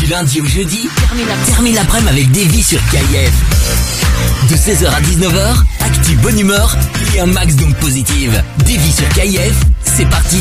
Du lundi au jeudi, termine l'après-midi avec Davy sur KIF. De 16h à 19h, active bonne humeur et un max donc positive. Davy sur KIF, c'est parti.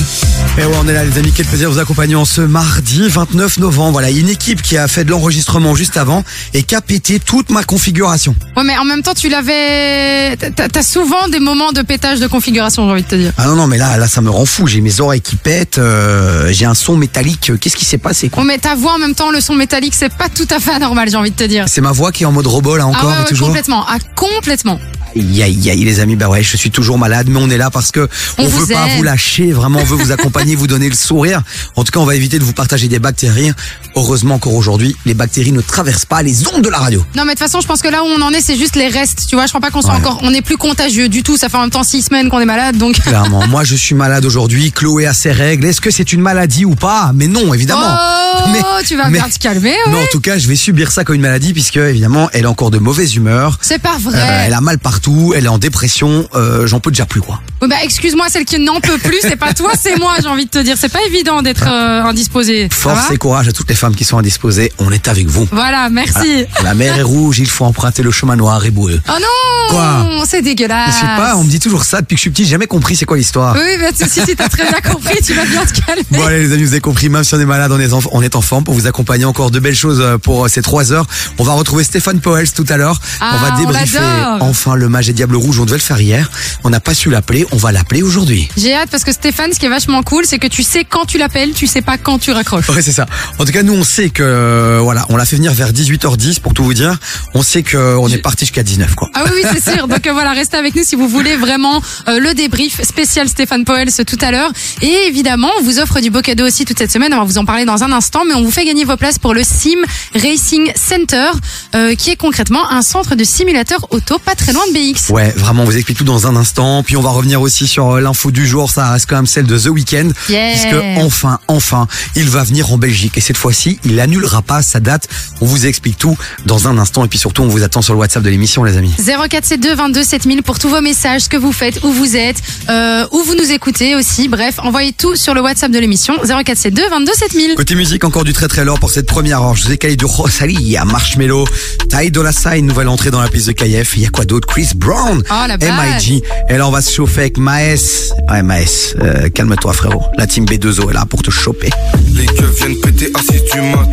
Et ouais, on est là, les amis. Quel plaisir de vous accompagner en ce mardi 29 novembre. Voilà, une équipe qui a fait de l'enregistrement juste avant et qui a pété toute ma configuration. Ouais, mais en même temps, tu l'avais. t'as- T'as souvent des moments de pétage de configuration, j'ai envie de te dire. Ah non, non, mais là, là, ça me rend fou. J'ai mes oreilles qui pètent, euh, j'ai un son métallique. Qu'est-ce qui s'est passé, quoi Oh, mais ta voix en même temps, le son métallique, c'est pas tout à fait anormal, j'ai envie de te dire. C'est ma voix qui est en mode robot, là, encore ah ouais, et ouais, toujours. complètement. Ah, complètement. Aïe, aïe, aïe, les amis, bah ouais, je suis toujours malade, mais on est là parce que On veut pas aime. vous lâcher, vraiment, on veut vous accompagner, vous donner le sourire. En tout cas, on va éviter de vous partager des bactéries. Heureusement encore aujourd'hui, les bactéries ne traversent pas les ondes de la radio. Non, mais de toute façon, je pense que là où on en est, c'est juste les restes. Tu vois, je crois pas qu'on soit Ouais. encore. On est plus contagieux du tout. Ça fait en même temps six semaines qu'on est malade, donc. Clairement, moi je suis malade aujourd'hui, Chloé a ses règles. Est-ce que c'est une maladie ou pas? Mais non, évidemment. Oh, Mais- tu vas mais- bien te calmer, ouais. Non, en tout cas, je vais subir ça comme une maladie puisque évidemment, elle est encore de mauvaise humeur. C'est pas vrai. Euh, elle a mal partout, elle est en dépression, euh, j'en peux déjà plus quoi. Bah, excuse-moi, celle qui n'en peut plus, c'est pas toi, c'est moi, j'ai envie de te dire. C'est pas évident d'être euh, indisposé. Force et courage à toutes les femmes qui sont indisposées, on est avec vous. Voilà, merci. La mer est rouge, il faut emprunter le chemin noir et boueux. Oh non Quoi C'est dégueulasse. Je sais pas, on me dit toujours ça depuis que je suis petit, j'ai jamais compris c'est quoi l'histoire. Oui, bah, si, si t'as très bien compris, tu vas bien te calmer. Bon allez les amis, vous avez compris, même si on est malade, on est en, on est en forme pour vous accompagner encore de belles choses euh, pour euh, ces trois heures. On va retrouver Stéphane Powell tout à l'heure. Ah, on va on débriefer enfin le mage et diable rouge. On devait le faire hier. On n'a pas su l'appeler. On va l'appeler aujourd'hui. J'ai hâte parce que Stéphane, ce qui est vachement cool, c'est que tu sais quand tu l'appelles, tu sais pas quand tu raccroches. Ouais, c'est ça. En tout cas, nous, on sait que, euh, voilà, on l'a fait venir vers 18h10 pour tout vous dire. On sait que on est parti jusqu'à 19, quoi. Ah oui, oui, c'est sûr. Donc euh, voilà, restez avec nous si vous voulez vraiment euh, le débrief spécial Stéphane Powell ce tout à l'heure. Et évidemment, on vous offre du beau cadeau aussi toute cette semaine. On va vous en parler dans un instant, mais on vous fait gagner vos places pour le Sim Racing Center, euh, qui est concrètement un centre de simulateur auto pas très loin de BX. Ouais, vraiment, on vous explique tout dans un instant. Puis on va revenir aussi sur euh, l'info du jour. Ça reste quand même celle de The Weeknd. Yeah. Puisque enfin, enfin, il va venir en Belgique. Et cette fois-ci, il annulera pas sa date. On vous explique tout dans un instant. Et puis surtout, on vous attend sur le WhatsApp de l'émission, les amis. 0472 22 7000 pour tous vos messages, ce que vous faites, où vous êtes, euh, où vous nous écoutez aussi. Bref, envoyez tout sur le WhatsApp de l'émission 0472 22 7000. Côté musique, encore du très très lourd pour cette première heure. Je vous ai calé du Rosalie à Marshmello, Ty Dolla Sign, nouvelle entrée dans la piste de KF. Il y a quoi d'autre? Chris Brown, Oh, la. MIG. Et là, on va se chauffer avec Maes. Ouais, Maes, euh, calme-toi frérot. La team B2O est là pour te choper. Les keufs viennent péter assis du mat.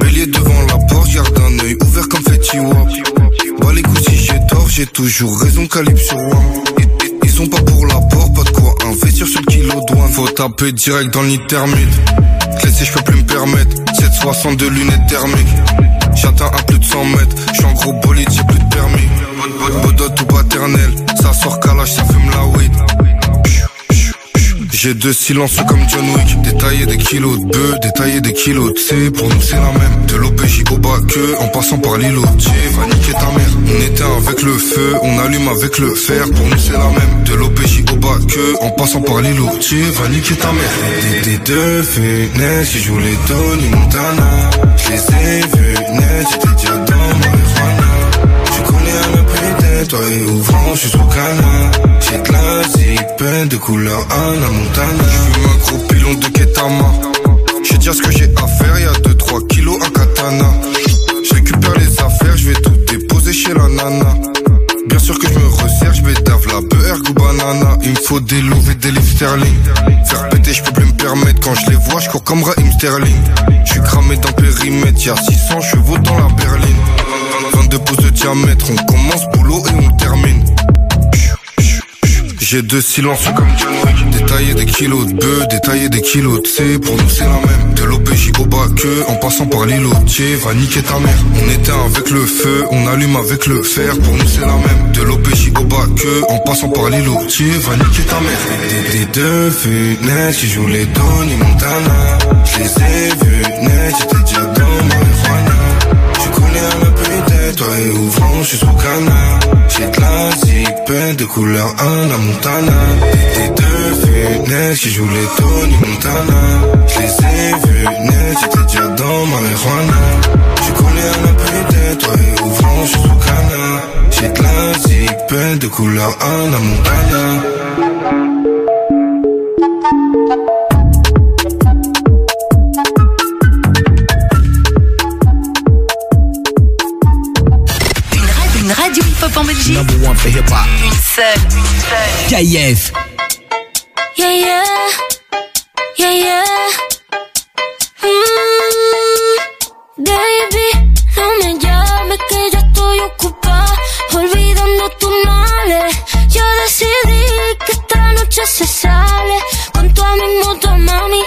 Bélier devant la porte, garde un œil ouvert comme Fetty Wap. Bah les coups si j'ai tort, j'ai toujours raison, calibre sur one. Ils, ils- sont pas pour la porte, pas de quoi investir sur le kilo douane. Faut taper direct dans thermite. Classé, je peux plus me permettre. 762 lunettes thermiques. J'atteins à plus de 100 mètres. J'suis en gros bolide, j'ai plus de permis. Bodot ou paternel. Ça sort calage, ça fume la weed. J'ai deux silences comme John Wick. Détailler des kilos de bœufs, détailler des kilos. De C Pour nous c'est la même. De l'OPJ au bas que En passant par l'îlot. Va niquer ta mère. On éteint avec le feu, on allume avec le fer. Pour nous c'est la même. De l'OPJ au bas que En passant par l'îlot. Va niquer ta mère. Des, deux fenêtres qui jouent les Tony Montana. Je les ai vus net, j'étais déjà dans marijuana je connais un peu près toi et ouvrant, je suis sous canard. La de couleur Anna Montana. Je fume un gros pilon de Ketama. Je dire ce que j'ai à faire, y'a 2-3 kilos à katana. Je récupère les affaires, je vais tout déposer chez la nana. Bien sûr que je me resserre, je bédave la beurre ou banana. Il me faut des loups et des livres sterling. Faire péter, je peux plus me permettre. Quand je les vois, je comme Raheem Sterling. Je suis cramé dans périmètre, y'a 600 chevaux dans la berline. 22 pouces de diamètre, on commence boulot et on termine. J'ai deux silences comme John Détailler des kilos de bœufs, détailler des kilos de C. Pour nous c'est la même. De l'OPJ au que En passant par l'îlotier Va niquer ta mère. On éteint avec le feu On allume avec le fer. Pour nous c'est la même. De l'OPJ au que En passant par l'îlotier Va niquer ta mère. Des, des deux Qui jouent les Montana. Je les ai vus net J'étais déjà dans marijuana toi et ouvrant, je suis sous canard. J'ai de la zipette de couleur Anna Montana. Des deux fenêtres qui jouent les Tony Montana. Je les ai vus net, j'étais déjà dans marijuana. Je connais un peu tête toi et ouvrant, je suis sous canard. J'ai de la zipette de couleur Anna Montana. Et hip-hop. Une seule. KIF. Yeah, yeah. Yeah, yeah. Mm, baby, no me llames que ya estoy ocupada. Olvidando tus males. Yo decidí que esta noche se sale. Con toda mi moto, mami.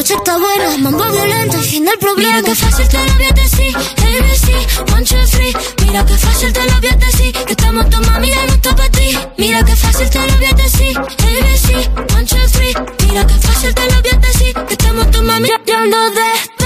Noche está buena. Mambo violento, fin del problema. Mira que fácil te lo voy a. ABC, one, two, three. Mira que fácil te lo voy a. Que estamos tu mami, ya no está para ti. Mira que fácil te lo voy a. ABC, one, two, three. Mira que fácil te lo voy a. Que estamos tu mami, ya ando despechada.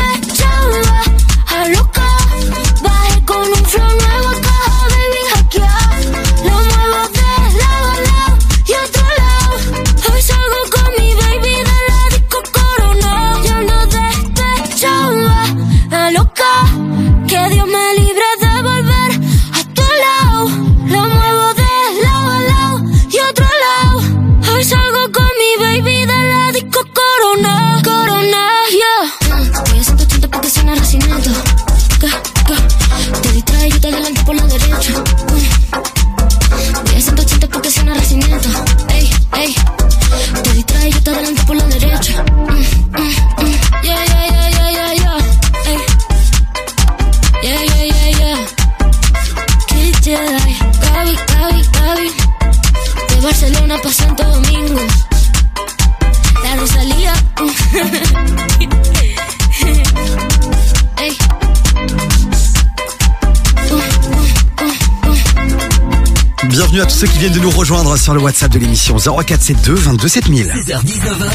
Ceux qui viennent de nous rejoindre sur le WhatsApp de l'émission 0472 22 7000. 16h-19h.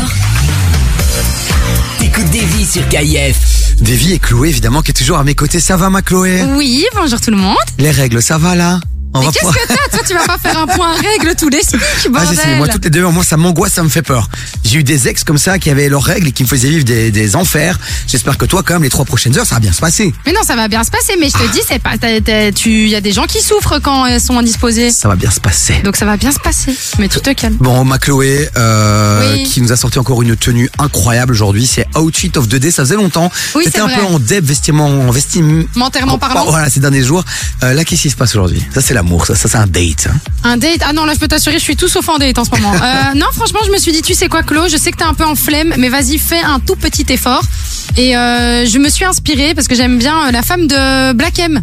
T'écoutes vies sur KIF. Davy et Chloé évidemment qui est toujours à mes côtés. Ça va ma Chloé? Oui, bonjour tout le monde. Les règles, ça va là? On Mais qu'est-ce pouvoir- que t'as? Toi, tu vas pas faire un point règle tous les Ah, bordel. j'ai essayé. moi toutes les deux moi ça m'angoisse, ça me fait peur. J'ai eu des ex comme ça qui avaient leurs règles et qui me faisaient vivre des, des enfers. J'espère que toi quand même les trois prochaines heures ça va bien se passer. Mais non, ça va bien se passer. Mais je te dis, c'est pas. Tu, il y a des gens qui souffrent quand elles sont indisposées. Ça va bien se passer. Donc ça va bien se passer. Mais tout te calme. Bon, ma Chloé, euh, Oui. qui nous a sorti encore une tenue incroyable aujourd'hui, c'est Outfit of the Day. Ça faisait longtemps. Oui, C'était c'est un vrai. peu en deb, vestiments, en vestim... Mentairement parlant. Voilà, ces derniers jours. Euh, là, qu'est-ce qui se passe aujourd'hui? Ça, c'est l'amour. Ça, ça c'est un date. hein. Un date? Ah non, là je peux t'assurer, je suis tout sauf en date en ce moment. Euh, non, franchement, je me suis dit, tu sais quoi, Chloé, je sais que t'es un peu en flemme, mais vas-y, fais un tout petit effort. Et euh, je me suis inspirée parce que j'aime bien euh, la femme de Black M.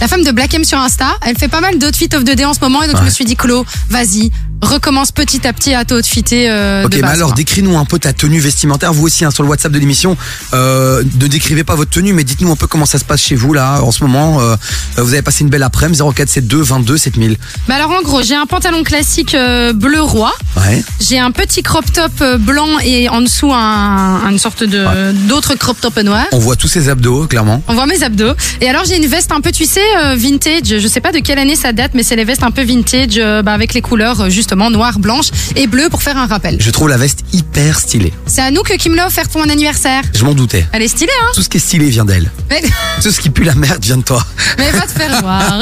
La femme de Black M sur Insta, elle fait pas mal d'outfits of the day en ce moment, et donc je me suis dit, Chloé, vas-y, recommence petit à petit à t'outfitter euh, Ok, de mais base. alors quoi. décris-nous un peu ta tenue vestimentaire. Vous aussi, hein, sur le WhatsApp de l'émission, euh, ne décrivez pas votre tenue, mais dites-nous un peu comment ça se passe chez vous là en ce moment. Euh, vous avez passé une belle après-midi 0472 22 7000. Bah alors en gros, j'ai un pantalon classique euh, bleu roi. Ouais. J'ai un petit crop top euh, blanc et en dessous un, une sorte de d'autres crop top noirs. On voit tous ces abdos, clairement. On voit mes abdos. Et alors j'ai une veste un peu, tu sais, euh, vintage. Je sais pas de quelle année ça date, mais c'est les vestes un peu vintage, euh, bah, avec les couleurs euh, justement noire, blanche et bleu pour faire un rappel. Je trouve la veste hyper stylée. C'est à nous que Kim l'a offert pour mon anniversaire. Je m'en doutais. Elle est stylée, hein Tout ce qui est stylé vient d'elle. mais, Tout ce qui pue la merde vient de toi. mais va te faire voir.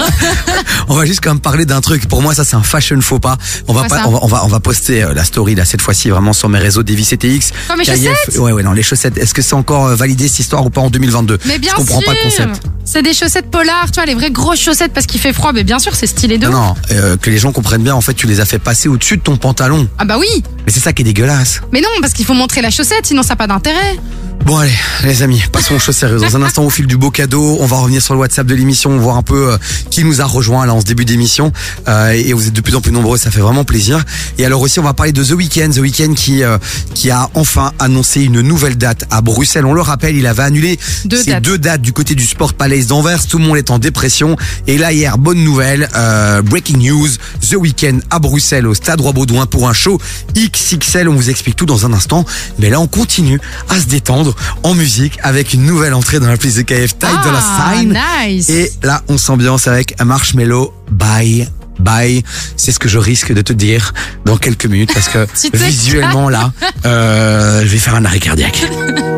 On va juste quand même parler d'un truc. Pour moi, ça c'est un fashion faux pas. On va pas, on va, on va, on va poster la story là cette fois-ci vraiment sur mes réseaux Davis CTX. Quoi, mes chaussettes Ouais, ouais, non, les chaussettes. Est-ce que c'est encore euh, validé cette histoire ou pas en 2022 Mais bien Je comprends sûr. pas le concept. C'est des chaussettes polar, tu vois, les vraies grosses chaussettes parce qu'il fait froid. Mais bien sûr, c'est stylé de Non, ouf. non, euh, que les gens comprennent bien. En fait, tu les as fait passer au-dessus de ton pantalon. Ah bah oui. Mais c'est ça qui est dégueulasse. Mais non, parce qu'il faut montrer la chaussette, sinon ça n'a pas d'intérêt. Bon allez, les amis, passons aux choses sérieuses. Dans un instant, au fil du beau cadeau, on va revenir sur le WhatsApp de l'émission, voir un peu euh, qui nous a rejoint là en ce début d'émission. Euh, et vous êtes de plus en plus nombreux, ça fait vraiment plaisir. Et alors aussi, on va parler de The Weeknd, The Weeknd qui euh, qui a enfin annoncé une nouvelle date à Bruxelles. On le rappelle, il avait annulé Deux ces dates. deux dates du côté du Sport Palace d'Anvers. Tout le monde est en dépression. Et là hier, bonne nouvelle, euh, breaking news, The Weeknd à Bruxelles au Stade Roi-Baudouin pour un show XXL. On vous explique tout dans un instant. Mais là, on continue à se détendre en musique avec une nouvelle entrée dans la playlist de KF Tide de la Ah, Sign. nice. Et là, on s'ambiance avec un Marshmello. Bye. Bye, c'est ce que je risque de te dire dans quelques minutes parce que visuellement là, euh, je vais faire un arrêt cardiaque.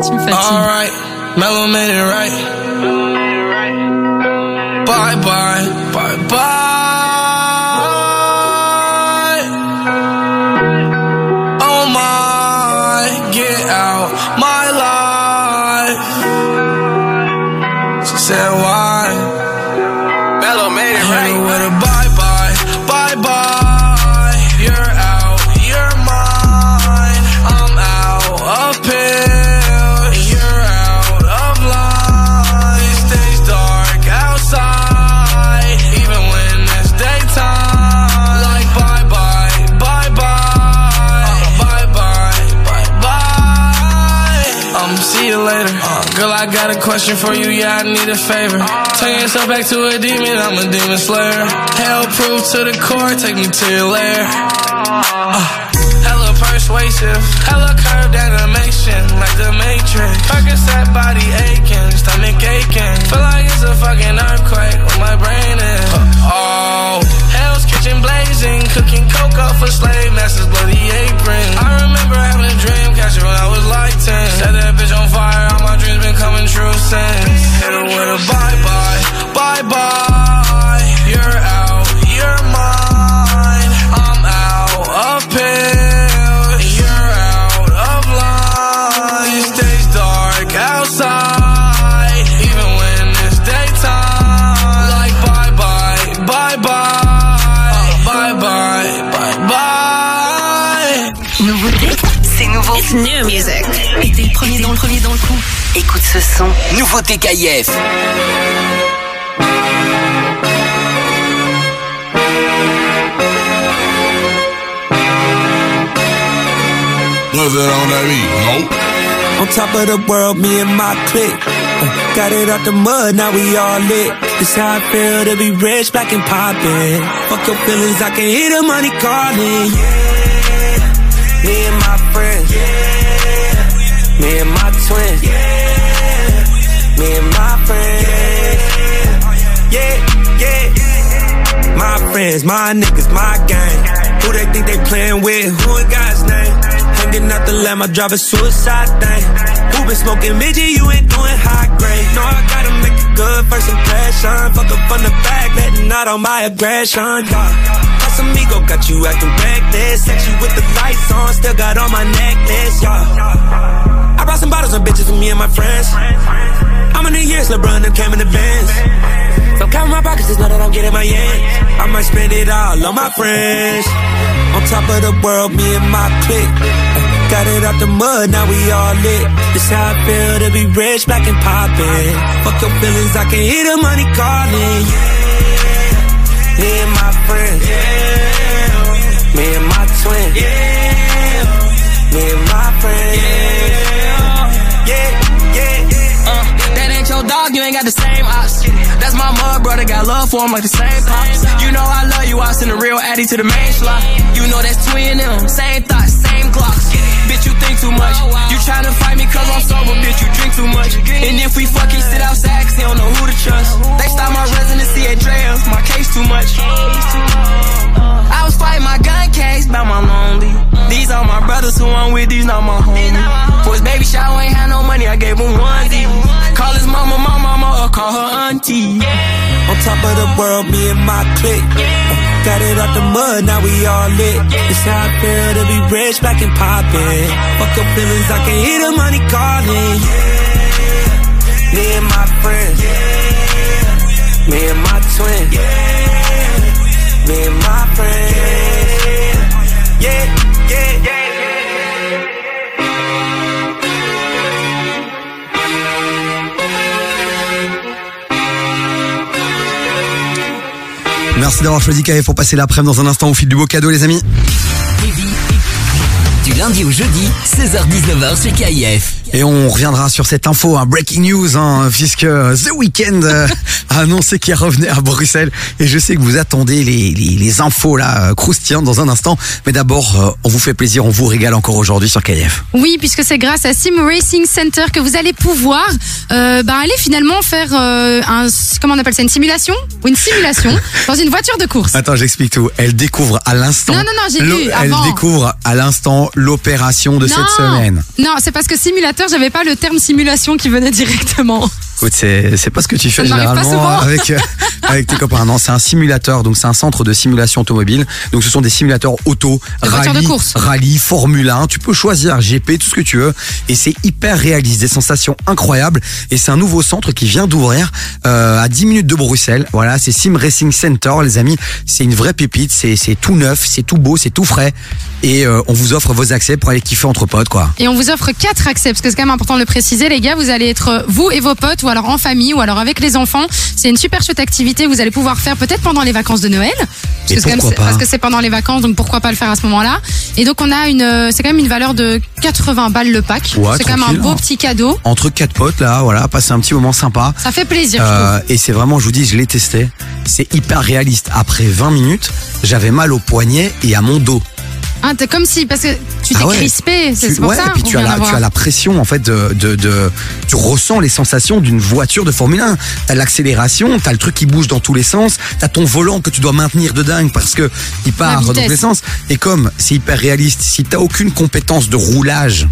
Tu me fatigues. Alright, Mellow made it right. Bye bye, bye bye. Got a question for you. Yeah, I need a favor. Turn yourself back to a demon. I'm a demon slayer. Hell proof to the core. Take me to your lair. Uh, hella persuasive. Hella curved animation. Like the Matrix. Percocet body aching. Stomach aching. Feel like it's a fucking earthquake. Where my brain is. Oh. Hell's kitchen blazing. Cooking cocoa for slave masters. Bloody apron. I remember ce son. Nouveauté KF. Was it on that beat? Nope. On top of the world, me and my clique. Uh, got it out the mud, now we all lit. This how I feel to be rich, black and poppin'. Fuck your feelings, I can hear the money calling. Yeah, me and my friends. Yeah, me and my twins. Yeah, my friends. Yeah, yeah. My friends, my niggas, my gang. Who they think they playing with? Who in God's name? Hanging out the lamb, I drive a suicide thing. Who been smoking midget? You ain't doing high grade. No, I gotta make a good first impression. Fuck up on the back, letting out all my aggression. Yeah. Amigo got you acting reckless. Sex you with the lights on, still got on my necklace. Yeah. I brought some bottles and bitches for me and my friends. Many years LeBron them came in the Benz? So count my pockets, just know that I'm getting my yen. I might spend it all on my friends. On top of the world, me and my clique. Got it out the mud, now we all lit. This how I feel to be rich, black and poppin'. Fuck your feelings, I can hear the money calling. Yeah, me and my friends. Yeah, me and my twin. Yeah, me and my friends. Yeah, you ain't got the same ops. That's my mud brother, got love for him like the same pops. You know I love you, I send a real addy to the main slot. You know that's twin them, same thoughts, same clocks. Bitch, you think too much. You tryna fight me cause I'm sober, bitch, you drink too much. And if we fucking sit outside, cause he don't know who to trust. They stop my residency at Dre's, my case too much. I was fighting my gun case by my lonely. These are my brothers who I'm with, these not my homies. For his baby shower ain't had no money, I gave him one Call his mama, my mama, or call her auntie. On top of the world, me and my clique. Got it out the mud, now we all lit. It's how I feel to be rich, black and poppin'. Fuck your feelings, I can hear the money calling. Yeah, me and my friends. Yeah, me and my twin. Yeah, me and my friends. Merci d'avoir choisi KF pour passer l'après-midi dans un instant au fil du beau cadeau, les amis. Du lundi au jeudi, 16h-19h sur KIF. Et on reviendra sur cette info, un breaking news, hein, puisque The Weeknd euh, a annoncé qu'il revenait à Bruxelles. Et je sais que vous attendez les, les, les infos là, euh, croustillantes dans un instant. Mais d'abord, euh, on vous fait plaisir, on vous régale encore aujourd'hui sur KF. Oui, puisque c'est grâce à Sim Racing Center que vous allez pouvoir euh, bah, aller finalement faire un comment on appelle ça une simulation ou une simulation dans une voiture de course. Attends, j'explique tout. Elle découvre à l'instant. Non, non, non, j'ai lu Elle découvre à l'instant l'opération de cette semaine. Non, c'est parce que simulateur, j'avais pas le terme simulation qui venait directement. Écoute, c'est c'est pas ce que tu fais Ça généralement avec euh, avec tes copains. Non, c'est un simulateur, donc c'est un centre de simulation automobile. Donc ce sont des simulateurs auto, voitures de rallye, course. rallye, Formule 1. Tu peux choisir GP, tout ce que tu veux, et c'est hyper réaliste, des sensations incroyables. Et c'est un nouveau centre qui vient d'ouvrir euh, à 10 minutes de Bruxelles. Voilà, c'est Sim Racing Center, les amis. C'est une vraie pépite. C'est c'est tout neuf, c'est tout beau, c'est tout frais, et euh, on vous offre vos accès pour aller kiffer entre potes, quoi. Et on vous offre quatre accès, parce que c'est quand même important de le préciser, les gars. Vous allez être vous et vos potes, ou alors en famille, ou alors avec les enfants. C'est une super chouette activité. Vous allez pouvoir faire peut-être pendant les vacances de Noël, parce que, c'est même- parce que pendant les vacances, donc pourquoi pas le faire à ce moment-là. Et donc on a une, euh, c'est quand même une valeur de 80 balles le pack. Ouais, c'est quand même un beau hein. petit cadeau. Entre quatre potes, là, voilà, passer un petit moment sympa. Ça fait plaisir. Euh, et c'est vraiment, je vous dis, je l'ai testé. C'est hyper réaliste. Après 20 minutes, j'avais mal au poignet et à mon dos. T'es comme si, parce que tu t'es Ah ouais. crispé, c'est pour ouais, ça. et puis tu as, la, tu as la pression en fait de, de, de tu ressens les sensations d'une voiture de Formule 1. T'as l'accélération, t'as le truc qui bouge dans tous les sens, t'as ton volant que tu dois maintenir de dingue parce que il part dans tous les sens. Et comme c'est hyper réaliste, si t'as aucune compétence de roulage,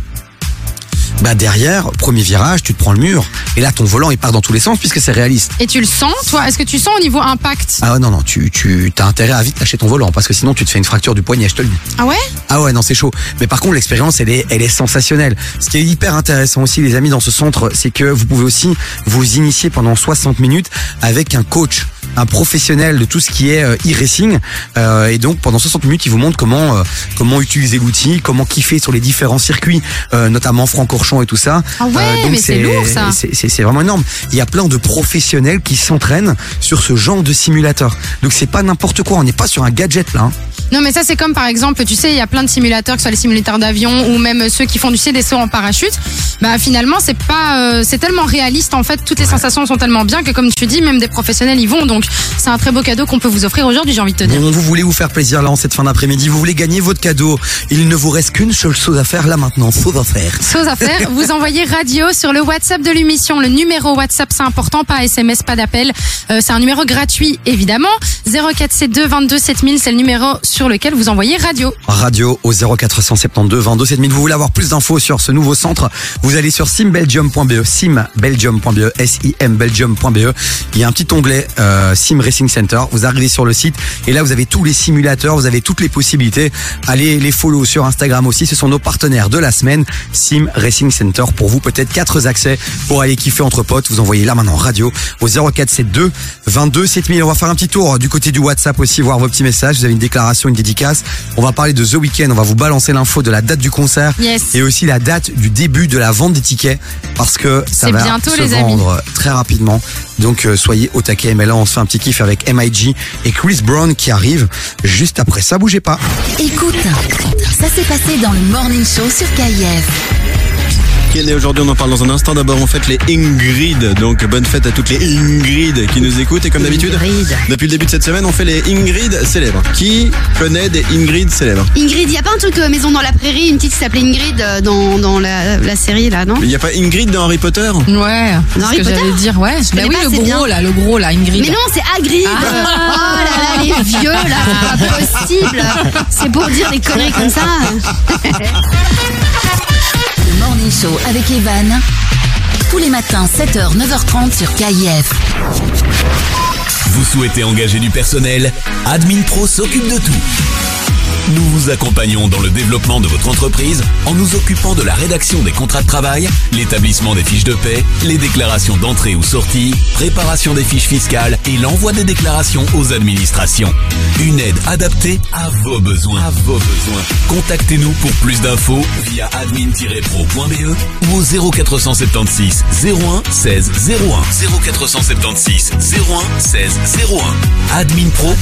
bah derrière, premier virage, tu te prends le mur et là ton volant il part dans tous les sens puisque c'est réaliste. Et tu le sens, toi? Est-ce que tu sens au niveau impact? Ah ouais, non, non, tu, tu as intérêt à vite lâcher ton volant parce que sinon tu te fais une fracture du poignet, je te le dis. Ah ouais? Ah ouais, non, c'est chaud. Mais par contre, l'expérience, elle est, elle est sensationnelle. Ce qui est hyper intéressant aussi, les amis, dans ce centre, c'est que vous pouvez aussi vous initier pendant 60 minutes avec un coach un professionnel de tout ce qui est euh, e-racing Euh, et donc pendant 60 minutes il vous montre comment euh, comment utiliser l'outil comment kiffer sur les différents circuits euh, notamment Francorchamps et tout ça Ah ouais, donc mais c'est lourd, ça. c'est- vraiment énorme il y a plein de professionnels qui s'entraînent sur ce genre de simulateur donc c'est pas n'importe quoi on n'est pas sur un gadget là hein. Non, mais ça, c'est comme par exemple, tu sais, il y a plein de simulateurs, que ce soit les simulateurs d'avion ou même ceux qui font du des sauts en parachute. Bah, finalement, c'est pas, euh, c'est tellement réaliste, en fait, toutes les sensations sont tellement bien que, comme tu dis, même des professionnels y vont. Donc, c'est un très beau cadeau qu'on peut vous offrir aujourd'hui, j'ai envie de te dire. Bon, vous voulez vous faire plaisir là en cette fin d'après-midi, vous voulez gagner votre cadeau. Il ne vous reste qu'une seule chose à faire là maintenant, chose à faire. Chose à faire, vous envoyez radio sur le WhatsApp de l'émission. Le numéro WhatsApp, c'est important, pas SMS, pas d'appel. Euh, c'est un numéro gratuit, évidemment. 0472 22 7000, c'est le numéro sur lequel vous envoyez radio. Radio au 0472 22 7000. Vous voulez avoir plus d'infos sur ce nouveau centre? Vous allez sur simbelgium.be, simbelgium.be, S-I-M belgium.be. Il y a un petit onglet euh, Sim Racing Center. Vous arrivez sur le site et là vous avez tous les simulateurs, vous avez toutes les possibilités. Allez les follow sur Instagram aussi. Ce sont nos partenaires de la semaine, Sim Racing Center. Pour vous peut-être quatre accès pour aller kiffer entre potes. Vous envoyez là maintenant radio au 0472 22 7000. On va faire un petit tour du côté du WhatsApp aussi, voir vos petits messages. Vous avez une déclaration, une dédicace. On va parler de The Weeknd. On va vous balancer l'info de la date du concert Yes. et aussi la date du début de la vente des tickets parce que ça va bientôt, se les amis. vendre très rapidement. Donc euh, soyez au taquet. Mais là, on se un petit kiff avec MIG et Chris Brown qui arrive juste après ça. Bougez pas. Écoute, ça s'est passé dans le Morning Show sur KIF. Quelle est aujourd'hui On en parle dans un instant. D'abord, on fête les Ingrid. Donc, bonne fête à toutes les Ingrid qui nous écoutent. Et comme d'habitude, depuis le début de cette semaine, on fait les Ingrid célèbres. Qui connaît des Ingrid célèbres? Ingrid, il n'y a pas un truc euh, Maison dans la prairie, une petite qui s'appelait Ingrid euh, dans, dans la, la série là, non? Il n'y a pas Ingrid dans Harry Potter? Ouais. C'est ce Harry que Potter? j'allais dire, ouais. Bah connais oui, pas, le c'est gros, bien. là, le gros, là, Ingrid. Mais non, c'est Hagrid Ah. Oh là là, les vieux là, c'est pas possible C'est pour dire des conneries comme ça Morning Show avec Evan. Tous les matins, 7h, 9h30 sur KIF. Vous souhaitez engager du personnel? Admin Pro s'occupe de tout. Nous vous accompagnons dans le développement de votre entreprise en nous occupant de la rédaction des contrats de travail, l'établissement des fiches de paie, les déclarations d'entrée ou sortie, préparation des fiches fiscales et l'envoi des déclarations aux administrations. Une aide adaptée à vos besoins. À vos besoins. Contactez-nous pour plus d'infos via admin-pro.be ou au 0476 01 16 01 0476 01 16 01. Admin Pro,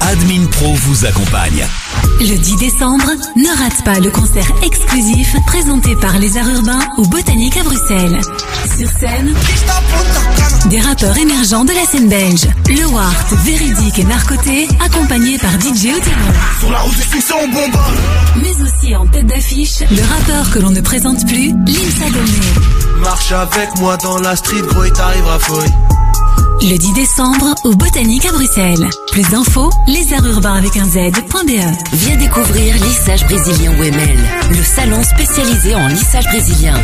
Admin Pro vous accompagne. Le 10 décembre, ne rate pas le concert exclusif présenté par les Arts Urbains au Botanique à Bruxelles. Sur scène, des rappeurs émergents de la scène belge. Le Wart, Véridique et Narcoté, accompagnés par DJ Otero. Sur la route du succès, on bombe. Mais aussi en tête d'affiche, le rappeur que l'on ne présente plus, Limsa Dolné. Marche avec moi dans la street, gros, et t'arriveras fouille. Le 10 décembre, au Botanique à Bruxelles. Plus d'infos, lesarturbains avec un Z.be. Viens découvrir Lissage Brésilien OML, le salon spécialisé en lissage brésilien.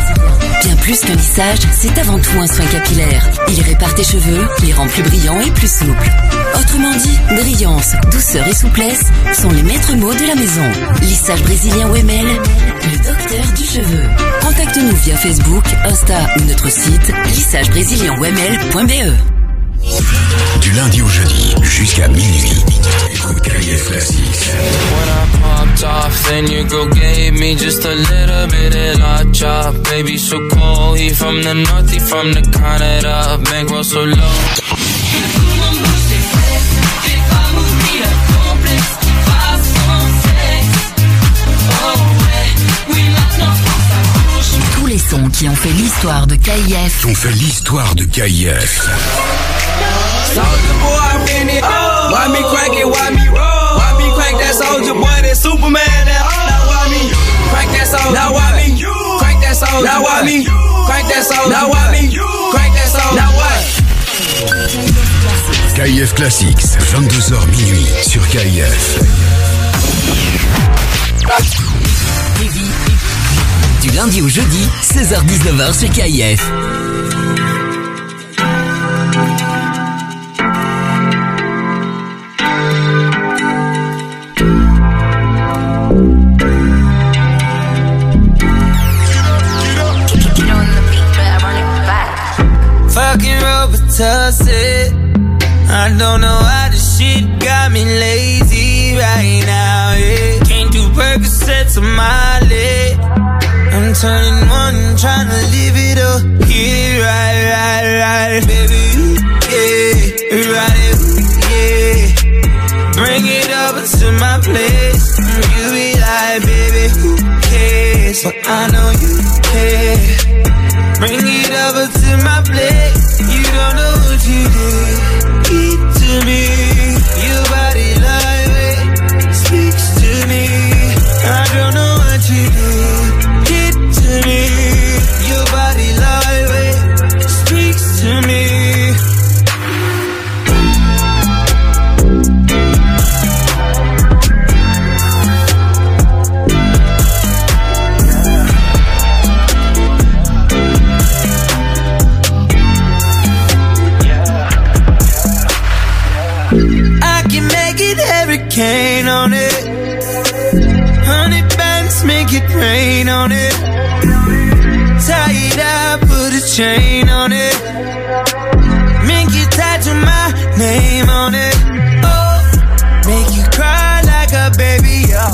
Bien plus que lissage, c'est avant tout un soin capillaire. Il répare tes cheveux, les rend plus brillants et plus souples. Autrement dit, brillance, douceur et souplesse sont les maîtres mots de la maison. Lissage Brésilien OML, le docteur du cheveu. Contacte-nous via Facebook, Insta ou notre site lissagebrésilien.oml.be. Du lundi au jeudi jusqu'à minuit. Écoute KIF Classics. When I popped off, then your girl gave me just a little bit of la chop. Baby, so cold, he from the north, he from the Canada. Bankroll so low. Why me crank that soldier? Now why me crank that soldier? Now what? KIF Classics, 22h minuit sur KIF. Du lundi au jeudi, 16h-19h sur KIF. Fucking Robitussin. I don't know why this shit got me lazy right now. Yeah. Can't do Percocets on my trying to live it up. Yeah, right, right, right, baby. Yeah, right, yeah. Bring it over to my place. You be like, baby, who cares? But I know you care. Bring it over to chain on it. Make you tattoo my name on it. Oh, make you cry like a baby, yo.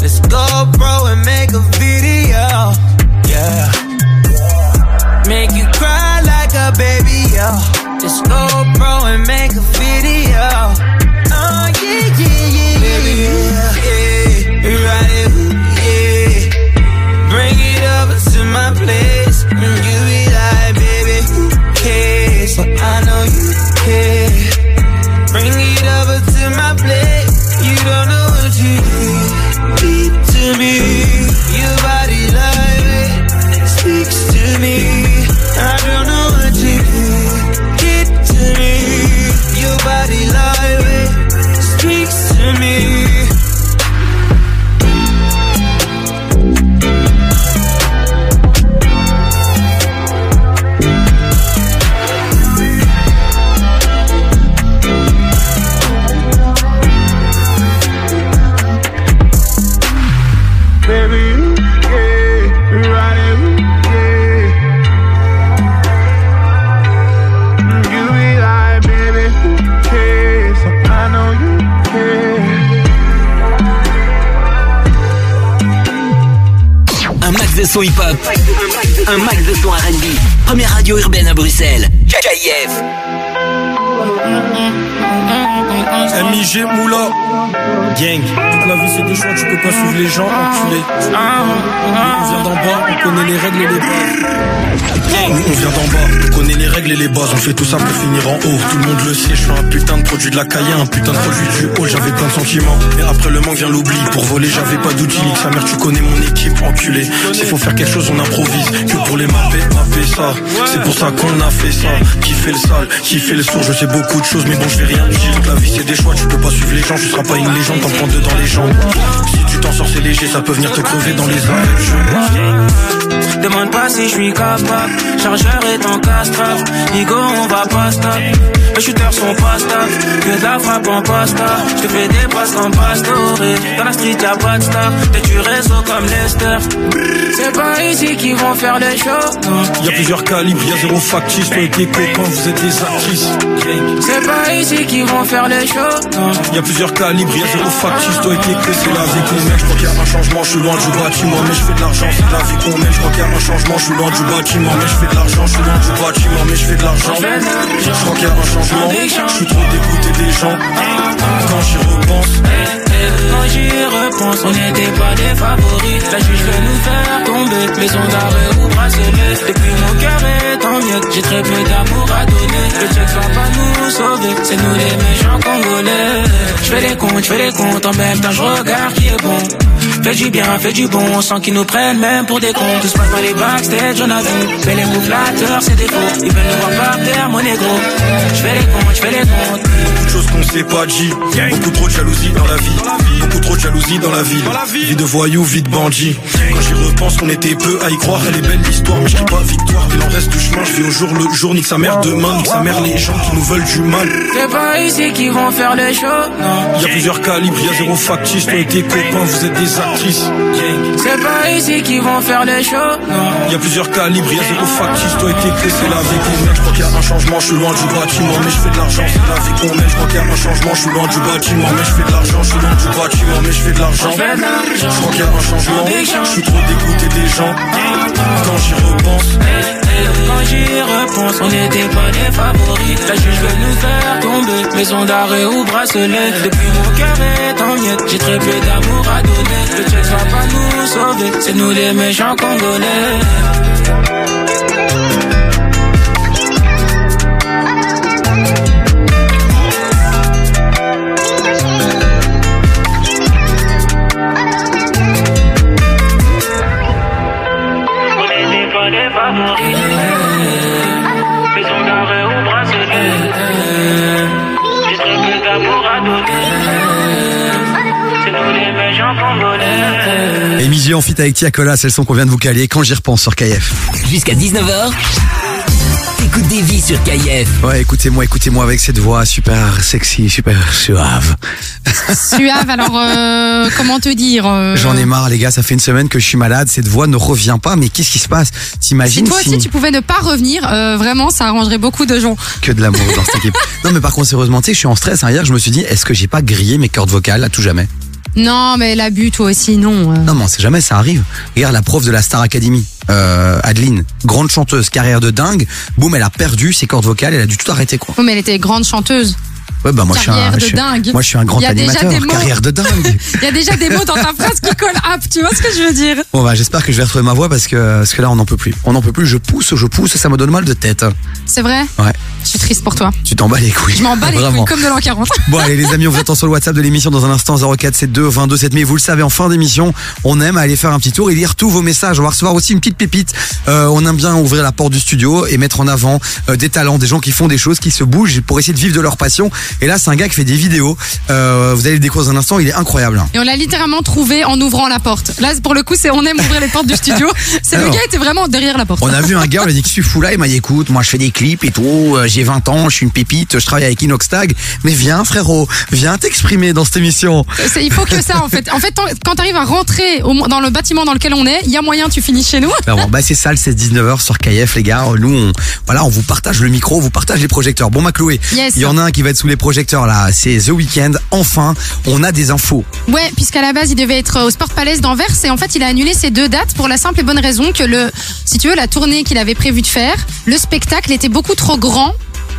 Let's go, bro, and make a video. Yeah. Make you cry like a baby, yo. Let's go, bro, and make a video. Oh, yeah, yeah, yeah, baby, yeah. Yeah, right, yeah. Bring it over to my place. Son hip-hop. Un max de son R&B. Première radio urbaine à Bruxelles. KIF. MIG Moula Gang Toute la vie c'est des choix, tu peux pas suivre les gens, enculé On vient d'en bas, on connaît les règles et les bases Gang, on vient d'en bas, on connaît les règles et les bases On fait tout ça pour finir en haut, tout le monde le sait Je suis un putain de produit de la caille, un putain de produit du haut J'avais plein de sentiments, mais après le manque vient l'oubli Pour voler j'avais pas d'outils, nique sa mère tu connais mon équipe, enculé. S'il faut faire quelque chose on improvise, que pour les mapper, mapper ça. C'est pour ça qu'on a fait ça, qui fait le sale, qui fait le sourd Je sais beaucoup de choses mais bon je vais rien dire La vie c'est des choix, tu peux pas suivre les gens, tu seras pas une légende, t'en prends deux dans les jambes. Si tu t'en sors, c'est léger, ça peut venir te crever dans les oreilles. Demande pas si je suis capable, chargeur est en castrave. Nigo, on va pas stop. Les shooters sont pas stables, que de la frappe en pasta. Je te fais des passes en pastoré. Dans la street y'a pas de star, t'es du réseau comme Lester. C'est pas ici qu'ils vont faire les shows. Il y a plusieurs calibres, y'a zéro factice, toi et tes copains, vous êtes des actrices. C'est pas ici qu'ils vont faire les shows. Il y a plusieurs calibres, y'a zéro factice, toi et tes copains, c'est la vie qu'on mène. Je crois qu'il y a un changement, je suis loin du bâtiment, mais je fais de l'argent, c'est la vie qu'on mène. Je crois a un changement, je suis loin du bâtiment, mais je fais de l'argent, je suis loin du bâtiment, mais je fais de l'argent. Je crois qu'il y a un changement, je suis trop dégoûté des gens. Quand j'y repense, Quand j'y repense, on n'était pas des favoris. La juge veut nous faire tomber, maison d'arrêt ou bracelet. Depuis mon cœur est en miettes, j'ai très peu d'amour à donner. Le check va pas nous sauver, c'est nous les méchants congolais. Je fais les comptes, je fais les comptes, en même temps je regarde qui est bon. Fais du bien, fais du bon, sans qu'ils nous prennent même pour des cons. Tout se passe dans les backstage, on a vu. Fais les mots flatteurs, c'est des faux. Ils veulent nous voir par terre, mon négro. Je fais les comptes, je fais les comptes. Qu'on sait pas dit. Beaucoup trop de jalousie dans la vie. Beaucoup trop de jalousie dans la ville. Vie de voyou, vie de bandit. Quand j'y repense, on était peu à y croire. Elle est belle l'histoire, mais je crie pas victoire. Il en reste du chemin, je vis au jour le jour. Nique sa mère demain, nique sa mère les gens qui nous veulent du mal. C'est pas ici qu'ils vont faire les shows, non. Il y a plusieurs calibres, il y a zéro factice. Toi et tes copains, vous êtes des actrices. C'est pas ici qu'ils vont faire les shows, non. Il y a plusieurs calibres, il y a zéro factice. Toi et tes copains, c'est la vie qu'on mène. Je crois qu'il y a un changement, je suis loin du bâtiment, mais je fais de l'argent. C'est la vie qu'on mène. Je crois qu'il y a un changement, je suis loin du bâtiment, mais je fais de l'argent. Je suis loin du bâtiment, mais je fais de l'argent. Je crois qu'il y a un changement, je suis trop dégoûté des gens. Quand j'y repense. Quand j'y repense, on n'était pas des favoris. La juge veut nous faire tomber, maison d'arrêt ou bracelet. Depuis mon cœur est en miettes, j'ai très peu d'amour à donner. Le check va pas nous sauver, c'est nous les méchants congolais. En fit avec Tiakola, c'est le son qu'on vient de vous caler quand j'y repense sur KF. Jusqu'à 19h. Écoute des vies sur KF. Ouais, écoutez-moi, écoutez-moi avec cette voix super sexy, super suave. Suave, alors euh, comment te dire euh, J'en ai marre, les gars, ça fait une semaine que je suis malade, cette voix ne revient pas, mais qu'est-ce qui se passe? Si T'imagines toi aussi tu pouvais ne pas revenir, euh, vraiment ça arrangerait beaucoup de gens. que de l'amour dans cette équipe. Non, mais par contre, sérieusement, tu sais, je suis en stress. hein. Hier, je me suis dit, est-ce que j'ai pas grillé mes cordes vocales à tout jamais? Non mais l'abus toi aussi non. euh. Non, mais on sait jamais, ça arrive. Regarde la prof de la Star Academy, euh, Adeline, grande chanteuse, carrière de dingue. Boum, elle a perdu ses cordes vocales, elle a dû tout arrêter, quoi. Oh, mais elle était grande chanteuse. Ouais, bah moi, je suis un, Carrière de je dingue. moi, je suis un grand Il y a déjà animateur. des mots. Carrière de dingue. Il y a déjà des mots dans ta phrase qui collent up, tu vois ce que je veux dire? Bon, bah, j'espère que je vais retrouver ma voix parce que, parce que là, on n'en peut plus. On n'en peut plus. Je pousse, je pousse, ça me donne mal de tête. C'est vrai? Ouais. Je suis triste pour toi. Tu t'en bats les couilles. Je m'en bats les couilles comme de l'an 40. Bon allez les amis, on vous attend sur le WhatsApp de l'émission dans un instant 0472 22 7000. Vous le savez, en fin d'émission, on aime aller faire un petit tour et lire tous vos messages. On va recevoir aussi une petite pépite. Euh, on aime bien ouvrir la porte du studio et mettre en avant euh, des talents, des gens qui font des choses, qui se bougent pour essayer de vivre de leur passion. Et là, c'est un gars qui fait des vidéos. Euh, vous allez le découvrir dans un instant. Il est incroyable. Et on l'a littéralement trouvé en ouvrant la porte. Là, pour le coup, c'est on aime ouvrir les portes du studio. C'est le gars était vraiment derrière la porte. On a vu un gars, on a dit que je suis fou là, il m'a dit écoute, moi je fais des clips et tout, euh, j'ai 20 ans, je suis une pépite, je travaille avec Inoxtag, mais viens frérot, viens t'exprimer dans cette émission. Il faut que ça, en fait. En fait, quand t'arrives à rentrer au- dans le bâtiment dans lequel on est, il y a moyen tu finis chez nous. Clairement. Bah c'est ça le 16-19h sur KF les gars. Nous on voilà on vous partage le micro, on vous partage les projecteurs. Bon ma Chloé, Yes. il y en a un qui va être sous les projecteurs là, c'est The Weeknd. Enfin, on a des infos. Ouais, puisqu'à la base, il devait être au Sport Palace d'Anvers et en fait, il a annulé ces deux dates pour la simple et bonne raison que le, si tu veux, la tournée qu'il avait prévu de faire, le spectacle était beaucoup trop grand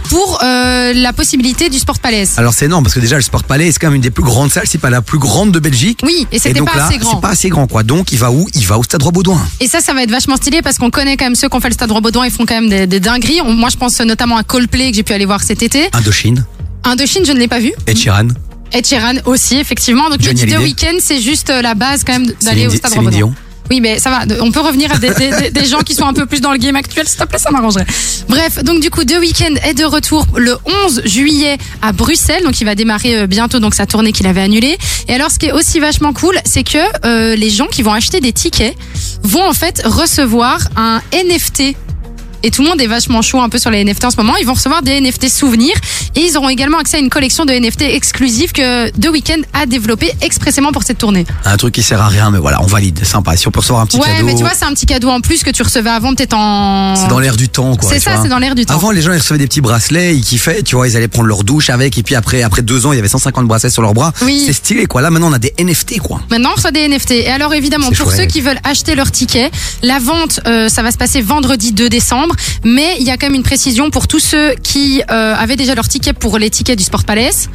pour euh, la possibilité du Sport Palace. Alors c'est énorme parce que déjà le Sport Palais c'est quand même une des plus grandes salles, c'est pas la plus grande de Belgique. Oui, et c'était pas là, assez grand. C'est pas assez grand quoi. Donc il va où? Il va au Stade Roi-Baudouin. Et ça, ça va être vachement stylé parce qu'on connaît quand même ceux qui ont fait le Stade Roi-Baudouin, ils font quand même des, des dingueries. On- moi, je pense notamment à Coldplay que j'ai pu aller voir cet été. Indochine, Indochine, je ne l'ai pas vu. Ed Sheeran, Ed Sheeran aussi, effectivement. Donc Johnny le The. Weeknd, c'est juste euh, la base quand même d'aller au Stade. Dion. Oui, mais ça va. On peut revenir à des, des- des- des gens qui sont un peu plus dans le game actuel, s'il te plaît, ça m'arrangerait. Bref, donc du coup, The Weeknd est de retour le 11 juillet à Bruxelles. Donc il va démarrer euh, bientôt donc sa tournée qu'il avait annulée. Et alors, ce qui est aussi vachement cool, c'est que euh, les gens qui vont acheter des tickets vont en fait recevoir un NFT. Et tout le monde est vachement chaud un peu sur les NFT en ce moment. Ils vont recevoir des NFT souvenirs et ils auront également accès à une collection de NFT exclusives que The Weeknd a développé expressément pour cette tournée. un truc qui sert à rien mais voilà, on valide, sympa. Si on peut recevoir un petit ouais, cadeau. mais tu vois, c'est un petit cadeau en plus que tu recevais avant, peut-être en. C'est dans l'air du temps, quoi. C'est ça, c'est dans l'air du temps. Avant, les gens, ils recevaient des petits bracelets, ils kiffaient, tu vois, ils allaient prendre leur douche avec, et puis après, après deux ans, il y avait 150 bracelets sur leurs bras. Oui. C'est stylé, quoi. Là, maintenant, on a des NFT, quoi. Maintenant, on reçoit des NFT. Et alors, évidemment, pour chouette. ceux qui veulent acheter leur ticket, la vente, euh, ça va se passer vendredi 2 décembre. Mais il y a quand même une précision pour tous ceux qui euh, avaient déjà leur ticket pour les tickets du Sport Palace.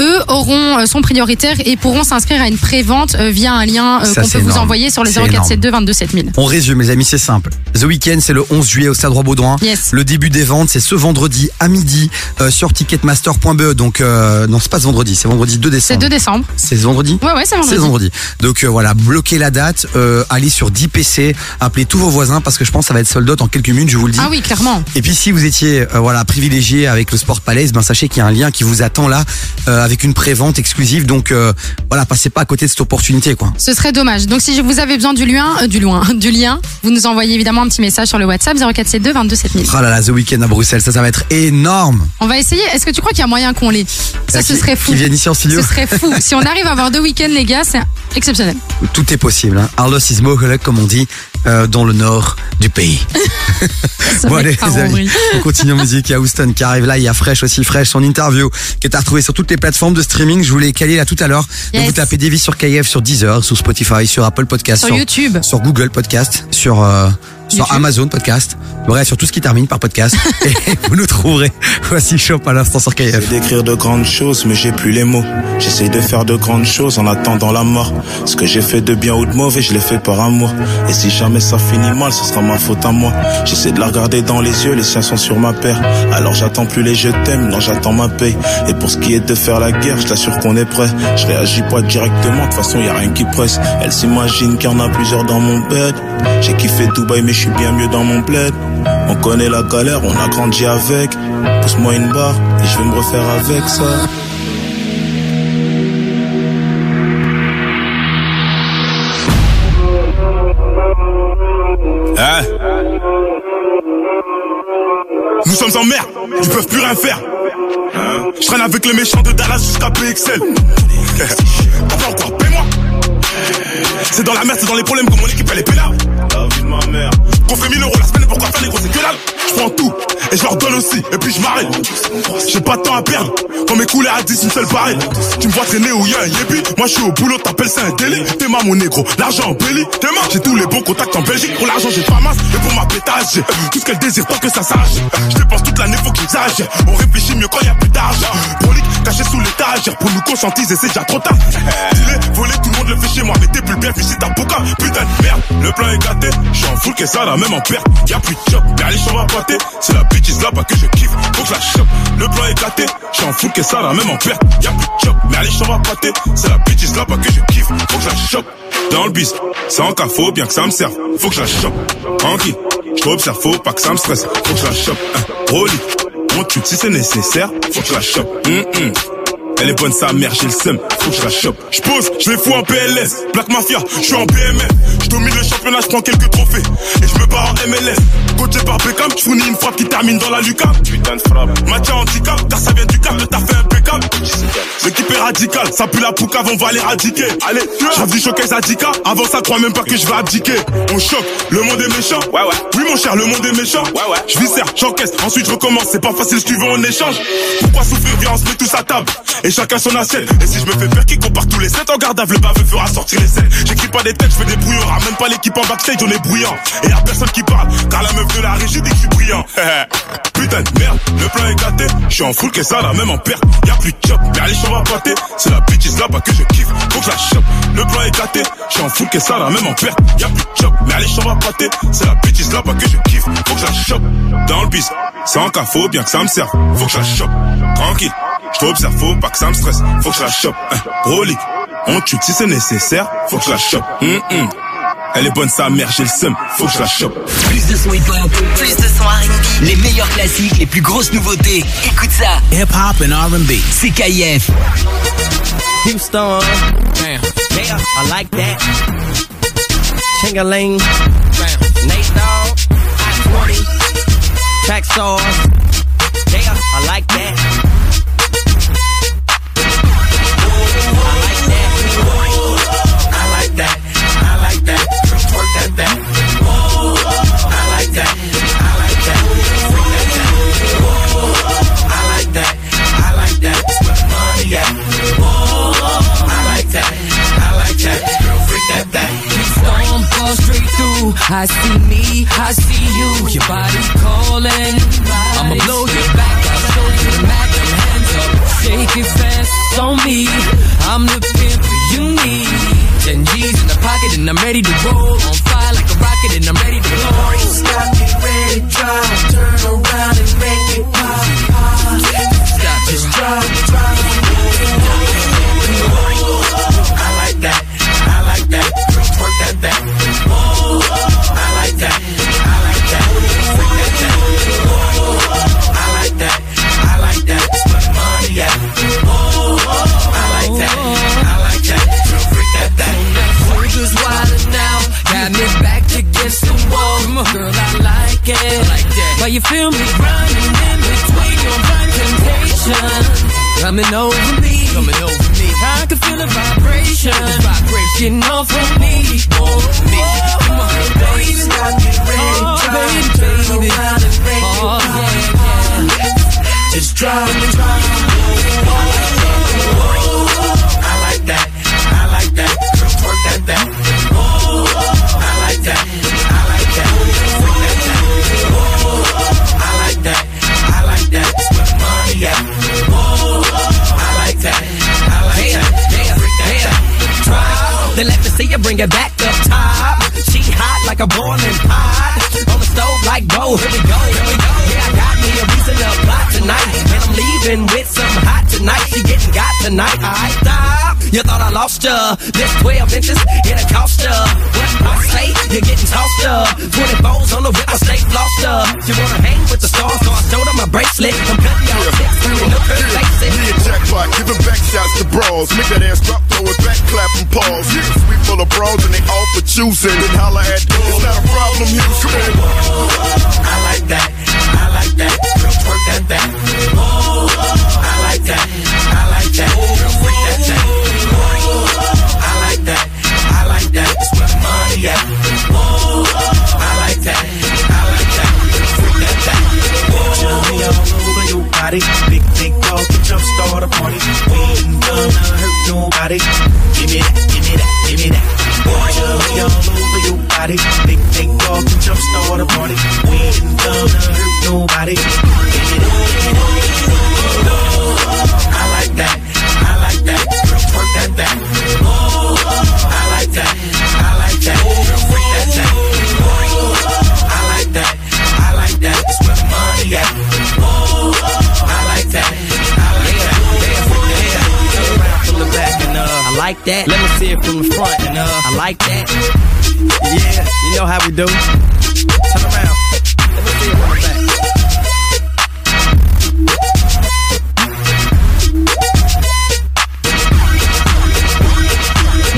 Eux auront euh, sont prioritaires et pourront s'inscrire à une pré-vente euh, via un lien euh, qu'on c'est peut vous envoyer sur les C'est 0472 22 7000. On résume, les amis, c'est simple. The Weeknd, c'est le 11 juillet au Stade Roi-Baudouin. Yes. Le début des ventes, c'est ce vendredi à midi sur ticketmaster.be. Donc, non, c'est pas ce vendredi, c'est vendredi 2 C'est décembre. 2 décembre. C'est ce vendredi Ouais, ouais, c'est vendredi. C'est vendredi. Donc voilà, bloquez la date, allez sur 10 PC, appelez tous vos voisins parce que je pense que ça va être sold out en quelques minutes, je vous le dis. Ah oui, clairement. Et puis si vous étiez euh, voilà privilégié avec le Sport Palace, ben sachez qu'il y a un lien qui vous attend là euh, avec une pré-vente exclusive. Donc euh, voilà, passez pas à côté de cette opportunité quoi. Ce serait dommage. Donc si vous avez besoin du lien, du loin, du lien, vous nous envoyez évidemment un petit message sur le WhatsApp 0472 22 7000. Ah là là, The Weekend à Bruxelles, ça ça va être énorme. On va essayer. Est-ce que tu crois qu'il y a moyen qu'on l'ait? Ça, ce serait fou. qui viennent ici en studio Ce serait fou. si on arrive à avoir deux week-ends, les gars, c'est exceptionnel. Tout est possible. Hein. Arlos is mogelijk, comme on dit euh, dans le nord du pays. Bon allez les amis, on continue en musique. Il y a Houston qui arrive là, il y a Fresh aussi, Fresh, son interview qui est à retrouver sur toutes les plateformes de streaming. Je vous l'ai calé là tout à l'heure. Donc Yes. vous tapez Davis sur KF, sur Deezer, sur Spotify, sur Apple Podcast, Sur YouTube. sur Google Podcast, sur euh, sur YouTube. Amazon Podcast, bref sur tout ce qui termine par podcast. et vous nous trouverez. Voici Shop à l'instant sur KF. d'écrire de grandes choses, mais j'ai plus les mots. J'essaye de faire de grandes choses en attendant la mort. Ce que j'ai fait de bien ou de mauvais, je l'ai fait par amour. Et si jamais ça finit mal, ce sera ma faute à moi. J'essaie de la regarder dans les yeux, les siens sont sur ma paire. Alors j'attends plus les je t'aime, non j'attends ma paye. Et pour ce qui est de faire la guerre, je t'assure qu'on est prêt. Je réagis pas directement, de toute façon y a rien qui presse. Elle s'imagine qu'il y en a plusieurs dans mon bed. J'ai kiffé Dubaï, mais je suis bien mieux dans mon bled. On connaît la galère, on a grandi avec. Pousse-moi une barre et je vais me refaire avec ça. Hein? Nous sommes en mer, ils peuvent plus rien faire. Je traîne avec les méchants de Dallas jusqu'à PXL. Papa encore, paie-moi. C'est dans la merde, c'est dans les problèmes que mon équipe elle est pénale. Ma. Qu'on fait 1000 euros la semaine, pourquoi faire les gros, c'est que dalle. Je prends tout et je leur donne aussi, et puis je m'arrête. J'ai pas de temps à perdre. Quand mes couleurs à 10, une seule pareille. Tu me vois traîner où y a un yébi. Moi je suis au boulot, t'appelles ça un délit. T'es ma mon négro, l'argent en belly. T'es ma, j'ai tous les bons contacts en Belgique. Pour l'argent, j'ai pas masse. Et pour ma pétage, tout ce qu'elle désire tant que ça s'arrache. Je dépense toute l'année, faut que j'exagère. On réfléchit mieux quand y a plus d'argent. Caché sous l'étagère. Pour nous conscientiser, c'est déjà trop tard. Dis-les, voler, tout le monde le fait chez moi. Mais t'es plus bien si t'as boca. Putain de merde, le plan est gâté. J'suis en full que ça, là, même en perte. Y'a plus de job, mais les champs va pâter. C'est la bitch is là-bas que je kiffe. Faut que je la chope. Le plan est gâté. J'suis en full que ça, là, même en perte. Y'a plus de job, mais les champs va pâter. C'est la bitch is là-bas que je kiffe. Faut que je la chope. Dans le bis, c'est en cas, bien que ça me serve. Faut que je la chope. Tranquille, j't'observe, faut pas que ça me stresse. Faut que je la chope. Hein. Mon si c'est nécessaire. Faut que je la chope. Hum, hum. Elle est bonne sa mère, j'ai le seum, faut que je la chope. Je pose, je les fous en PLS, Black Mafia, je suis en BMF. Je domine le championnat, je prends quelques trophées. Et je me barre en MLS. Coaché par Beckham, je fournis une frappe qui termine dans la lucarne. Putain de frappe. Match handicap, car ça vient du cap, le taf est impeccable. Le L'équipe est radicale, ça pue la poucave, on va l'éradiquer. Allez, j'avais du showcase 10K, avant ça crois même pas que je vais abdiquer. On choque, le monde est méchant. Ouais, ouais. Oui, mon cher, le monde est méchant. Ouais, ouais. Je viscère, j'encaisse, ensuite je recommence. C'est pas facile, ce tu veux en échange. Pourquoi souffrir, viens, on se met tous à table. Et chacun son assiette. Et si je me fais faire qui compare tous les 7 en vue, le baveux fera sortir les 7. J'écris pas des têtes, je fais des brouillons. Ramène pas l'équipe en backstage, on est bruyant. Et y'a personne qui parle, car la meuf de la régie dit que je suis brillant. Putain de merde, le plan est gâté. Je suis en full que ça, la même en perte. Y'a plus de chop, mais allez, on va pâter. C'est la bitch là-bas que je kiffe, faut que je chope. Le plan est gâté, je suis en full que ça, la même en perte. Y'a plus de chop, mais allez, on va pâter. C'est la bitch là-bas que je kiffe, faut que je la chope. Dans le bis, sans cas, faut bien que ça me serve. Faut que je la chope. Tranquille, je t'observe, faut pas que ça me stresse. Faut que je la chope. Hein, brolique, on tue si c'est nécessaire. Faut que je la chope. Hum, hum. Elle est bonne sa mère, j'ai le seum, faut que je la chope. Plus de son hip-hop, plus de son R&B, les meilleurs classiques, les plus grosses nouveautés. Écoute ça. Hip-hop and R&B. C'est KIF. Houston. Damn. Yeah, I like that. Chingaling. Nate Dogg. I 20. Track. Yeah, I like that. I see me, I see you. Your body calling. I'ma blow your back. I'll show you the Mac. Hands up. Shake it fast on me. I'm the pimp you need. Ten G's in the pocket and I'm ready to roll. On fire like a rocket and I'm ready to blow. Stop, get ready, drive. Turn around and make it pop. Stop, Just drive, drive. I like that. I like that. Work that back. I like that. I like that. Freak that back. I like that. I like that. Where the money at? I like that. I like that. Freak that. Shoulders wider now. Got me back against the wall. Girl, I like it. like that. Why you feel me running in between your blind temptation? Coming over me. Coming over me. I can feel the vibration. The vibration. Off on me. Oh, me. Come on, baby. Stop, get ready, Oh, drive. baby, Turn baby. around and make it Oh, pop. yeah, yeah. Just drive, drive. I see you bring it back up top. She hot like a boiling pot. On like whoa, here we go, here we go. Yeah, I got me a reason to fly tonight. And I'm leaving with some hot tonight. She getting got tonight. I stop. You thought I lost ya. This 12 inches, it'll cost ya. What I say, you're getting tossed up. 20 balls on the whip, I stay flossed up. You wanna hang with the stars, so I showed her my bracelet. I'm cutting y'all six, you know, face it. Me and Jackpot giving back shots to bras. Make that ass drop, throw it back, clap and pause. Yeah, sweet full of bras and they all for choosing. Then holla at. It's not a problem, Houston. I like that. I like that. Work that back. I like that. I like that. Freak that back. I like that. I like that. It's where money at. Oh, I like that. I like that. Freak that back. Johnny all over your body. Big, big dog can jump start a party. Ain't gonna hurt nobody. Give me that, give me that, give me that. Boy, Johnny all over your body. Big, big start party. We ain't gonna hurt nobody. That, give me that. I like that. I like that. Work that back. I like that. I like that. Freak that back. I like that. I like that. It's where the money at. I like that. I like that. Freak that back. Turn around from the back and uh, I like that. Let me see it from the front and uh, I like that. Yeah, you know how we do. Turn around. Let me see it from the back.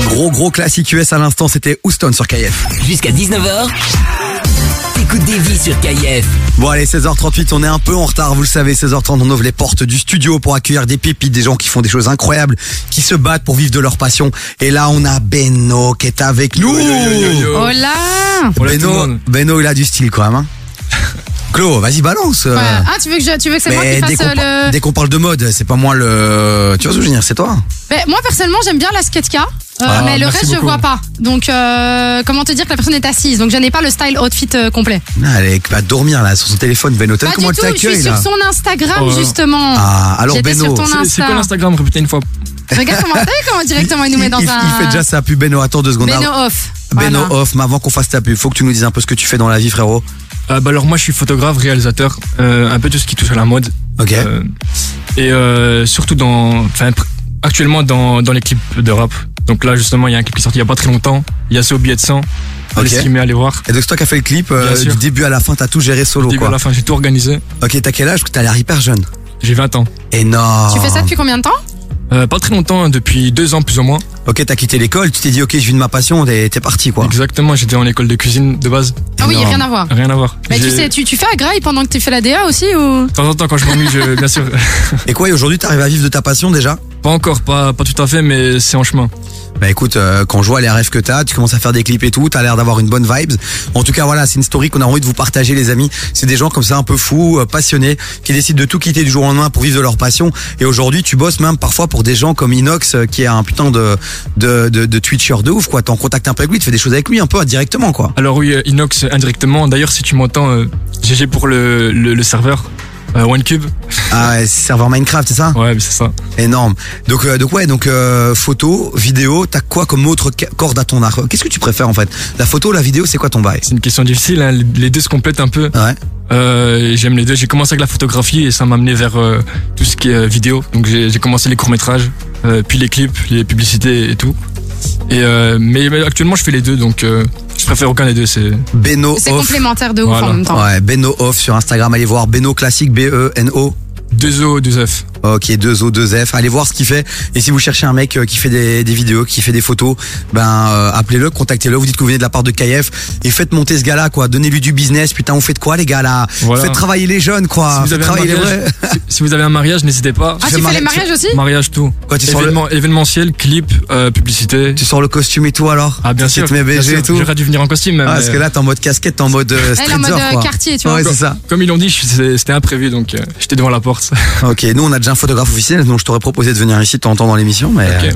Gros gros classique US à l'instant, c'était Houston sur KF. Jusqu'à 19h, T'écoutes Davy sur KIF. Bon allez 16h38 on est un peu en retard vous le savez 16h30 on ouvre les portes du studio pour accueillir des pépites des gens qui font des choses incroyables qui se battent pour vivre de leur passion. Et là on a Beno qui est avec nous. Oh là Beno, Beno il a du style quand même hein. Claude vas-y balance euh. Ouais. Ah, tu veux que, je, tu veux que c'est moi Mais qui dès fasse qu'on euh, par- le... dès qu'on parle de mode c'est pas moi le tu vois ce que je veux dire c'est toi Ben, moi, personnellement, j'aime bien la skateca. euh, Ah, mais le merci reste, je beaucoup. vois pas. Donc, euh, comment te dire que la personne est assise? Donc, je n'ai pas le style outfit euh, complet. Ah, Elle est- va dormir là sur son téléphone Beno T'as Pas vu comment du elle tout, je suis sur son Instagram, Oh. justement. Ah, alors, J'étais Beno. sur ton C'est- Insta. c'est quoi l'Instagram Répétez une fois. Regarde comment, t'as vu comment directement il nous met dans il, un... il fait déjà sa pub Beno attends deux secondes Beno off. Beno Voilà. off mais avant qu'on fasse ta pub faut que tu nous dises un peu ce que tu fais dans la vie frérot Euh, bah alors moi je suis photographe, réalisateur, euh, un peu tout ce qui touche à la mode. Ok. Euh, et euh, surtout dans, enfin actuellement dans, dans les clips de rap. Donc là justement il y a un clip qui est sorti il y a pas très longtemps. Il y a ce billet de 100. Allez Ok. streamer, allez voir. Et donc c'est toi qui as fait le clip euh, du début à la fin, t'as tout géré solo Du début quoi. à la fin j'ai tout organisé. Ok, t'as quel âge? T'as l'air hyper jeune. J'ai 20 ans. Énorme. Tu fais ça depuis combien de temps? Euh, pas très longtemps, hein, depuis deux ans plus ou moins. Ok, t'as quitté l'école, tu t'es dit ok, je vis de ma passion, t'es t'es parti quoi. Exactement, j'étais en école de cuisine de base. Ah oui, rien à voir. Rien à voir. Mais tu J'ai- sais, tu, tu fais à Grail pendant que tu fais la DA aussi ou? De temps en temps quand je m'ennuie, je, bien sûr. Et quoi, et aujourd'hui t'arrives à vivre de ta passion déjà? Pas encore, pas, pas tout à fait, mais c'est en chemin. Bah écoute, euh, quand je vois les rêves que t'as, tu commences à faire des clips et tout, t'as l'air d'avoir une bonne vibe. En tout cas, voilà, c'est une story qu'on a envie de vous partager, les amis. C'est des gens comme ça, un peu fous, euh, passionnés, qui décident de tout quitter du jour au lendemain pour vivre de leur passion. Et aujourd'hui, tu bosses même parfois pour des gens comme Inox, euh, qui est un putain de de, de, de Twitcher de ouf, quoi. T'es en contact un peu avec lui, tu fais des choses avec lui un peu directement, quoi. Alors oui, euh, Inox indirectement. D'ailleurs, si tu m'entends, euh, GG pour le, le, le serveur. Euh, OneCube. Ah, ouais, serveur Minecraft, c'est ça? Ouais, c'est ça. Énorme. Donc, euh, donc ouais, donc euh, photo, vidéo, t'as quoi comme autre corde à ton arc? Qu'est-ce que tu préfères en fait? La photo, la vidéo, c'est quoi ton bail? C'est une question difficile, hein, les deux se complètent un peu. Ouais. Euh, J'aime les deux. J'ai commencé avec la photographie et ça m'a amené vers euh, tout ce qui est euh, vidéo. Donc j'ai commencé les courts-métrages, euh, puis les clips, les publicités et tout. Et euh, mais, mais actuellement, je fais les deux, donc euh, je préfère aucun des deux. C'est Beno c'est complémentaire de ouf Voilà. en même temps Ouais, Beno off sur Instagram, allez voir Beno classique B E N O. 2 O, 2 F. Ok, 2 O, 2 F. Allez voir ce qu'il fait. Et si vous cherchez un mec euh, qui fait des, des vidéos, qui fait des photos, ben euh, appelez-le, contactez-le. Vous dites que vous venez de la part de KF et faites monter ce gars-là, quoi. Donnez-lui du business. Putain, on fait de quoi, les gars là Voilà. Faites travailler les jeunes, quoi. Si vous avez un mariage, vrais. si, si vous avez un mariage, n'hésitez pas. Ah, tu fais les mariages aussi? Mariage, tout. Quoi, tu sors le- Événement, événementiel, clip, euh, publicité. Tu sors le costume et tout alors? Ah, bien Tu sûr. te mets bien BG sûr. et tout? J'aurais dû venir en costume, même. Ah, parce que là, t'es en mode casquette, t'es en mode euh, Elle est en mode streetwear, euh, quoi. quartier, tu vois. Ouais, c'est ça. Comme ils l'ont dit, c'était imprévu, donc euh, j'étais devant la porte. Ok, nous on a déjà un photographe officiel, donc je t'aurais proposé de venir ici de temps en temps dans l'émission, mais, Ok.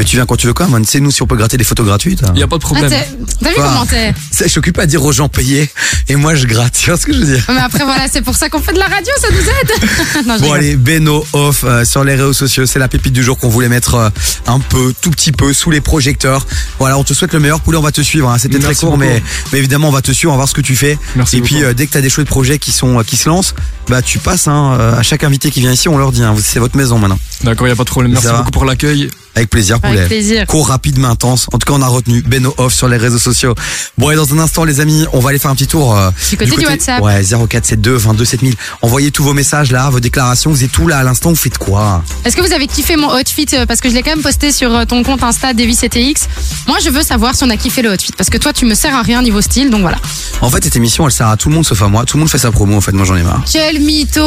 Mais tu viens quand tu veux quand même. Tu sais, nous si on peut gratter des photos gratuites. Il y a pas de Ah, problème. t'es- T'as vu comment t'es je t'occupe à dire aux gens payés et moi je gratte. Tu vois ce que je veux dire Mais après voilà, c'est pour ça qu'on fait de la radio, ça nous aide. non, Bon allez, Beno off euh, sur les réseaux sociaux, c'est la pépite du jour qu'on voulait mettre euh, un peu, tout petit peu sous les projecteurs. Voilà, on te souhaite le meilleur poulet, on va te suivre. hein. C'était très court, mais, mais évidemment on va te suivre, on va voir ce que tu fais. Merci et puis euh, dès que t'as des chouettes projets qui sont euh, qui se lancent, bah tu passes hein, euh, à chaque invité qui vient ici, on leur dit, hein, vous- c'est votre maison maintenant. D'accord, il y a pas de problème. Merci beaucoup pour l'accueil. Avec plaisir, Avec poulet. plaisir. Court, rapide, mais intense. En tout cas, on a retenu Beno Off sur les réseaux sociaux. Bon, et dans un instant, les amis, on va aller faire un petit tour. euh, Du côté du WhatsApp. Ouais, 0472 22 7000. Envoyez tous vos messages là, vos déclarations. Vous êtes tout là à l'instant, vous faites quoi? Est-ce que vous avez kiffé mon outfit? Euh, Parce que je l'ai quand même posté sur euh, ton compte Insta DevisCTX. Moi, je veux savoir si on a kiffé le outfit. Parce que toi, tu me sers à rien niveau style, donc voilà. En fait, cette émission, elle sert à tout le monde sauf à moi. Tout le monde fait sa promo, en fait. Moi, j'en ai marre. Quel mytho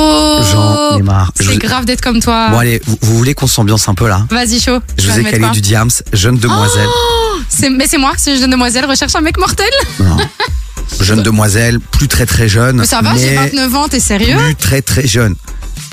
J'en ai marre. C'est grave d'être comme toi. Bon, allez, vous, vous voulez qu'on s'ambiance un peu là? Vas-y, chaud. Je vous ai calé du Diams, jeune demoiselle. Oh, mais c'est moi, c'est une jeune demoiselle, recherche un mec mortel. Non. Jeune demoiselle, plus très très jeune. Mais ça va, j'ai mais 29 ans, t'es sérieux? Plus très très jeune.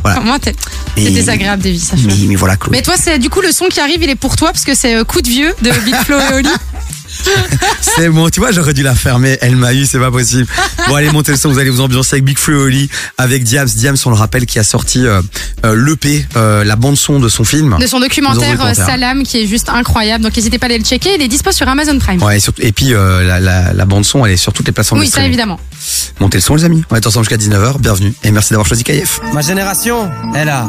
Voilà. Comment t'es C'est désagréable, Davy, ça Mais, mais voilà. Mais toi, c'est du coup le son qui arrive, il est pour toi parce que c'est euh, coup de vieux de Big Flo et Oli? C'est bon, tu vois, j'aurais dû la fermer. Elle m'a eu, c'est pas possible. Bon, allez, montez le son, vous allez vous ambiancer avec Big Flo et Oli, avec Diams. Diams, on le rappelle, qui a sorti euh, euh, l'EP, euh, la bande-son de son film. De son documentaire, euh, Salam qui est juste incroyable. Donc n'hésitez pas à aller le checker. Il est dispo sur Amazon Prime. Ouais, et, surtout- et puis euh, la, la, la bande-son, elle est sur toutes les plateformes oui, de ça évidemment. Montez le son, les amis. On est ensemble jusqu'à 19h. Bienvenue et merci d'avoir choisi KF. Ma génération, elle a,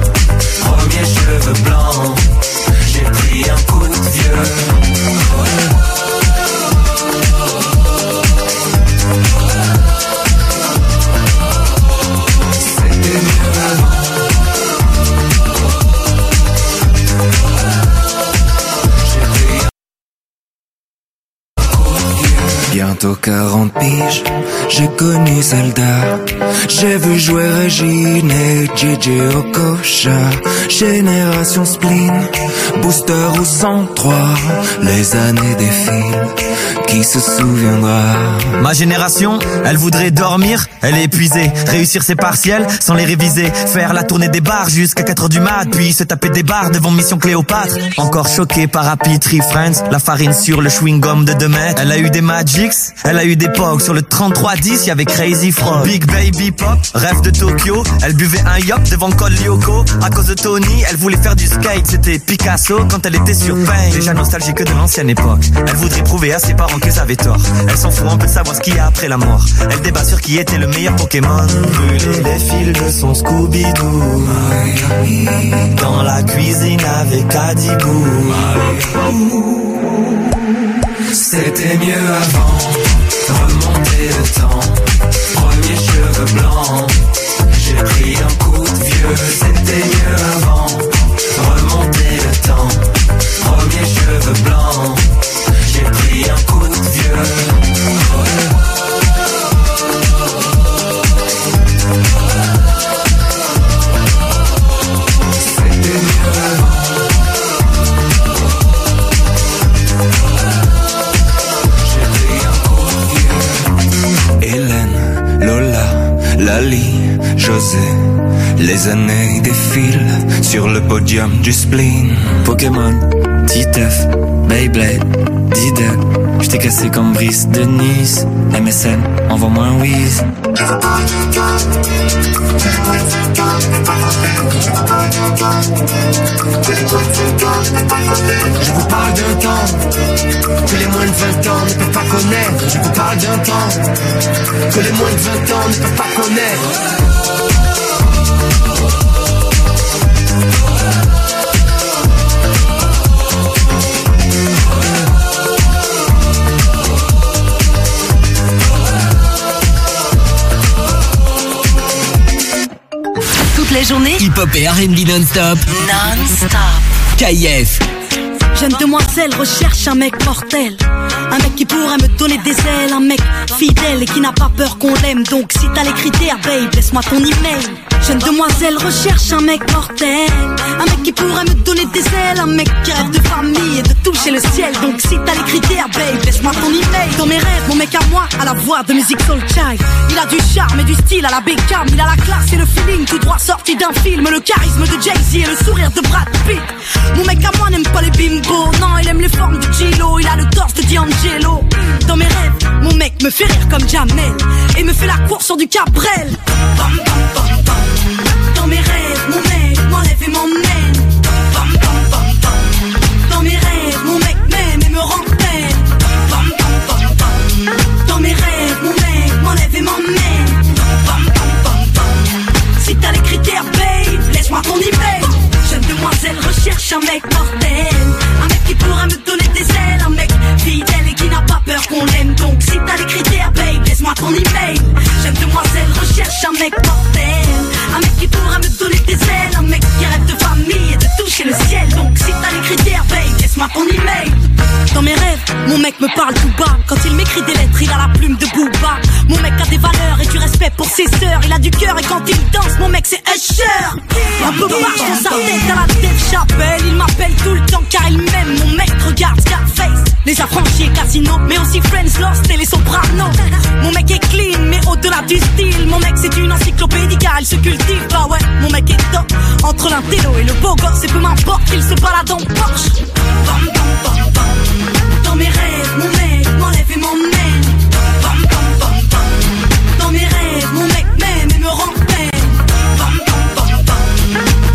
J'ai pris un coup de vieux. Bientôt 40 piges, j'ai connu Zelda. J'ai vu jouer Régine et JJ Okocha. Génération spleen, booster ou 103. Les années défilent, qui se souviendra? Ma génération, elle voudrait dormir, elle est épuisée, réussir ses partiels sans les réviser, faire la tournée des bars jusqu'à 4 heures du mat, puis se taper des bars devant Mission Cléopâtre. Encore choquée par Happy Tree Friends, la farine sur le chewing-gum de 2 mètres. Elle a eu des Magics, elle a eu des Pogs, sur le 3310, y avait Crazy Frog. Big Baby Pop, rêve de Tokyo, elle buvait un yop devant Col Lyoko. À cause de Tony, elle voulait faire du skate, c'était Picasso quand elle était sur Pain. Déjà nostalgique de l'ancienne époque, elle voudrait prouver à ses parents qu'ils avaient tort. Elle s'en fout un peu de savoir ce qu'il y a après la mort. Elle débat sur qui était le meilleur Pokémon. Brûler les fils de son Scooby-Doo. Dans la cuisine avec Adibou. C'était mieux avant, remonter le temps. Premier cheveux blancs, j'ai pris un coup de vieux. C'était mieux avant, remonter le temps. Premier cheveux blancs, j'ai pris un coup de vieux. Lali, José. Les années défilent sur le podium du spleen. Pokémon, Titeuf, Beyblade, Diddle. J't'ai cassé comme Brice de Nice. MSN, envoie-moi un whiz. Je vous parle d'un temps que les moins de 20 ans ne peuvent pas connaître. Je vous parle d'un temps que les moins de 20 ans ne peuvent pas connaître. Et R&B non-stop. Non-stop. KIF. Jeune demoiselle recherche un mec mortel. Un mec qui pourrait me donner des ailes. Un mec fidèle et qui n'a pas peur qu'on l'aime. Donc si t'as les critères, babe, laisse-moi ton email. Jeune demoiselle recherche un mec mortel. Un mec qui pourrait me donner des ailes. Un mec qui rêve de famille et de toucher le ciel. Donc si t'as les critères, babe, laisse-moi ton email. Dans mes rêves, mon mec à moi, à la voix de musique soul child. Il a du charme et du style à la Beckham. Il a la classe et le feeling tout droit sorti d'un film. Le charisme de Jay-Z et le sourire de Brad Pitt. Mon mec à moi n'aime pas les bimbos. Non, il aime les formes de Gilo. Il a le torse de D'Angelo. Dans mes rêves, mon mec me fait rire comme Jamel. Et me fait la course sur du Cabrel. Dans mes rêves, mon mec m'enlève et m'emmène. Dans mes rêves, mon mec m'aime et me rend peine. Dans mes rêves, mon mec m'enlève et m'emmène. Si t'as les critères, babe, laisse-moi ton email. Jeune demoiselle recherche un mec mortel. mon email. Demoiselle recherche un mec mortel. Un mec qui pourra me donner des ailes. Un mec qui rêve de famille et de toucher le ciel. Donc si t'as les critères, paye laisse-moi ton email. Dans mes rêves, mon mec me parle tout bas. Quand il m'écrit des lettres, il a la plume de Booba. Mon mec a des valeurs et du respect pour ses sœurs. Il a du cœur et quand il danse, mon mec c'est Usher. Un peu marche dans sa tête à la tête chapelle. Il m'appelle tout le temps car il m'aime. Mon mec regarde Scarface. Les affranchis et Casino, mais aussi Friends Lost et les Sopranos. Mon mec est clean, mais au-delà du style. Mon mec c'est une encyclopédie car il se cultive. Bah ouais, mon mec est top. Entre l'intello et le beau gosse, et peu m'importe qu'il se balade en Porsche. Dans mes rêves, mon mec m'enlève et m'emmène. Dans mes rêves, mon mec m'aime et me rend bam.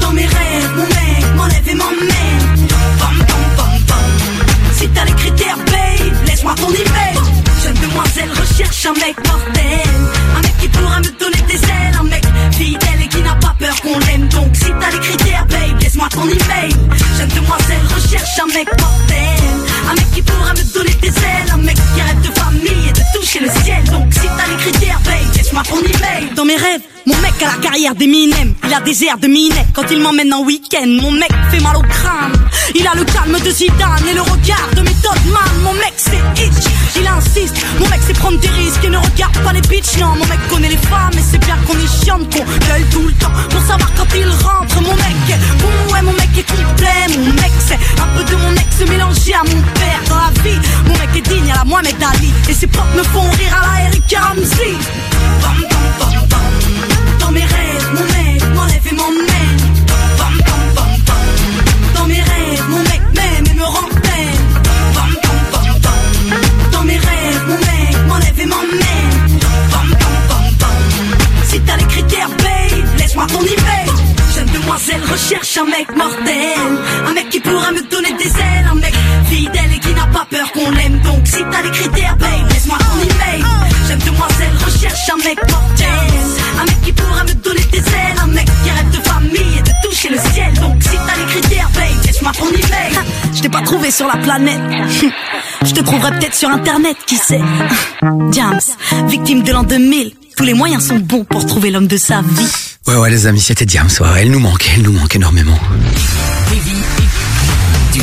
Dans mes rêves, mon mec m'enlève et m'emmène. Si t'as les critères, babe, laisse-moi ton email. Jeune demoiselle recherche un mec mortel. Ton email. Jeune demoiselle recherche un mec mortel. Un mec qui pourra me donner des ailes. Un mec qui rêve de famille et de toucher le ciel. Donc si t'as les critères, babe, laisse-moi ton email. Dans mes rêves, mon mec a la carrière d'Eminem. Il a des airs de Minet quand il m'emmène en week-end. Mon mec fait mal au crâne. Il a le calme de Zidane et le regard de Method Man. Mon mec c'est itch, il insiste. Mon mec c'est prendre des risques et ne regarde pas les bitches. Non, mon mec connaît les femmes et c'est bien qu'on est chiante, qu'on gueule tout le temps pour savoir quand il rentre. Mon mec est bon, ouais, mon mec est complet. Mon mec c'est un peu de mon ex mélangé à mon père dans la vie. Mon mec est digne à la Mohamed Ali et ses potes me font rire à la Eric Ramsey. Recherche un mec mortel. Un mec qui pourra me donner des ailes. Un mec fidèle et qui n'a pas peur qu'on l'aime. Donc si t'as les critères, babe, laisse-moi ton email. Jeune demoiselle recherche un mec mortel. Je t'ai pas trouvé sur la planète. Je te trouverai peut-être sur internet, qui sait. James, victime de l'an 2000. Tous les moyens sont bons pour trouver l'homme de sa vie. Ouais, ouais, les amis, c'était Diams. Ouais, elle nous manque, elle nous manque énormément.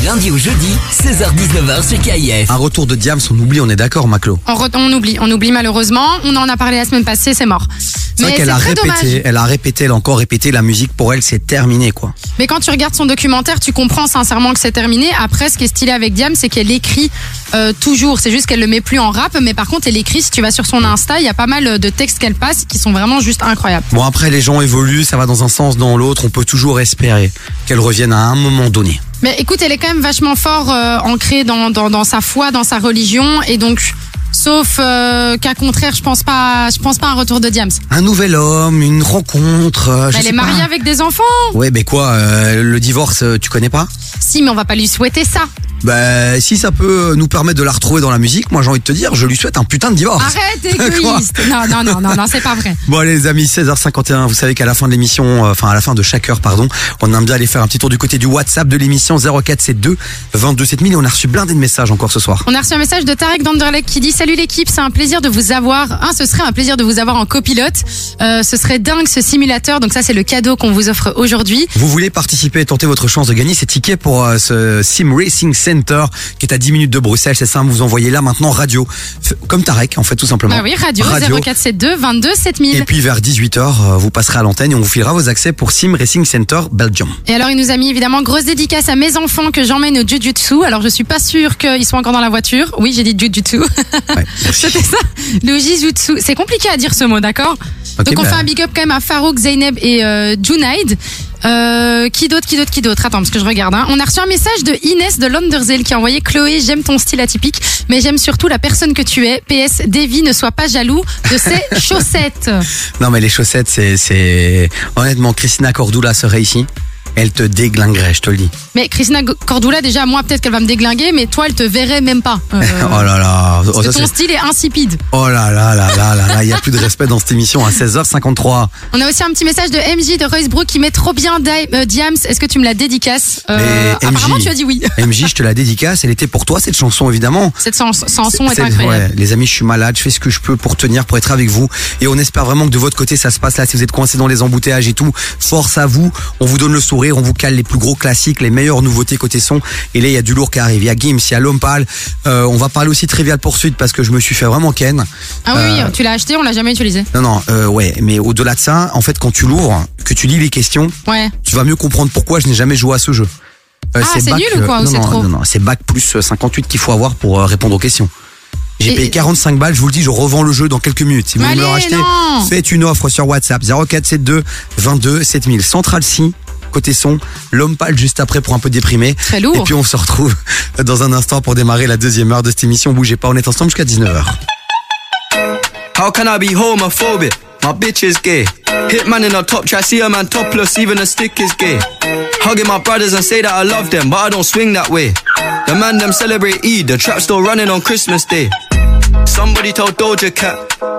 Lundi au jeudi, 16h-19h sur KIF. Un retour de Diams, on oublie, on est d'accord, Maclo. On, re- on oublie, on oublie malheureusement. On en a parlé la semaine passée, c'est mort. C'est vrai Mais qu'elle a très répété, dommage. elle a répété, elle a encore répété, la musique pour elle, c'est terminé, quoi. Mais quand tu regardes son documentaire, tu comprends sincèrement que c'est terminé. Après, ce qui est stylé avec Diam, c'est qu'elle écrit euh, toujours. C'est juste qu'elle le met plus en rap, mais par contre, elle écrit. Si tu vas sur son Insta, il y a pas mal de textes qu'elle passe qui sont vraiment juste incroyables. Bon, après, les gens évoluent, ça va dans un sens, dans l'autre, on peut toujours espérer qu'elle revienne à un moment donné. Mais écoute, elle est quand même vachement fort euh, ancrée dans, dans, dans sa foi, dans sa religion, et donc, sauf euh, qu'à contraire, je pense pas, je pense pas à un retour de Diams. Un nouvel homme, une rencontre, euh, je elle sais est mariée avec des enfants. Ouais, mais quoi, euh, le divorce, euh, tu connais pas? Si, mais on va pas lui souhaiter ça. Bah, si ça peut nous permettre de la retrouver dans la musique, moi j'ai envie de te dire, je lui souhaite un putain de divorce. Arrête, égoïste. non, non, non, non, non, c'est pas vrai. Bon allez les amis, 16h51, vous savez qu'à la fin de l'émission, euh, enfin à la fin de chaque heure, pardon, on aime bien aller faire un petit tour du côté du WhatsApp de l'émission 0472 22 7000 et on a reçu blindé de messages encore ce soir. On a reçu un message de Tarek Danderleck qui dit Salut l'équipe, c'est un plaisir de vous avoir. Un, ce serait un plaisir de vous avoir en copilote. Euh, ce serait dingue ce simulateur. Donc ça, c'est le cadeau qu'on vous offre aujourd'hui. Vous voulez participer et tenter votre chance de gagner ces tickets pour euh, ce Sim Racing Center qui est à 10 minutes de Bruxelles, c'est simple, vous envoyez là maintenant radio, F- comme Tarek en fait tout simplement. Ah oui, radio, 0472 22 7000. Et puis vers 18h, vous passerez à l'antenne et on vous filera vos accès pour Sim Racing Center Belgium. Et alors, il nous a mis évidemment grosse dédicace à mes enfants que j'emmène au Jujutsu. Alors, je suis pas sûre qu'ils soient encore dans la voiture. Oui, j'ai dit Jujutsu. C'était ça. Le Jujutsu. C'est compliqué à dire ce mot, d'accord Donc, on bah. fait un big up quand même à Farouk, Zeynep et euh, Junaid. Euh, qui d'autre, qui d'autre, qui d'autre? Attends, parce que je regarde. Hein. On a reçu un message de Inès de Londerzeel qui a envoyé Chloé, j'aime ton style atypique, mais j'aime surtout la personne que tu es. PS, Davy, ne sois pas jaloux de ses chaussettes. Non mais les chaussettes, c'est, c'est... Honnêtement, Christina Cordula serait ici, elle te déglinguerait, je te le dis. Mais Christina Cordula, déjà, moi, peut-être qu'elle va me déglinguer, mais toi, elle te verrait même pas. Euh, oh là là. Oh, ça, ton style est insipide. oh là là là là là là, il y a plus de respect dans cette émission à 16h53. On a aussi un petit message de MJ de Royce qui met trop bien euh, Diams. Est-ce que tu me la dédicaces? Euh, Apparemment, tu as dit oui. MJ, je te la dédicace, elle était pour toi cette chanson évidemment. Cette chans- chanson est, C'est- incroyable. ouais, les amis, je suis malade, je fais ce que je peux pour tenir, pour être avec vous. Et on espère vraiment que de votre côté, ça se passe là. Si vous êtes coincé dans les embouteillages et tout, force à vous. On vous donne le sourire. Découvrir. On vous cale les plus gros classiques, les meilleures nouveautés côté son. Et là, il y a du lourd qui arrive. Il y a Gims, il y a Lompal. Euh, on va parler aussi de Trivial Poursuite parce que je me suis fait vraiment ken. Ah oui, Euh, tu l'as acheté, on l'a jamais utilisé. Non, non, euh, ouais, mais au-delà de ça, en fait, quand tu l'ouvres, que tu lis les questions, Ouais. tu vas mieux comprendre pourquoi je n'ai jamais joué à ce jeu. Ah, c'est bac, nul ou quoi, ou non, non, trop non, non, c'est bac plus euh, 58 qu'il faut avoir pour répondre aux questions. J'ai payé 45 balles, je vous le dis, je revends le jeu dans quelques minutes. Si vous voulez me le racheter, faites une offre sur WhatsApp 0472 22 7000. Central C, côté son, l'homme pâle juste après pour un peu déprimer. Très lourd. Et puis on se retrouve dans un instant pour démarrer la deuxième heure de cette émission. Bougez pas, on est ensemble jusqu'à 19h. How can I be homophobic? My bitch is gay. Hitman in a top try, see a man topless, even a stick is gay. Hugging my brothers and say that I love them, but I don't swing that way. The man them celebrate Eid, the trap still running on Christmas Day. Somebody told Doja Cat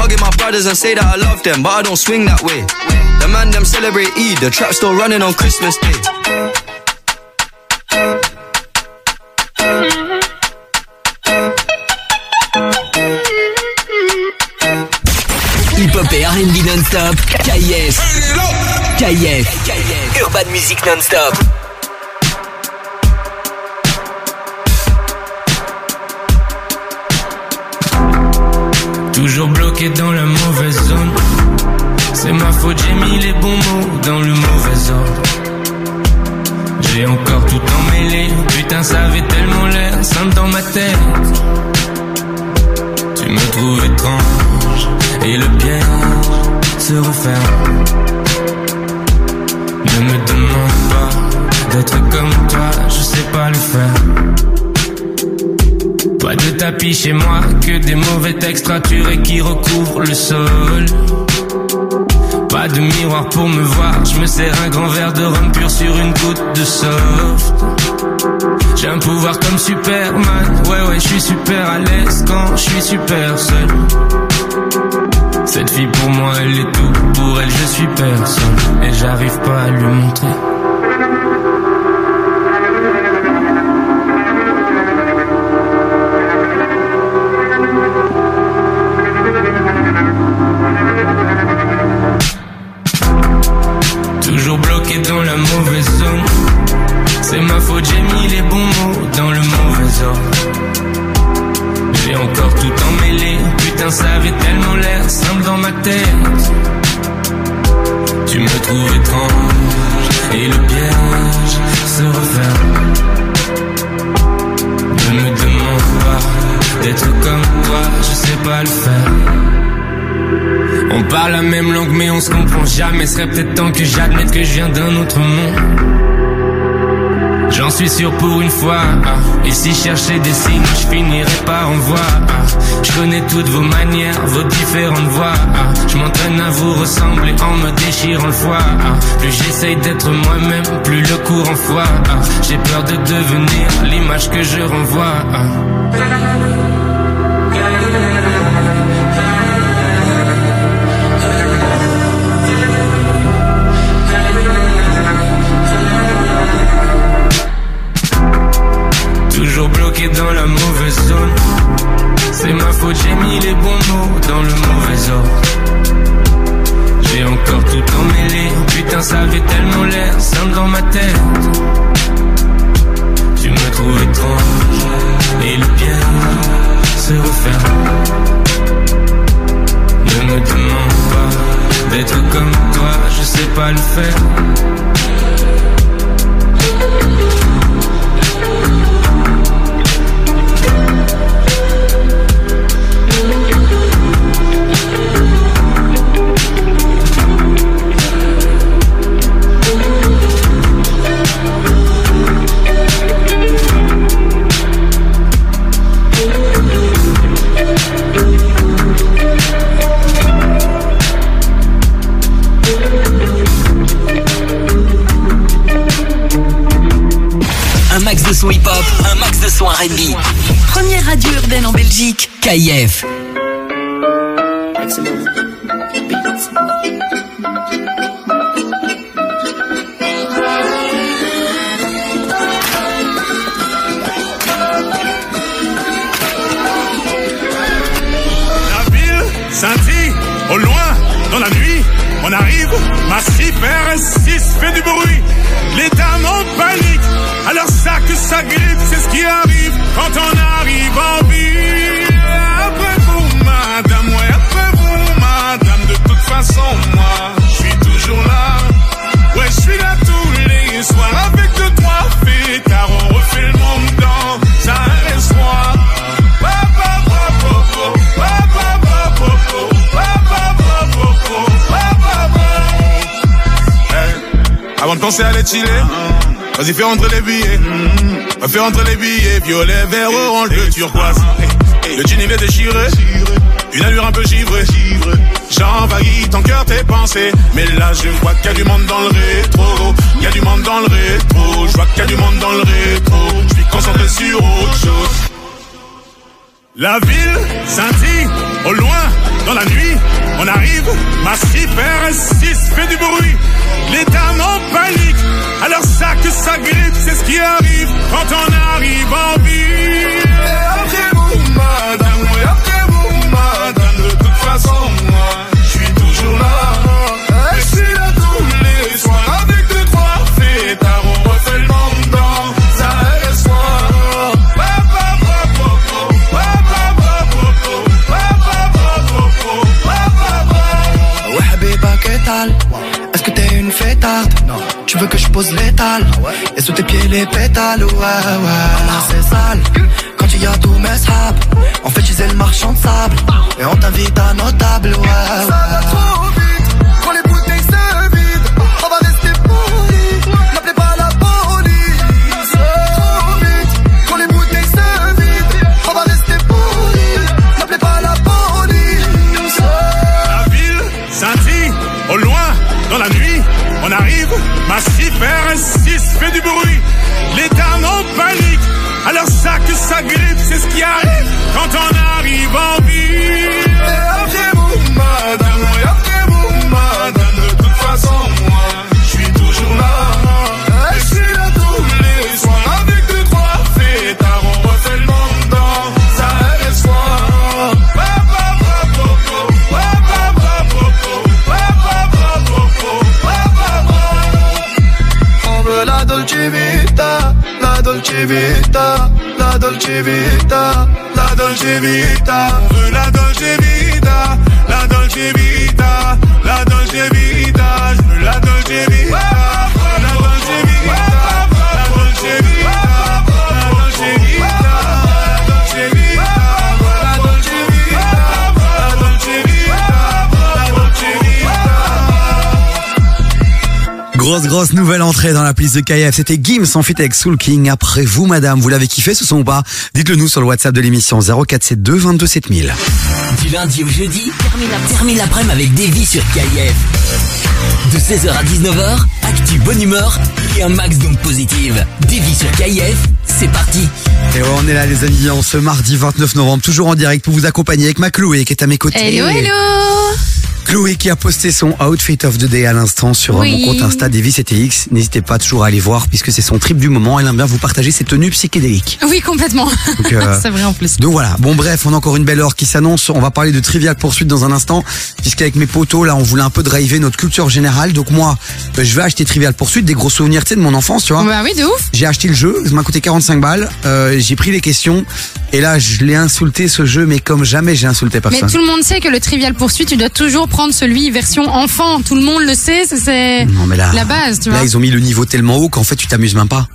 Hugging my brothers and say that I love them, but I don't swing that way. The man them celebrate Eid, the trap still running on Christmas Day. Hip-hop et R&B non-stop. KIF. KIF. Urban Music non-stop. Toujours bloqué dans la mauvaise zone. C'est ma faute, j'ai mis les bons mots dans le mauvais ordre. J'ai encore tout emmêlé. Putain, ça avait tellement l'air simple dans ma tête. Tu me trouves étrange et le piège se referme. Ne me demande pas d'être comme toi, je sais pas le faire. Pas de tapis chez moi, que des mauvais textes raturés qui recouvrent le sol. Pas de miroir pour me voir, je me sers un grand verre de rhum pur sur une goutte de soft. J'ai un pouvoir comme Superman, ouais ouais, je suis super à l'aise quand je suis super seul. Cette fille pour moi, elle est tout, pour elle je suis personne, et j'arrive pas à lui montrer. Jamais Serait peut-être temps que j'admette que je viens d'un autre monde J'en suis sûr pour une fois ah. Et si je cherchais des signes je finirais par en voir ah. Je connais toutes vos manières, vos différentes voix ah. Je m'entraîne à vous ressembler en me déchirant le foie. Plus j'essaye d'être moi-même, plus le courant foie ah. J'ai peur de devenir l'image que je renvoie dans la mauvaise zone. C'est ma faute, j'ai mis les bons mots dans le mauvais ordre. J'ai encore tout emmêlé. Putain, ça avait tellement l'air simple dans ma tête. Tu me trouves étrange et le bien se referme. Ne me demande pas d'être comme toi, je sais pas le faire. Son R&B. Première radio urbaine en Belgique. KIF. La ville scintille au loin dans la nuit. On arrive, massif RS6 fait du bruit. Les dames en panique, alors ça que ça ce qui arrive quand on arrive en ville. Après vous, madame, ouais, après vous, madame, de toute façon, moi, je suis toujours là. Ouais, je suis là tous les soirs avec deux, trois fêtards, on refait le monde dans un restaurant. Eh, Avant de penser à les chiller, vas-y fais rentrer les billets. Fais rentrer les billets, violet, vert, orange, bleu, turquoise. Eh, Le jean il est déchiré, une allure un peu givrée. J'envahis ton cœur, tes pensées. Mais là je vois qu'il y a du monde dans le rétro. Il y a du monde dans le rétro. Je vois qu'il y a du monde dans le rétro. Je suis concentré sur autre chose. La ville scintille au loin dans la nuit. On arrive, massif RS6 fait du bruit. Les dames en panique, alors ça que ça grippe, c'est ce qui arrive quand on arrive en ville. Et après vous, madame, oui, après vous, madame, de toute façon, moi, Et sous tes pieds les pétales Ouais ouais. C'est sale. Quand il y a tous mes sables On fait utiliser le marchand de sable. Et on t'invite à nos tables Ouais 6 fait du bruit. Les dames en panique. Alors ça que ça grippe, c'est ce qui arrive quand on arrive en vie. Vita La Dolce Vita La Dolce Vita, la Dolce Vita, la Dolce Vita, la Dolce Vita, Grosse, grosse nouvelle entrée dans la playlist de KF. C'était Gims en fit avec Soul King. Après vous, madame, vous l'avez kiffé ce son ou pas? Dites-le nous sur le WhatsApp de l'émission 0472 22 7000. Du lundi au jeudi, termine la- termine l'après-midi avec Davy sur KIF. De 16h à 19h, actu bonne humeur et un max d'ondes positives. Davy sur KIF, c'est parti. Et ouais, on est là les amis, en ce mardi 29 novembre, toujours en direct pour vous accompagner avec ma Chloé qui est à mes côtés. Hello, hello Chloé qui a posté son outfit of the day à l'instant sur euh, Oui. mon compte Insta CTX. N'hésitez pas toujours à aller voir puisque c'est son trip du moment. Elle aime bien vous partager ses tenues psychédéliques. Oui, complètement. Euh, c'est vrai en plus. Donc voilà. Bon bref, on a encore une belle heure qui s'annonce. On va parler de Trivial Poursuite dans un instant, puisqu'avec mes potos là, on voulait un peu driver notre culture générale. Donc moi, euh, je vais acheter Trivial Poursuite, des gros souvenirs, tu sais, de mon enfance, tu vois. Bah oui, de ouf. J'ai acheté le jeu, ça m'a coûté 45 balles. Euh, j'ai pris les questions et là, je l'ai insulté ce jeu, mais comme jamais j'ai insulté Mais personne. tout le monde sait que le Trivial Poursuite, tu dois toujours prendre celui version enfant. Tout le monde le sait, c'est- là, la base, tu là vois. ils ont mis le niveau tellement haut qu'en fait tu t'amuses même pas.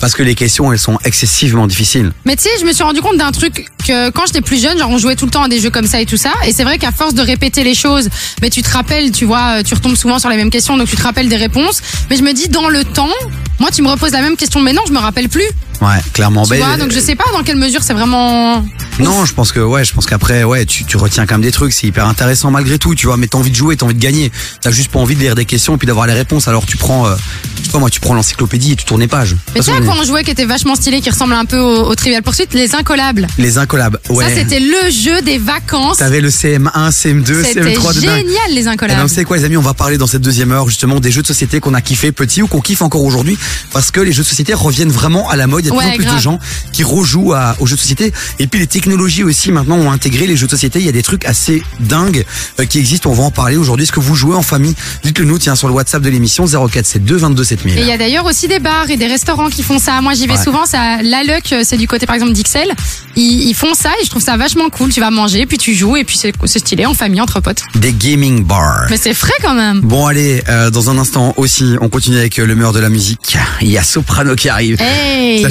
Parce que les questions, elles sont excessivement difficiles. Mais tu sais, je me suis rendu compte d'un truc que quand j'étais plus jeune, genre on jouait tout le temps à des jeux comme ça et tout ça. Et c'est vrai qu'à force de répéter les choses, mais tu te rappelles, tu vois, tu retombes souvent sur les mêmes questions, donc tu te rappelles des réponses. Mais je me dis, dans le temps, moi tu me reposes la même question, mais non, je me rappelle plus. Ouais, clairement. Tu Ben, vois, donc je sais pas dans quelle mesure c'est vraiment Non, je pense que ouais, je pense qu'après ouais, tu, tu retiens quand même des trucs, c'est hyper intéressant malgré tout, tu vois, mais t'as envie de jouer, t'as envie de gagner. T'as juste pas envie de lire des questions et puis d'avoir les réponses. Alors tu prends euh, je sais pas moi, tu prends l'encyclopédie et tu tournes les pages. Mais tu sais quoi on jouait qui était vachement stylé, qui ressemble un peu au, au Trivial Pursuit Les incollables. Les incollables. Ouais. Ça, c'était le jeu des vacances. T'avais le CM1, CM2, C'était CM3 de dingue. génial, les Eh ben, incollables. vous savez quoi les amis, on va parler dans cette deuxième heure justement des jeux de société qu'on a kiffé petit ou qu'on kiffe encore aujourd'hui parce que les jeux de société reviennent vraiment à la mode. Il y a plus Ouais, plus de gens qui rejouent à- aux jeux de société et puis les technologies aussi maintenant ont intégré les jeux de société. Il y a des trucs assez dingues euh, qui existent. On va en parler aujourd'hui. Est-ce que vous jouez en famille? Dites-le nous tiens sur le WhatsApp de l'émission 0472 22 7000. Et il y a d'ailleurs aussi des bars et des restaurants qui font ça. Moi, j'y vais Ouais. souvent. Ça, la Luck, c'est du côté par exemple d'Ixelles. Ils, ils font ça et je trouve ça vachement cool. Tu vas manger, puis tu joues et puis c'est c'est stylé en famille entre potes. Des gaming bars. Mais c'est frais quand même. Bon allez, euh, dans un instant aussi, on continue avec euh, le meilleur de la musique. Il y a Soprano qui arrive. Hey, Ça,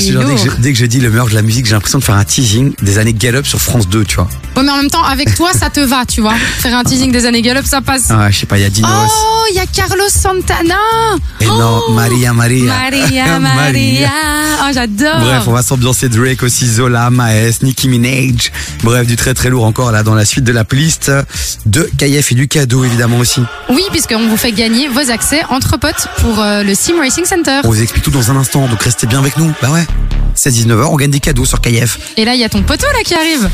dès, que je, dis le meilleur de la musique, j'ai l'impression de faire un teasing des années Gallup sur France 2, tu vois. Ouais, mais en même temps, avec toi, ça te va, tu vois. Faire un teasing des années Gallup, ça passe. Ah, je sais pas, il y a Dinos. Oh, il y a Carlos Santana. et non, Maria Maria. Maria, Maria. Oh, j'adore. Bref, on va s'ambiancer Drake aussi, Zola, Maes, Nicki Minaj. Bref, du très très lourd encore là dans la suite de la playlist de KF et du cadeau évidemment aussi. Oui, puisqu'on vous fait gagner vos accès entre potes pour euh, le Sim Racing Center. On vous explique tout dans un instant, donc restez bien avec nous. Bah ouais. 16-19h, on gagne des cadeaux sur KF. Et là, il y a ton poteau là qui arrive.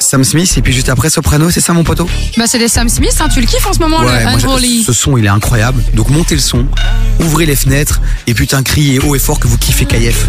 Sam Smith et puis juste après Soprano, c'est ça mon poteau? Bah, c'est des Sam Smith, hein, tu le kiffes en ce moment, Ouais, le moi, ce son il est incroyable. Donc montez le son, ouvrez les fenêtres et putain criez haut et fort que vous kiffez KF.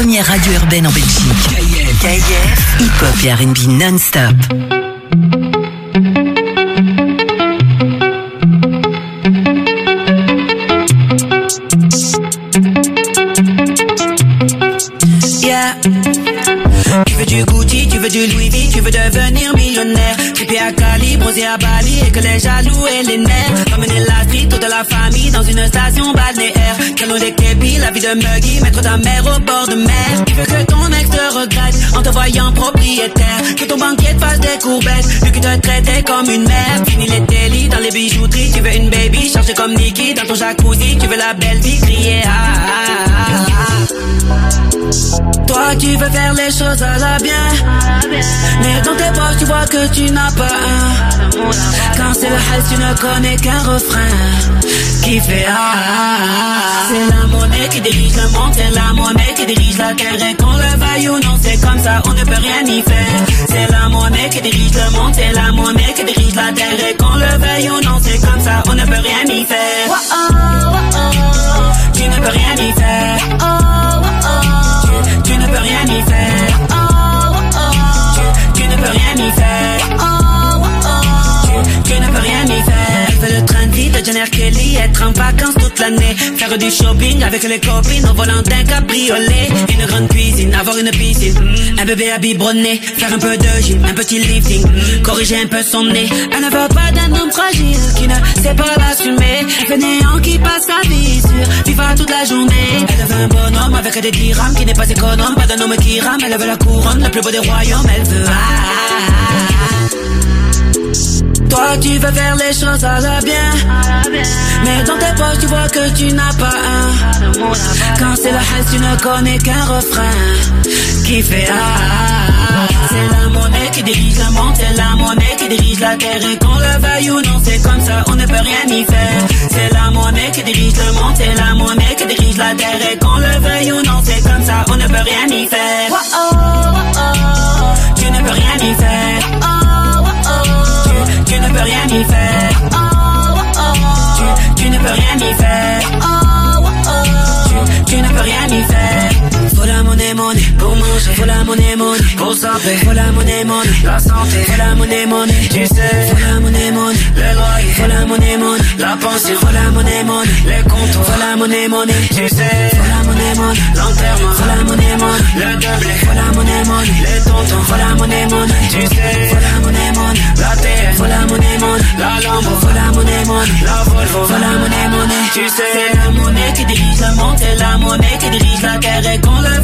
Première radio urbaine en Belgique. Hip-hop et R&B non-stop. Yeah. Tu veux du Gucci, tu veux du Louis V, tu veux devenir millionnaire. Trippé à Cali, bronzé à Bali et que les jaloux et les nerfs. Emmener la street, toute la famille dans une station de Muggy, mettre ta mère au bord de mer. Tu veux que ton ex te regrette en te voyant propriétaire? Que ton banquier te fasse des courbettes, lui qui te traitait comme une mère. Fini les délits dans les bijouteries, tu veux une baby, chargée comme Nicky dans ton jacuzzi. Tu veux la belle vie, crier ah, ah, ah. Toi tu veux faire les choses à la bien. Mais dans tes poches tu vois que tu n'as pas un. Quand c'est le hal tu ne connais qu'un refrain Qui fait ah, ah, ah. C'est la monnaie qui dirige le monde C'est la monnaie qui dirige la terre Et qu'on le veuille ou non c'est comme ça on ne peut rien y faire. C'est la monnaie qui dirige le monde C'est la monnaie qui dirige la terre Et qu'on le veuille ou non c'est comme ça on ne peut rien y faire. Tu ne peux rien y faire. Tu, ne peux rien y faire. Tu, tu ne peux rien y faire. Tu, tu ne peux rien y faire. De Jenner Kelly, être en vacances toute l'année, faire du shopping avec les copines au volant d'un cabriolet, une grande cuisine, avoir une piscine, un bébé à biberonner, faire un peu de gym, un petit lifting, corriger un peu son nez. Elle ne veut pas d'un homme fragile qui ne sait pas l'assumer, fainéant qui passe sa vie sur FIFA toute la journée. Elle veut un bonhomme avec des dirhams qui n'est pas économe, pas d'un homme qui rame, elle veut la couronne, le plus beau des royaumes, elle veut. ah, ah, ah. Toi tu veux faire les choses à la bien Mais dans tes poches tu vois que tu n'as pas un. Quand c'est la haine tu ne connais qu'un refrain Qui fait ah, ah, ah. C'est la monnaie qui dirige le monde C'est la monnaie qui dirige la terre. Et qu'on le veuille ou non c'est comme ça On ne peut rien y faire. C'est la monnaie qui dirige le monde C'est la monnaie qui dirige la terre. Et qu'on le veuille ou non c'est comme ça On ne peut rien y faire. Tu ne peux rien y faire tu, ne peux rien y faire. Tu, tu ne peux rien y faire. Tu, tu ne peux rien y faire. Pour manger. La monnaie, monnaie pour santé. La monnaie, monnaie la santé. La monnaie, monnaie tu sais. La monnaie, monnaie le loyer. La monnaie, monnaie la pension. La monnaie, monnaie les comptes. La monnaie, monnaie tu sais. La monnaie, monnaie l'enterrement. La monnaie, monnaie le doublé. Faut la monnaie, monnaie les tontons. La monnaie, monnaie tu sais. La monnaie, monnaie la terre. La monnaie, monnaie la Lambo. Faut la monnaie, monnaie la Volvo. La monnaie, monnaie tu sais. C'est la monnaie qui dirige. C'est la monnaie qui dirige la terre. Et qu'on le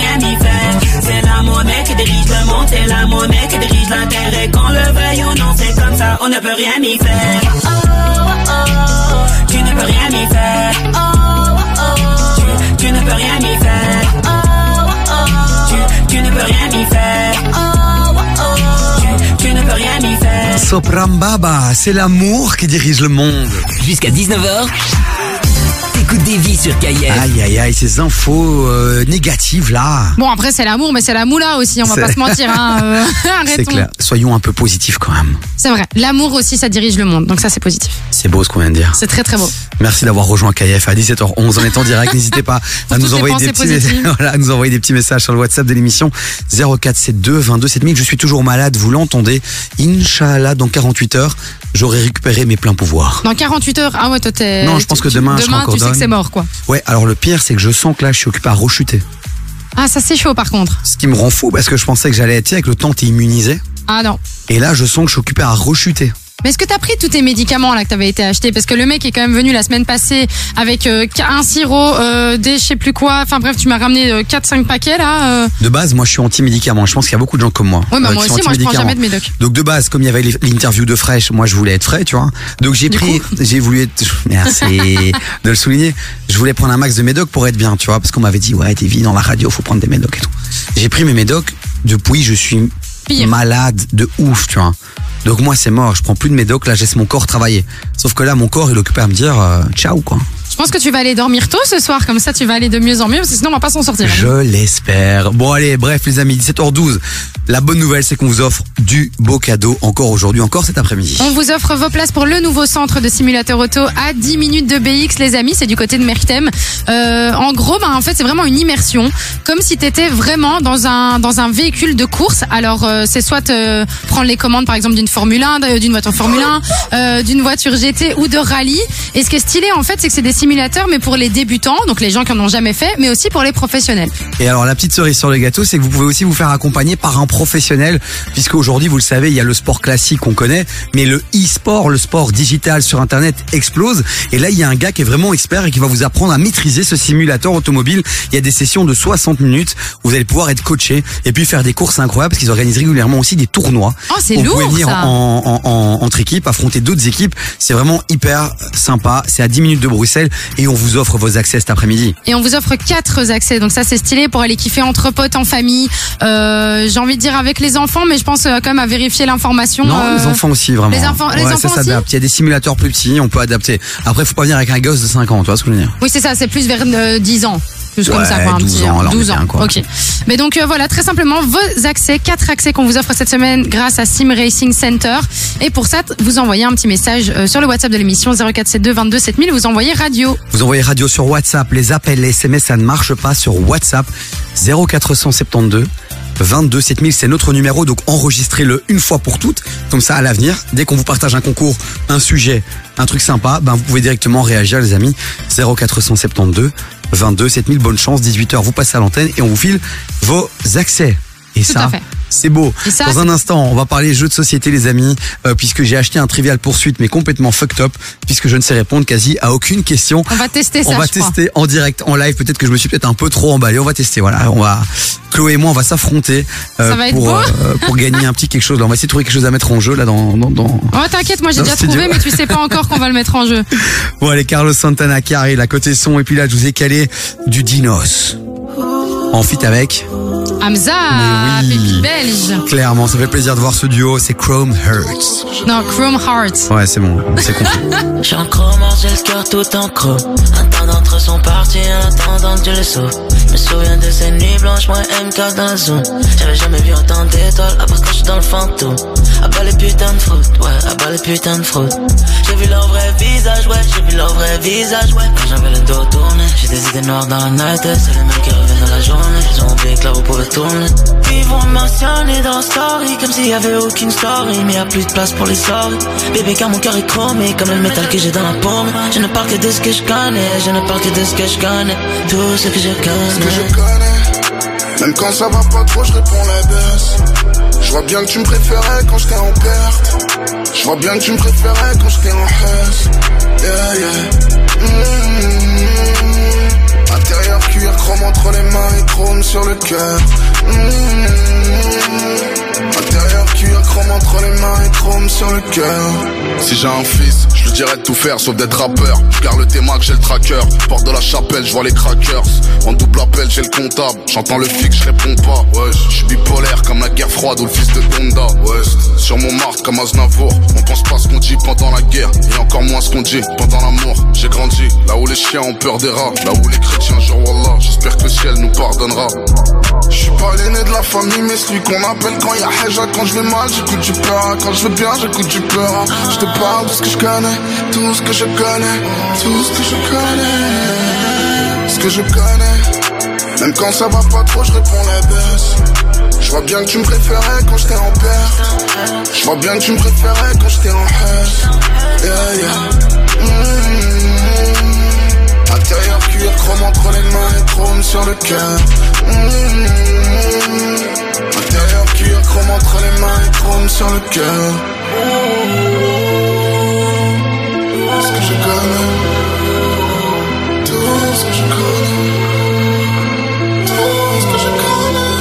rien y faire. C'est la monnaie qui dirige le monde. C'est la monnaie qui dirige la terre. Et qu'on le veuille ou non, c'est comme ça. On ne peut rien y faire. Tu ne peux rien y faire. Tu, tu ne peux rien y faire. Tu, tu ne peux rien y faire. Tu, tu ne peux rien y faire. Soprambaba, c'est l'amour qui dirige le monde. Jusqu'à 19h, des vies sur KF. Aïe aïe aïe, ces infos euh, négatives là. Bon, après, c'est l'amour, mais c'est la moula aussi, on va pas se mentir. Hein. euh, C'est clair. Soyons un peu positifs quand même. C'est vrai. L'amour aussi, ça dirige le monde. Donc ça, c'est positif. C'est beau ce qu'on vient de dire. C'est très très beau. Merci d'avoir rejoint KF à 17h11. On est en direct. N'hésitez pas à nous envoyer des petits, voilà, à nous envoyer des petits messages sur le WhatsApp de l'émission 0472 22 7000. Je suis toujours malade. Vous l'entendez. Inch'Allah, dans 48 heures, j'aurai récupéré mes pleins pouvoirs. Dans 48 heures, ah ouais, toi t'es. Non, je pense que tu- demain, je serai Demain, encore tu sais que c'est mort, quoi. Ouais, alors le pire, c'est que je sens que là, je suis occupé à rechuter. Ah, ça c'est chaud par contre. Ce qui me rend fou parce que je pensais que j'allais être, avec le temps, t'es immunisé. Ah non. Et là, je sens que je suis occupé à rechuter. Mais est-ce que t'as pris tous tes médicaments là que t'avais été acheté? Parce que le mec est quand même venu la semaine passée avec euh, un sirop, euh, des je sais plus quoi. Enfin bref, tu m'as ramené euh, 4-5 paquets là. euh. De base, moi, je suis anti-médicament. Je pense qu'il y a beaucoup de gens comme moi. Ouais, bah euh, moi aussi, moi je prends anti-médicaments. jamais de médoc. Donc de base, comme il y avait l'interview de Fresh, moi je voulais être frais, tu vois. Donc j'ai pris, j'ai voulu être, merci de le souligner, je voulais prendre un max de médoc pour être bien, tu vois, parce qu'on m'avait dit ouais t'es vie dans la radio, faut prendre des médocs et tout. J'ai pris mes médocs, depuis je suis malade de ouf, tu vois. Donc moi c'est mort, je prends plus de médoc, là je laisse mon corps travailler. Sauf que là mon corps il est occupé à me dire euh, ciao quoi. Je pense que tu vas aller dormir tôt ce soir, comme ça tu vas aller de mieux en mieux, parce que sinon on va pas s'en sortir. Je l'espère. Bon allez, bref les amis, 17h12. La bonne nouvelle c'est qu'on vous offre du beau cadeau encore aujourd'hui, encore cet après-midi. On vous offre vos places pour le nouveau centre de simulateur auto à 10 minutes de BX, les amis. C'est du côté de Mertem. Euh, en gros, ben, en fait, c'est vraiment une immersion, comme si tu étais vraiment dans un dans un véhicule de course. Alors, euh, c'est soit euh, prendre les commandes, par exemple, d'une Formule 1, de- d'une voiture Formule 1, euh, d'une voiture GT ou de rallye. Et ce qui est stylé, en fait, c'est que c'est des mais pour les débutants, donc les gens qui en ont jamais fait, mais aussi pour les professionnels. Et alors la petite cerise sur le gâteau, c'est que vous pouvez aussi vous faire accompagner par un professionnel, puisque aujourd'hui, vous le savez, il y a le sport classique qu'on connaît, mais le e-sport, le sport digital sur Internet explose. Et là, il y a un gars qui est vraiment expert et qui va vous apprendre à maîtriser ce simulateur automobile. Il y a des sessions de 60 minutes où vous allez pouvoir être coaché et puis faire des courses incroyables, parce qu'ils organisent régulièrement aussi des tournois. Oh, c'est Vous pouvez lourd, venir ça. en, en- en- entre équipes, affronter d'autres équipes. C'est vraiment hyper sympa. C'est à 10 minutes de Bruxelles et on vous offre vos accès cet après-midi. Et on vous offre quatre accès, donc ça c'est stylé pour aller kiffer entre potes, en famille. Euh, J'ai envie de dire avec les enfants, mais je pense euh, quand même à vérifier l'information. Non, euh, les enfants aussi, vraiment. Les enfants, les Ouais, enfants ça s'adapte. Il y a des simulateurs plus petits, on peut adapter. Après, faut pas venir avec un gosse de 5 ans, tu vois ce que je veux dire Oui, c'est ça, c'est plus vers euh, 10 ans. Plus comme ça, quoi, un 12 petit ans, alors, 12 bien, ans. quoi. Ok. Mais donc euh, voilà, très simplement, vos accès, quatre accès qu'on vous offre cette semaine grâce à Sim Racing Center. Et pour ça, vous envoyez un petit message euh, sur le WhatsApp de l'émission 0472 22 7000. Vous envoyez radio. Vous envoyez radio sur WhatsApp, les appels, les SMS, ça ne marche pas sur WhatsApp. 0472 22 7000, c'est notre numéro, donc enregistrez-le une fois pour toutes. Comme ça, à l'avenir, dès qu'on vous partage un concours, un sujet, un truc sympa, ben vous pouvez directement réagir, les amis. 0472 22 7000, bonne chance, 18h, vous passez à l'antenne et on vous file vos accès. Et Tout ça, c'est beau. Et ça, Dans un instant, on va parler jeux de société, les amis, euh, puisque j'ai acheté un trivial poursuite, mais complètement fucked up, puisque je ne sais répondre quasi à aucune question. On va tester ça. On va je crois. tester en direct, en live. Peut-être que je me suis peut-être un peu trop emballé. On va tester. Voilà, on va. Chloé et moi, on va s'affronter euh, pour euh, pour gagner un petit quelque chose. Là, on va essayer de trouver quelque chose à mettre en jeu là dans dans. dans... Oh, t'inquiète, moi j'ai déjà trouvé, mais tu sais pas encore qu'on va le mettre en jeu. Bon, allez, Carlos Santana qui arrive, la côté son. Et puis là, je vous ai calé du Dinos. En fit avec. Hamza, Mais oui. pépi belge. Clairement, ça fait plaisir de voir ce duo. C'est Chrome Hearts. Non, Chrome Heart. Ouais, c'est bon, c'est compris. J'ai un chromeur, j'ai le cœur tout en creux. Un temps d'entre eux sont partis, un temps dans Dieu le sauve. Je me souviens de ces nuits blanches, moi MK dans le zoom. J'avais jamais vu autant d'étoiles, à part quand je suis dans le fantôme. À bas les putains de fruits, ouais, à bas les putains de fruits. J'ai vu leur vrai visage, ouais, j'ai vu leur vrai visage, ouais. Quand j'avais le dos tourné, j'ai des idées noires dans la night, c'est les mêmes qui reviennent dans la journée. Ils ont oublié que là vous pouvez tourner. Ils vont me mentionner dans story, comme s'il y avait aucune story, mais y a plus de place pour les sorties. Bébé, car mon cœur est chromé, comme le métal que j'ai dans la paume. Je ne parle que de ce que je connais, je ne parle que de ce que je connais, tout ce que je connais. Ce que je connais, même quand ça va pas trop, je réponds la baisse. Je vois bien que tu me préférais quand j'étais en perte. Je vois bien que tu me préférais quand j'étais en hausse. Yeah, yeah. Mmh. Intérieur cuir, chrome entre les mains et chrome sur le cœur. Mmh. Intérieur cuir, chrome entre les mains et chrome sur le cœur. Si j'ai un fils, je lui dirais de tout faire sauf d'être rappeur. Je le téma que j'ai le tracker. Porte de la chapelle, je vois les crackers. En double appel, j'ai le comptable. J'entends le fixe, je réponds pas. Ouais, je suis bipolaire comme la guerre froide ou le fils de Donda. Ouais, sur mon marque comme Aznavour. On pense pas ce qu'on dit pendant la guerre. Et encore moins ce qu'on dit pendant l'amour. J'ai grandi là où les chiens ont peur des rats. Là où les chrétiens jurent Wallah. J'espère que le ciel nous pardonnera. Je suis pas l'aîné de la famille, mais celui qu'on appelle quand y a Haja. Quand je vais mal, j'écoute du peur. Quand je vais bien, j'écoute du peur. Je te parle de ce que je connais, tout ce que je connais, tout ce que je connais. Ce que je connais, même quand ça va pas trop, je réponds la baisse. Je vois bien que tu me préférais quand j'étais en perte. Je vois bien que tu me préférais quand j'étais en haisse. Yeah, yeah. Mmh. Intérieur cuir, chrome entre les mains et chrome sur le cœur. Mmh. Intérieur cuir, chrome entre les mains et chrome sur le cœur. Ce que je connais, tout ce que je connais, tout ce que je connais.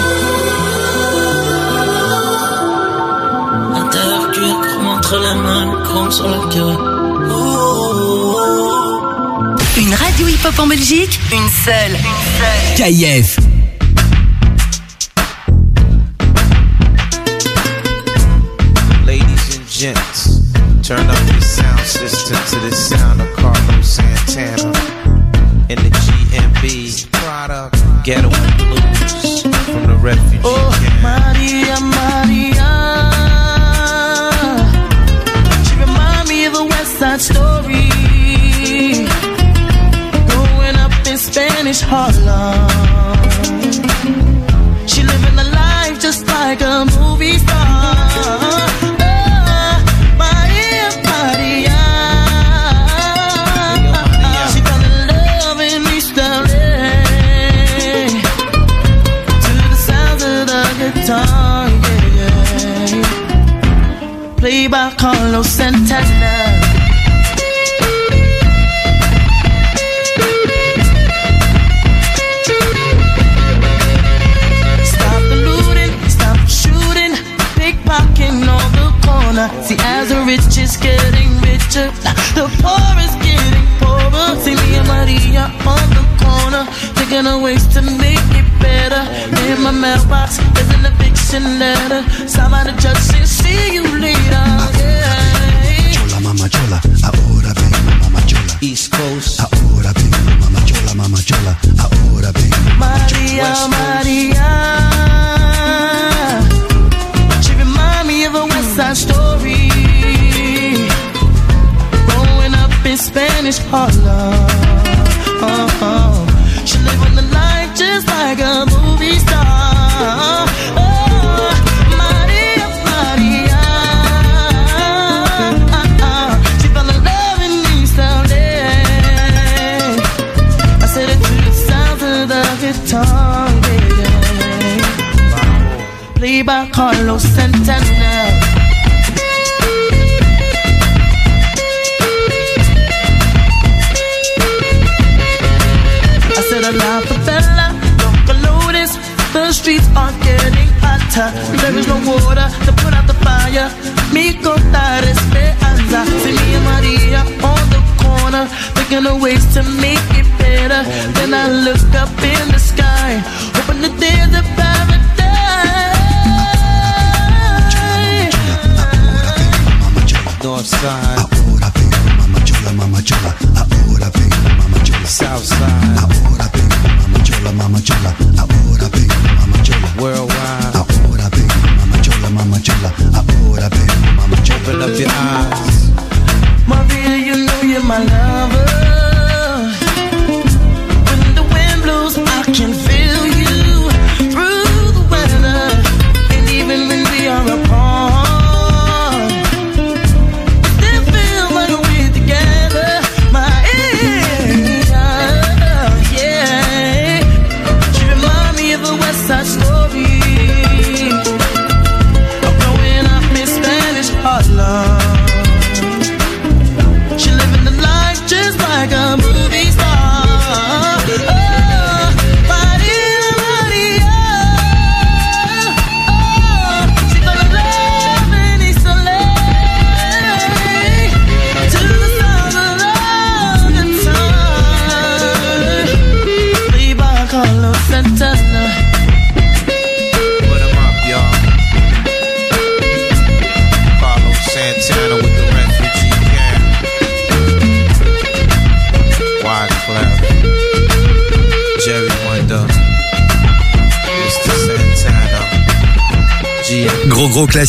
Intérieur cuir, chrome entre les mains, chrome sur le cœur. Radio hip-hop en Belgique, une seule. KIF. Ladies and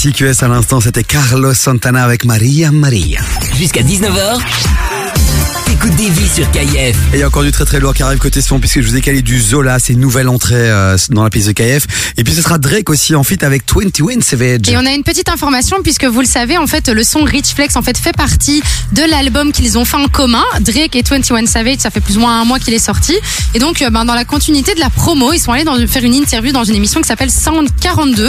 À l'instant, c'était Carlos Santana avec Maria Maria. Jusqu'à 19h, t'écoutes des vies sur KIF. Et il y a encore du très très lourd qui arrive côté son puisque je vous ai calé du Zola, c'est une nouvelle entrée euh, dans la piste de KF. Et puis ce sera Drake aussi en fit avec 21 Savage. Et on a une petite information puisque vous le savez en fait le son Rich Flex en fait fait partie de l'album qu'ils ont fait en commun Drake et 21 Savage ça fait plus ou moins un mois qu'il est sorti et donc euh, ben, dans la continuité de la promo ils sont allés dans, faire une interview dans une émission qui s'appelle Sound 42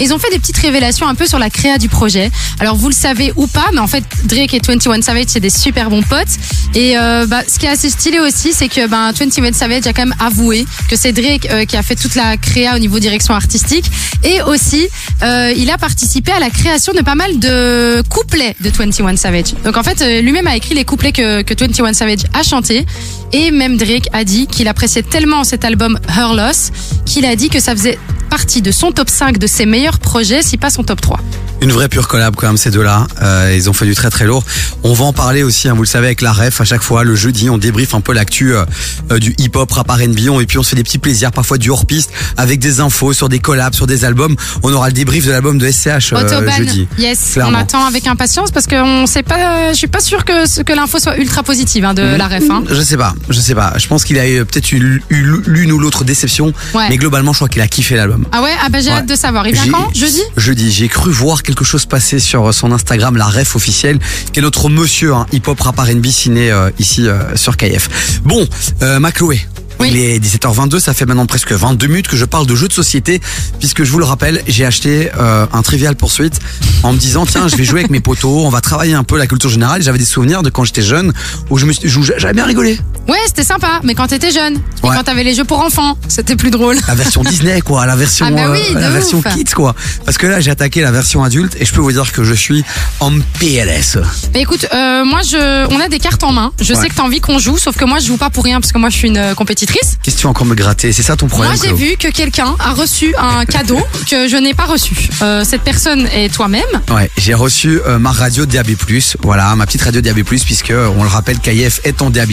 et ils ont fait des petites révélations un peu sur la créa du projet alors vous le savez ou pas mais en fait Drake et 21 Savage c'est des super bons potes et euh, bah, ce qui est assez stylé aussi c'est que ben 21 Savage a quand même avoué que c'est Drake euh, qui a fait toute la créa au niveau direction artistique et aussi euh, il a participé à la création de pas mal de couplets de 21 Savage. Donc en fait lui-même a écrit les couplets que, que 21 Savage a chanté et même Drake a dit qu'il appréciait tellement cet album Her Loss qu'il a dit que ça faisait partie de son top 5 de ses meilleurs projets, si pas son top 3. Une vraie pure collab quand même ces deux-là. Euh, ils ont fait du très très lourd. On va en parler aussi, hein, vous le savez, avec la ref à chaque fois. Le jeudi, on débriefe un peu l'actu euh, euh, du hip-hop, rap R&B. Et puis on se fait des petits plaisirs, parfois du hors-piste, avec des infos sur des collabs, sur des albums. On aura le débrief de l'album de SCH euh, jeudi. yes, Clairement. on attend avec impatience parce qu'on sait pas, je suis pas sûre que, l'info soit ultra positive hein, de Mhm. la ref. Hein. Je sais pas, je sais pas. Je pense qu'il a eu peut-être eu eu l'une ou l'autre déception, Ouais. mais globalement, je crois qu'il a kiffé l'album. Ah ouais, ah bah j'ai Ouais. hâte de savoir. Il vient J'ai- quand? Jeudi? Jeudi, j'ai cru voir quelque chose passer sur son Instagram, la ref officielle, qui est notre monsieur hein, hip-hop rap R&B ciné euh, ici euh, sur KF. Bon, euh, Macloé. Il est 17h22, ça fait maintenant presque 22 minutes que je parle de jeux de société, puisque je vous le rappelle, j'ai acheté euh, un Trivial Poursuite en me disant tiens, je vais jouer avec mes potos, on va travailler un peu la culture générale. J'avais des souvenirs de quand j'étais jeune où je me suis- j'avais bien rigolé. Ouais, c'était sympa, mais quand t'étais jeune et Ouais. quand t'avais les jeux pour enfants, c'était plus drôle. La version Disney quoi, la version Ah bah oui, euh, la version ouf. kids quoi. Parce que là, j'ai attaqué la version adulte et je peux vous dire que je suis en PLS. Mais écoute, euh, moi, je, on a des cartes en main. Je Ouais. sais que t'as envie qu'on joue, sauf que moi, je joue pas pour rien parce que moi, je suis une compétitrice. Auditrice. Qu'est-ce que tu vas encore me gratter C'est ça ton problème Moi, j'ai vu que quelqu'un a reçu un cadeau que je n'ai pas reçu. Euh, cette personne est toi-même. Ouais, j'ai reçu euh, ma radio DAB+, voilà, ma petite radio DAB+, puisque euh, on le rappelle, KF est en DAB+,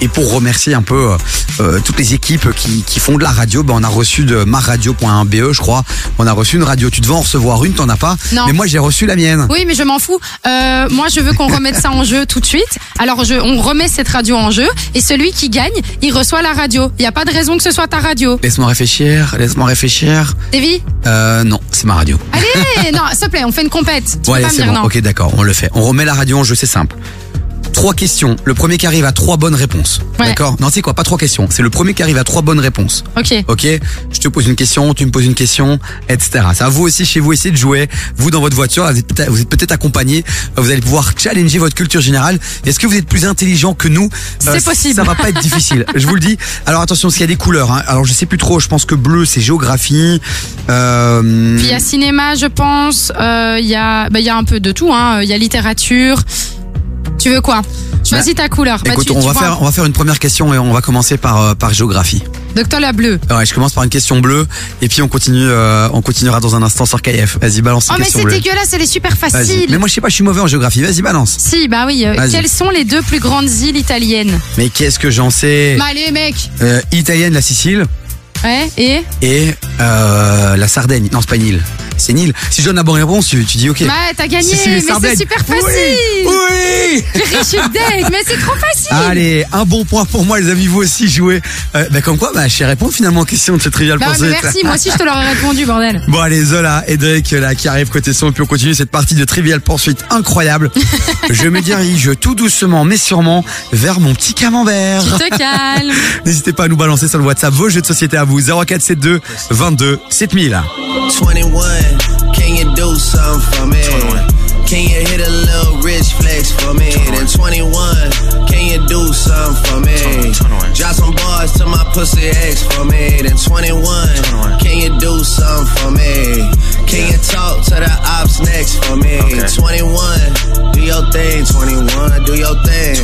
et pour remercier un peu euh, toutes les équipes qui, qui font de la radio, ben on a reçu de maradio.be, je crois, on a reçu une radio. Tu devais en recevoir une, t'en as pas, Non. mais moi j'ai reçu la mienne. Oui, mais je m'en fous. Moi, je veux qu'on remette ça en jeu tout de suite. Alors, je, on remet cette radio en jeu et celui qui gagne, il reçoit la radio. Il n'y a pas de raison que ce soit ta radio. Laisse-moi réfléchir, laisse-moi réfléchir. Davy Euh, non, c'est ma radio. Allez, non, s'il te plaît, on fait une compète. Tu peux pas me c'est dire bon. non. Ok, d'accord, on le fait. On remet la radio en jeu, c'est simple. Trois questions. Le premier qui arrive à trois bonnes réponses. Ouais. D'accord Non, c'est quoi Pas trois questions. C'est le premier qui arrive à trois bonnes réponses. Ok. Ok Je te pose une question, tu me poses une question, etc. C'est à vous aussi chez vous, essayez de jouer. Vous dans votre voiture, vous êtes peut-être accompagné. Vous allez pouvoir challenger votre culture générale. Est-ce que vous êtes plus intelligent que nous Euh, C'est possible. Ça va pas être difficile. Je vous le dis. Alors attention, s'il y a des couleurs. hein. Alors je sais plus trop. Je pense que bleu c'est géographie. Euh, Puis il y a cinéma, je pense. Euh, Il y a, bah, il y a un peu de tout. Hein. Il y a littérature. Tu veux quoi? Choisis ta couleur. Bah, Écoute, tu- on tu va vois. faire on va faire une première question et on va commencer par euh, par géographie. Donc toi la bleue. Ouais, je commence par une question bleue et puis on continue euh, on continuera dans un instant sur KF. Vas-y, balance Oh une mais question c'est bleue. dégueulasse, elle est super Vas-y. facile. Mais moi je sais pas, je suis mauvais en géographie. Vas-y, balance. Si, bah oui. euh, Vas-y. quelles sont les deux plus grandes îles italiennes? Mais qu'est-ce que j'en sais? Bah allez mec. Euh, Italienne, la Sicile Ouais. Et et euh, la Sardaigne. Non, c'est pas une île. C'est une île. Si je donne la bonne réponse, tu, tu dis ok. Bah t'as gagné. Mais c'est super facile. Oui. Je suis deg, mais c'est trop facile. Allez, un bon point pour moi, les amis. Vous aussi jouez. Euh, bah, comme quoi, bah, je sais répondre finalement aux questions de ce trivial Bah, mais merci, moi aussi je te l'aurais répondu, bordel. Bon allez Zola et Drake là qui arrive côté son et puis on continue cette partie de Trivial Poursuite incroyable. je me dirige tout doucement mais sûrement vers mon petit camembert. Tu te calmes. N'hésitez pas à nous balancer sur le WhatsApp vos jeux de société à vous 0472 22 7000. 21, can you do something for me? Can you hit a little rich flex for me? Then 21, can you do something for me? Drop some bars to my pussy ex for me. Then 21, can you do something for me? Can you talk to the ops next for me? 21, do your thing, 21, do your thing.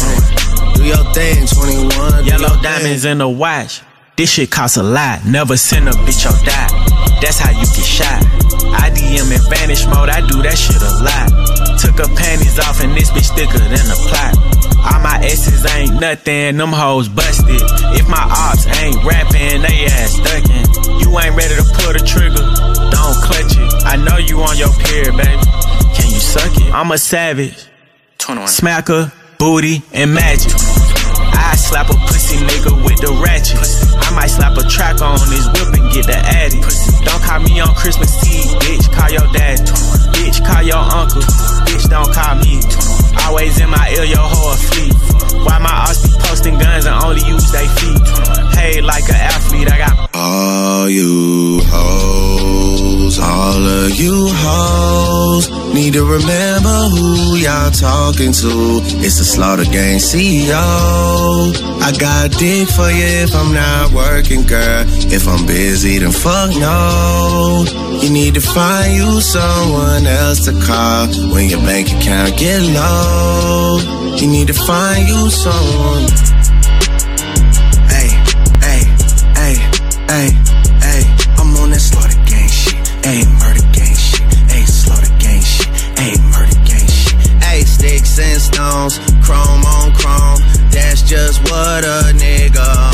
Do your thing, 21. do Yellow your diamonds in the watch. This shit costs a lot. Never send a bitch or die. That's how you get shot. I DM in vanish mode. I do that shit a lot. Took her panties off and this bitch thicker than a plot. All my S's ain't nothing. Them hoes busted. If my ops ain't rapping, they ass ducking. You ain't ready to pull the trigger. Don't clutch it. I know you on your period, baby. Can you suck it? I'm a savage. 21. Smacker, booty, and magic. I slap a pussy nigga with the ratchet. I might slap a track on his whip and get the addy. Don't call me on Christmas Eve, bitch. Call your dad. Bitch, call your uncle. Bitch, don't call me. Always in my ear, your whole fleet. Why my ass be posting guns and only use they feet? Hey, like an athlete, I got All you hoes, all of you hoes, need to remember who y'all talking to. It's the Slaughter Gang CEO. I got dick for you if I'm not working, girl. If I'm busy, then fuck no. You need to find you someone else to call when your bank account get low. You need to find you someone. Hey, hey, hey, hey, hey. I'm on that slaughter gang shit. Hey, murder gang shit. Hey, slaughter gang shit. Hey, murder gang shit. Hey, sticks and stones, chrome on chrome. That's just what a nigga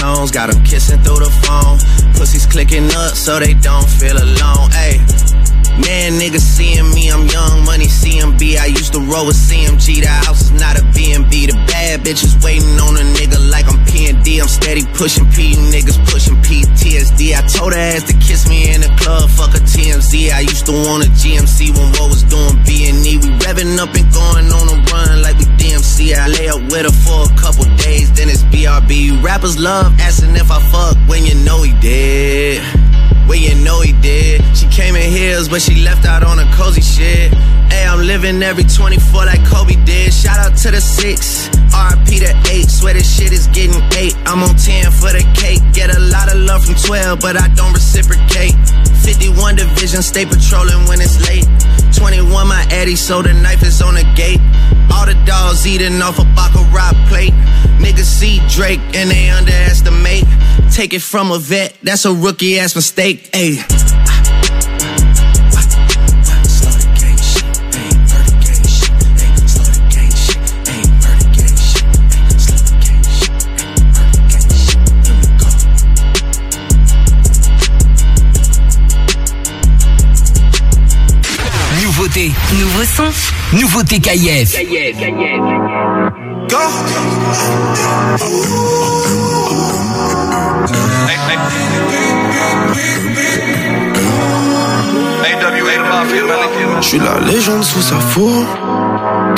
clones got 'em kissing through the phone. Pussies clicking up so they don't feel alone. Hey. Man, niggas seeing me, I'm young money CMB. I used to roll with CMG. The house is not a B&B. The bad bitches waiting on a nigga like I'm P&D. I'm steady pushing P, you niggas pushing PTSD. I told her ass to kiss me in the club, fuck a TMZ. I used to want a GMC when what was doing B&E. We revving up and going on a run like we DMC. I lay up with her for a couple days, then it's BRB. Rappers love asking if I fuck when you know he did. Well, you know he did. She came in heels, but she left out on a cozy shit. Hey, I'm living every 24 like Kobe did. Shout out to the six, RP to eight. Swear this shit is getting eight. I'm on 10 for the cake. Get a lot of love from 12, but I don't reciprocate. 51 division, stay patrolling when it's late. 21 my Eddie, so the knife is on the gate. All the dogs eating off a baccarat plate. Niggas see Drake and they underestimate. Take it from a vet, that's a rookie ass mistake. Ayy. Nouveauté, Nouveau son. nouveauté KIF. Je suis la légende sous sa photo.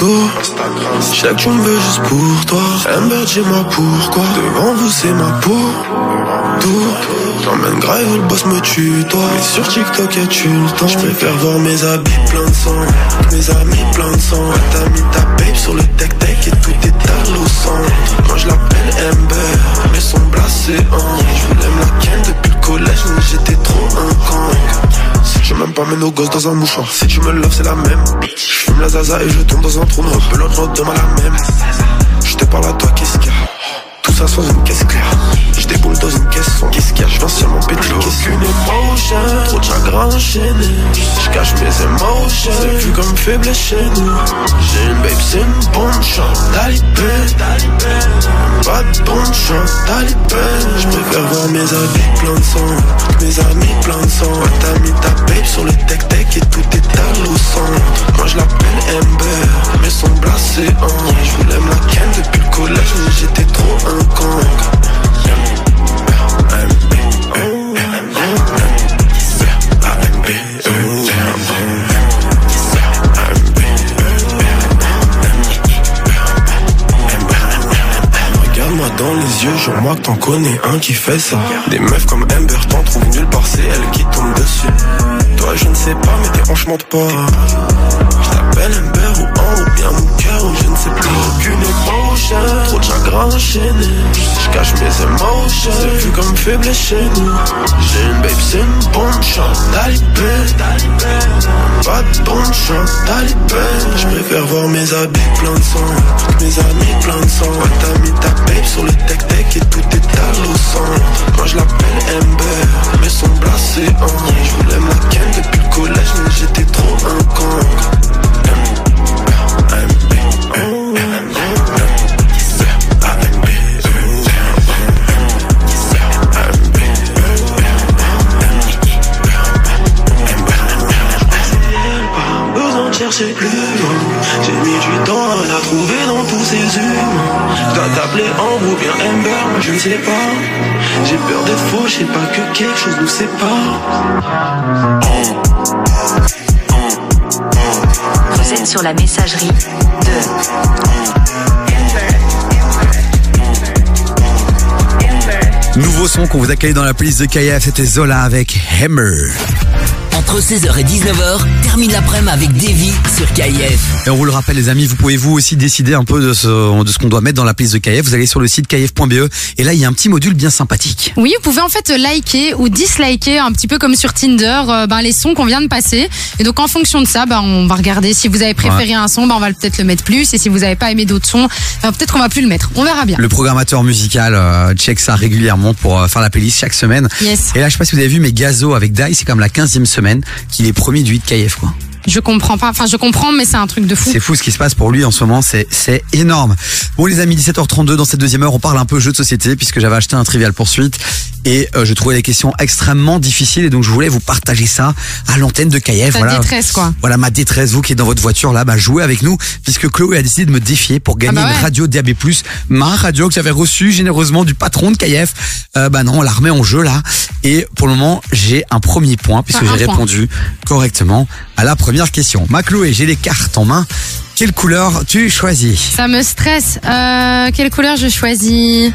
Je sais que tu me veux juste pour toi. Amber, dis-moi pourquoi? Devant vous, c'est ma peau. Tout. J'emmène grave le boss me tue, toi. Mais sur TikTok, y'a-tu le temps? Je préfère voir mes habits plein de sang. Mes amis plein de sang. T'as mis ta babe sur le tech-tech et tout est à au centre. Moi, je l'appelle Amber. Mais son blasé en. Je voulais me la ken depuis le collège, mais j'étais trop un tu m'aimes pas, mets nos gosses dans un mouchoir. Si tu me loves, c'est la même. Je fume la zaza et je tombe dans un trou noir. L'autre demain la même. Je te parle à toi, qu'est-ce qu'il y a? Une caisse claire. Je déboule dans une caisse sans qu'est-ce qu'il y a Je viens seulement péter qu'est-ce qu'une émotion. Trop de chagrin enchaîné. Je cache mes émotions. C'est vu comme faible chez nous. J'ai une babe, c'est une bonne chance. Talibé, pas de bonne chance. Talibé, je préfère voir mes habits plein de sang. Mes amis plein de sang. T'as mis ta babe sur le tech-tech et tout est à l'eau sang. Moi je l'appelle Amber, mais son blasé en. Je voulais me la ken depuis le collège, mais j'étais trop un Regarde-moi dans les yeux, jure-moi que t'en connais un qui fait ça. Des meufs comme Amber t'en trouvent nulle part, c'est elle qui tombe dessus. Toi, je ne sais pas, mais tes hanches mentent pas. Je t'appelle Amber trop de chagrin enchaîné. Je cache mes émotions, c'est vu comme faible chez nous. J'ai une babe, c'est une bonne chance. Talibé, pas de bonne chance. Talibé, je préfère voir mes habits plein de sang. Mes amis plein de sang. Ouais, t'as mis ta babe sur le tech-tech et tout est à l'eau. Moi je l'appelle Amber, mais son blasé en. Je voulais me la ken depuis le collège, mais j'étais trop un con. Pas chercher plus loin. J'ai mis du temps à la trouver dans tous ces humains. Je dois t'appeler Ambre ou bien Amber, moi je ne sais pas. J'ai peur d'être faux, je sais pas que quelque chose nous sépare. Vous êtes sur la messagerie Nouveau son qu'on vous a calé dans la playlist de KF, c'était Zola avec Hammer. Entre 16h et 19h, termine l'après-midi avec Davy sur KIF. Et on vous le rappelle les amis, vous pouvez vous aussi décider un peu de ce, de ce qu'on doit mettre dans la playlist de KF. Vous allez sur le site kf.be et là il y a un petit module bien sympathique. Oui, vous pouvez en fait liker ou disliker un petit peu comme sur Tinder euh, ben, les sons qu'on vient de passer. Et donc en fonction de ça, ben, on va regarder si vous avez préféré Ouais. un son, ben, on va peut-être le mettre plus. Et si vous n'avez pas aimé d'autres sons, ben, peut-être qu'on va plus le mettre. On verra bien. Le programmateur musical euh, check ça régulièrement pour euh, faire la playlist chaque semaine. Yes. Et là je sais pas si vous avez vu mais Gazo avec Dai c'est comme la 15e semaine qu'il est premier du hit KF quoi. Je comprends pas. Enfin, je comprends, mais c'est un truc de fou. C'est fou ce qui se passe pour lui en ce moment, c'est c'est énorme. Bon les amis, 17h32 dans cette deuxième heure, on parle un peu jeu de société puisque j'avais acheté un Trivial Poursuite et euh, je trouvais les questions extrêmement difficiles et donc je voulais vous partager ça à l'antenne de KF. Ta détresse, quoi. Voilà ma détresse, vous qui êtes dans votre voiture là, bah jouez avec nous puisque Chloé a décidé de me défier pour gagner Ah bah une radio DAB+, ma radio que j'avais reçue généreusement du patron de KF. Euh, bah non, on la remet en jeu là et pour le moment j'ai un premier point puisque Enfin, j'ai répondu correctement à la première question. Ma Chloé, j'ai les cartes en main. Quelle couleur tu choisis Ça me stresse. Euh, quelle couleur je choisis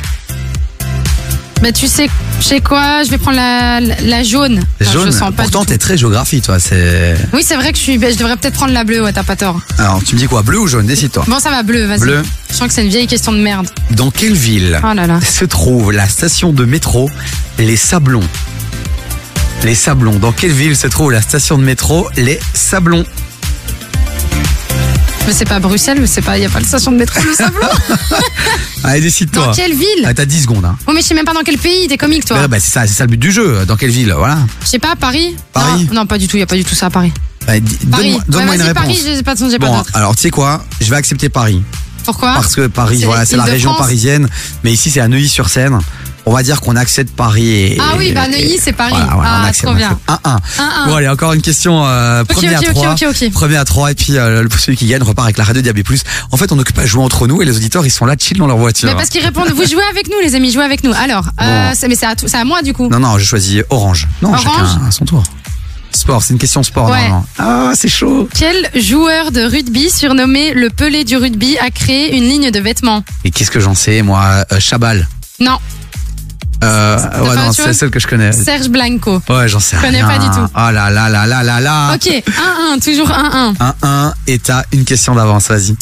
Bah tu sais, je sais quoi? Je vais prendre la, la, la jaune. Enfin, Jaune. Je sens pas. Pourtant, t'es très géographie, toi. C'est. Oui, c'est vrai que je suis. bah, je devrais peut-être prendre la bleue. Ouais, t'as pas tort. Alors, tu me dis quoi, bleu ou jaune? Décide-toi. Bon, ça va bleu. Vas-y. Bleu. Je sens que c'est une vieille question de merde. Dans quelle ville Oh là là. se trouve la station de métro Les Sablons? Les Sablons. Dans quelle ville se trouve la station de métro Les Sablons Mais c'est pas Bruxelles, mais c'est pas, y a pas de station de métro, le Sablon. Allez, décide-toi. Dans quelle ville Ah, T'as 10 secondes. Hein. Oh, mais je sais même pas dans quel pays, t'es comique, toi. Bah, c'est ça, c'est ça le but du jeu. Dans quelle ville Voilà. Je sais pas, Paris Paris Non, non, pas du tout, y a pas du tout ça à Paris. Bah, Paris. Donne-moi Ouais, une réponse. Paris, j'ai pas de son, j'ai pas Bon, alors tu sais quoi? Je vais accepter Paris. Pourquoi? Parce que Paris, C'est voilà, c'est la région parisienne. Mais ici, c'est à Neuilly-sur-Seine. On va dire qu'on accepte Paris et. Ah oui, bah Neuilly, c'est Paris. Voilà, voilà, on ah, accepte, trop on bien. accepte. 1-1. 1-1. Bon, allez, encore une question. Euh, Ok, premier ok, à ok, 3. ok, ok. Premier à 3. Et puis, euh, celui qui gagne repart avec la radio Diable Plus. En fait, on n'occupe pas à jouer entre nous et les auditeurs, ils sont là, chill dans leur voiture. Mais parce qu'ils répondent, vous jouez avec nous, les amis, jouez avec nous. Alors, euh, c'est- mais c'est à, moi du coup. Non, non, j'ai choisi Orange. Non, Orange chacun à son tour. Sport, c'est une question sport. Ouais. Non, non. Ah, c'est chaud. Quel joueur de rugby surnommé le Pelé du rugby a créé une ligne de vêtements? Et qu'est-ce que j'en sais, moi euh, Chabal? Non, Euh, ouais, non, c'est celle que je connais. Serge Blanco. Ouais, j'en sais Je connais rien. pas du tout. Oh là là là là là là. Ok, 1-1, toujours 1-1. 1-1 et t'as une question d'avance, vas-y.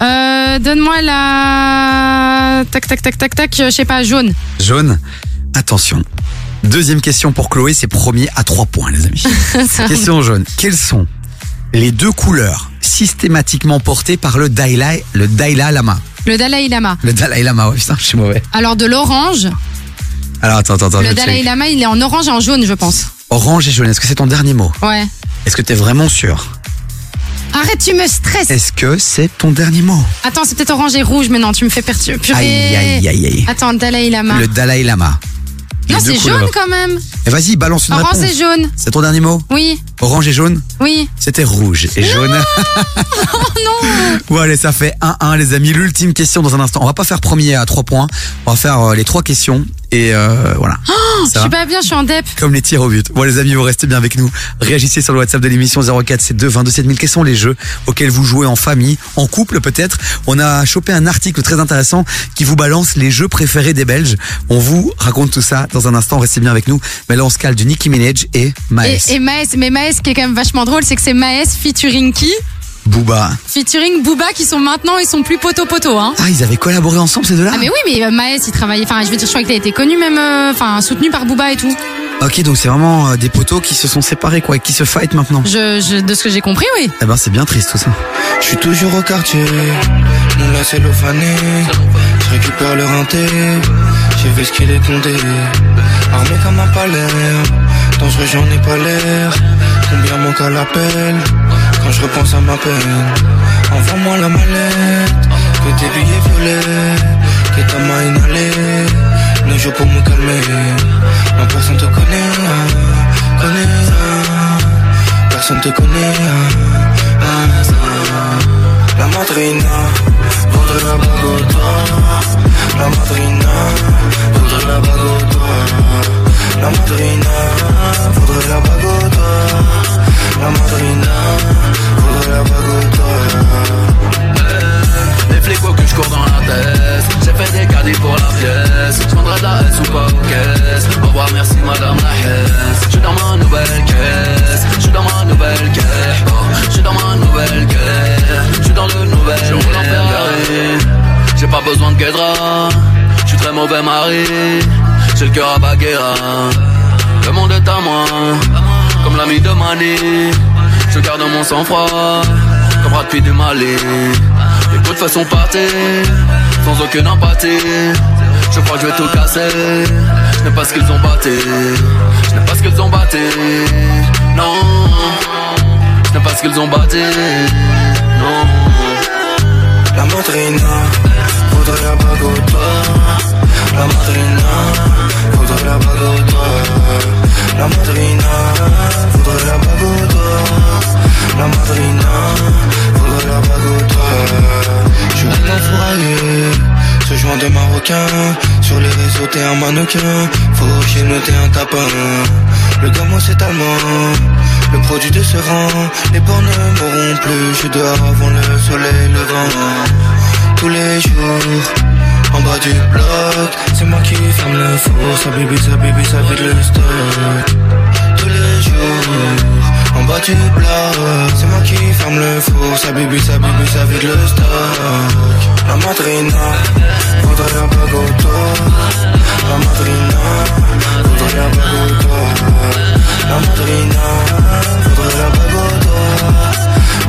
Euh, Donne-moi la. Tac, tac, tac, tac, tac, je sais pas, jaune. Jaune, attention. Deuxième question pour Chloé, c'est premier à 3 points, les amis. question jaune. Quelles sont les deux couleurs systématiquement portées par le Dalai, le Dalai Lama? Le Dalai Lama. Le Dalai Lama, ouais, putain, je suis mauvais. Alors, de l'orange. Alors attends, attends, attends. le je Dalai check. Lama, il est en orange et en jaune, je pense. Orange et jaune, est-ce que c'est ton dernier mot Ouais. Est-ce que t'es vraiment sûr Arrête, tu me stresses. Est-ce que c'est ton dernier mot Attends, c'est peut-être orange et rouge, mais non, tu me fais perturber. Aïe, aïe, aïe, aïe. Attends, Dalai Lama. Le Dalai Lama. Non, c'est jaune quand même. Eh, Vas-y, balance une Orange réponse. et jaune. C'est ton dernier mot Oui, Orange et jaune oui. C'était rouge et jaune. Oh non Bon allez, ça fait 1-1 les amis. L'ultime question dans un instant. On va pas faire premier à 3 points. On va faire euh, les trois questions et euh, voilà. Oh, Je suis pas bien, je suis en dep. Comme les tirs au but. Bon les amis, vous restez bien avec nous. Réagissez sur le WhatsApp de l'émission 04 72 22 7000. Quels sont les jeux auxquels vous jouez en famille, en couple peut-être? On a chopé un article très intéressant qui vous balance les jeux préférés des Belges. On vous raconte tout ça dans un instant. Restez bien avec nous. Mais là on se cale du Nicki Minaj et Maes. Et, et Maes, mais Maes, qui est quand même vachement drôle, c'est que c'est Maes featuring qui? Booba. Featuring Booba, qui sont maintenant, ils sont plus poteau-poteau, hein. Ah, ils avaient collaboré ensemble ces deux-là Ah mais oui, mais euh, Maes, il travaillait, enfin, je veux dire, je crois qu'il a été connu même, euh, enfin, soutenu par Booba et tout. Ok, donc c'est vraiment euh, des poteaux qui se sont séparés quoi, et qui se fight maintenant. Je, je, de ce que j'ai compris, oui. Eh ben c'est bien triste tout ça. Je suis toujours au quartier, mon lacet cellophane. Je récupère le rinté, j'ai vu ce qu'il est condé. Armé comme un palais, dangereux j'en ai pas l'air. Combien manque à l'appel, quand je repense à ma peine? Envoie-moi la mallette, que tes billets violets, que ta main inhalée. Ne joue pour me calmer, non personne te connaît, connaît. Personne te connaît. La madrina voudrait la bague. La madrina voudrait la bague. La madrina voudrait la bague. La madrina voudrait la bague. Flics cours dans la tête J'ai fait des caddies pour la pièce. Je prendrai de la S ou pas aux caisses Au revoir merci madame la Je suis dans ma nouvelle caisse. Je suis dans ma nouvelle caisse. Oh, Je suis dans ma nouvelle caisse. Je suis dans le nouvel Je roule en Ferrari. J'ai pas besoin de guédra. Je suis très mauvais mari. J'ai le cœur à Baguera. Le monde est à moi. Comme l'ami de Mani. Je garde mon sang-froid. Comme Brad Pitt du Mali façon sans aucune empathie. Je crois que je vais tout casser. Je n'ai pas ce qu'ils ont batté. Je n'ai pas ce qu'ils ont batté. Non. Je n'ai pas ce qu'ils ont batté. Non. La madrina voudrait la bague. La madrina voudrait la bague au. La madrina voudrait la bague. La madrina voudrait la bague au doigt. Je suis vraiment fourraillé. Ce joint de marocain. Sur les réseaux, t'es un mannequin. Faut t'es un tapin. Le gamin c'est allemand. Le produit de ce rang. Les bornes ne mourront plus. Je suis dehors avant le soleil levant. Tous les jours. En bas du bloc, c'est moi qui ferme le four. Ça bibi, ça bibi, ça vide le stock. Tous les jours. En bas du bloc, qui ferme le four. Ça bibi, ça bibi, ça vide le stock. La madrina, voudrait au doigt. La madrina, voudrait au doigt. La madrina, voudrait au doigt.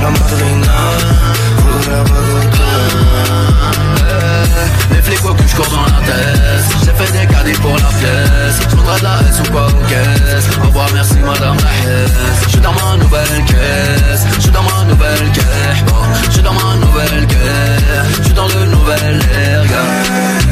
La madrina, voudrait hip-hop les flics au cul, je dans la tête. J'ai fait des caddies pour la pièce. Je de la haine ou pas aux caisses Au revoir, merci madame la haine. Je suis dans ma nouvelle caisse. Je suis dans ma nouvelle caisse. Oh, je suis dans ma nouvelle caisse. Je suis dans le nouvel air, gars.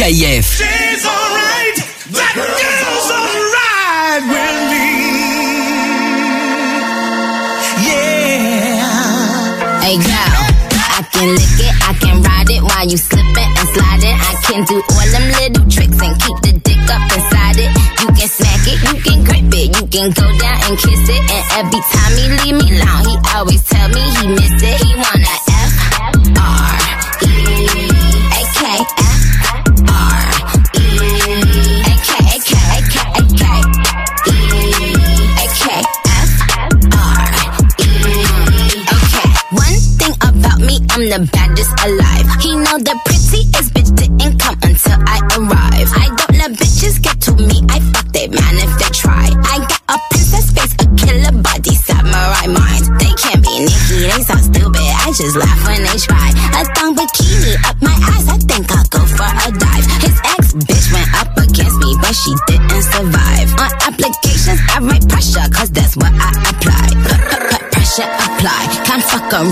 KIF. She's alright, that girl's alright with me. Yeah. Hey girl, I can lick it, I can ride it while you slipping and sliding. I can do all them little tricks and keep the dick up inside it. You can smack it, you can grip it, you can go down and kiss it. And every time he leave me alone, he always tell me he miss it. He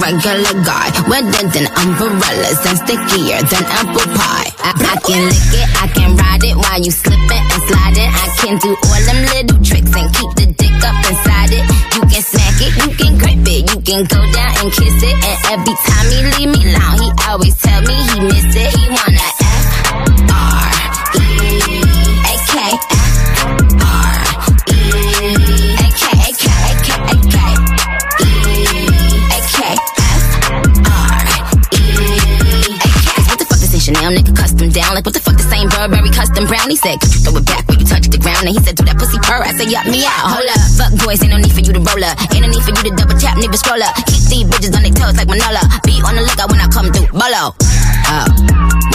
fuck a regular guy. Wetter than umbrellas and stickier than apple pie. I, I can lick it, I can ride it while you slipping and slide it. I can do all them little tricks and keep the dick up inside it. You can smack it, you can grip it, you can go down and kiss it. And every time he leave me yup me out. Hold up, fuck boys, ain't no need for you to roll up. Ain't no need for you to double tap, nigga scroll up. Keep these bitches on their toes like Manola. Be on the lookout when I come through. Bolo. Oh,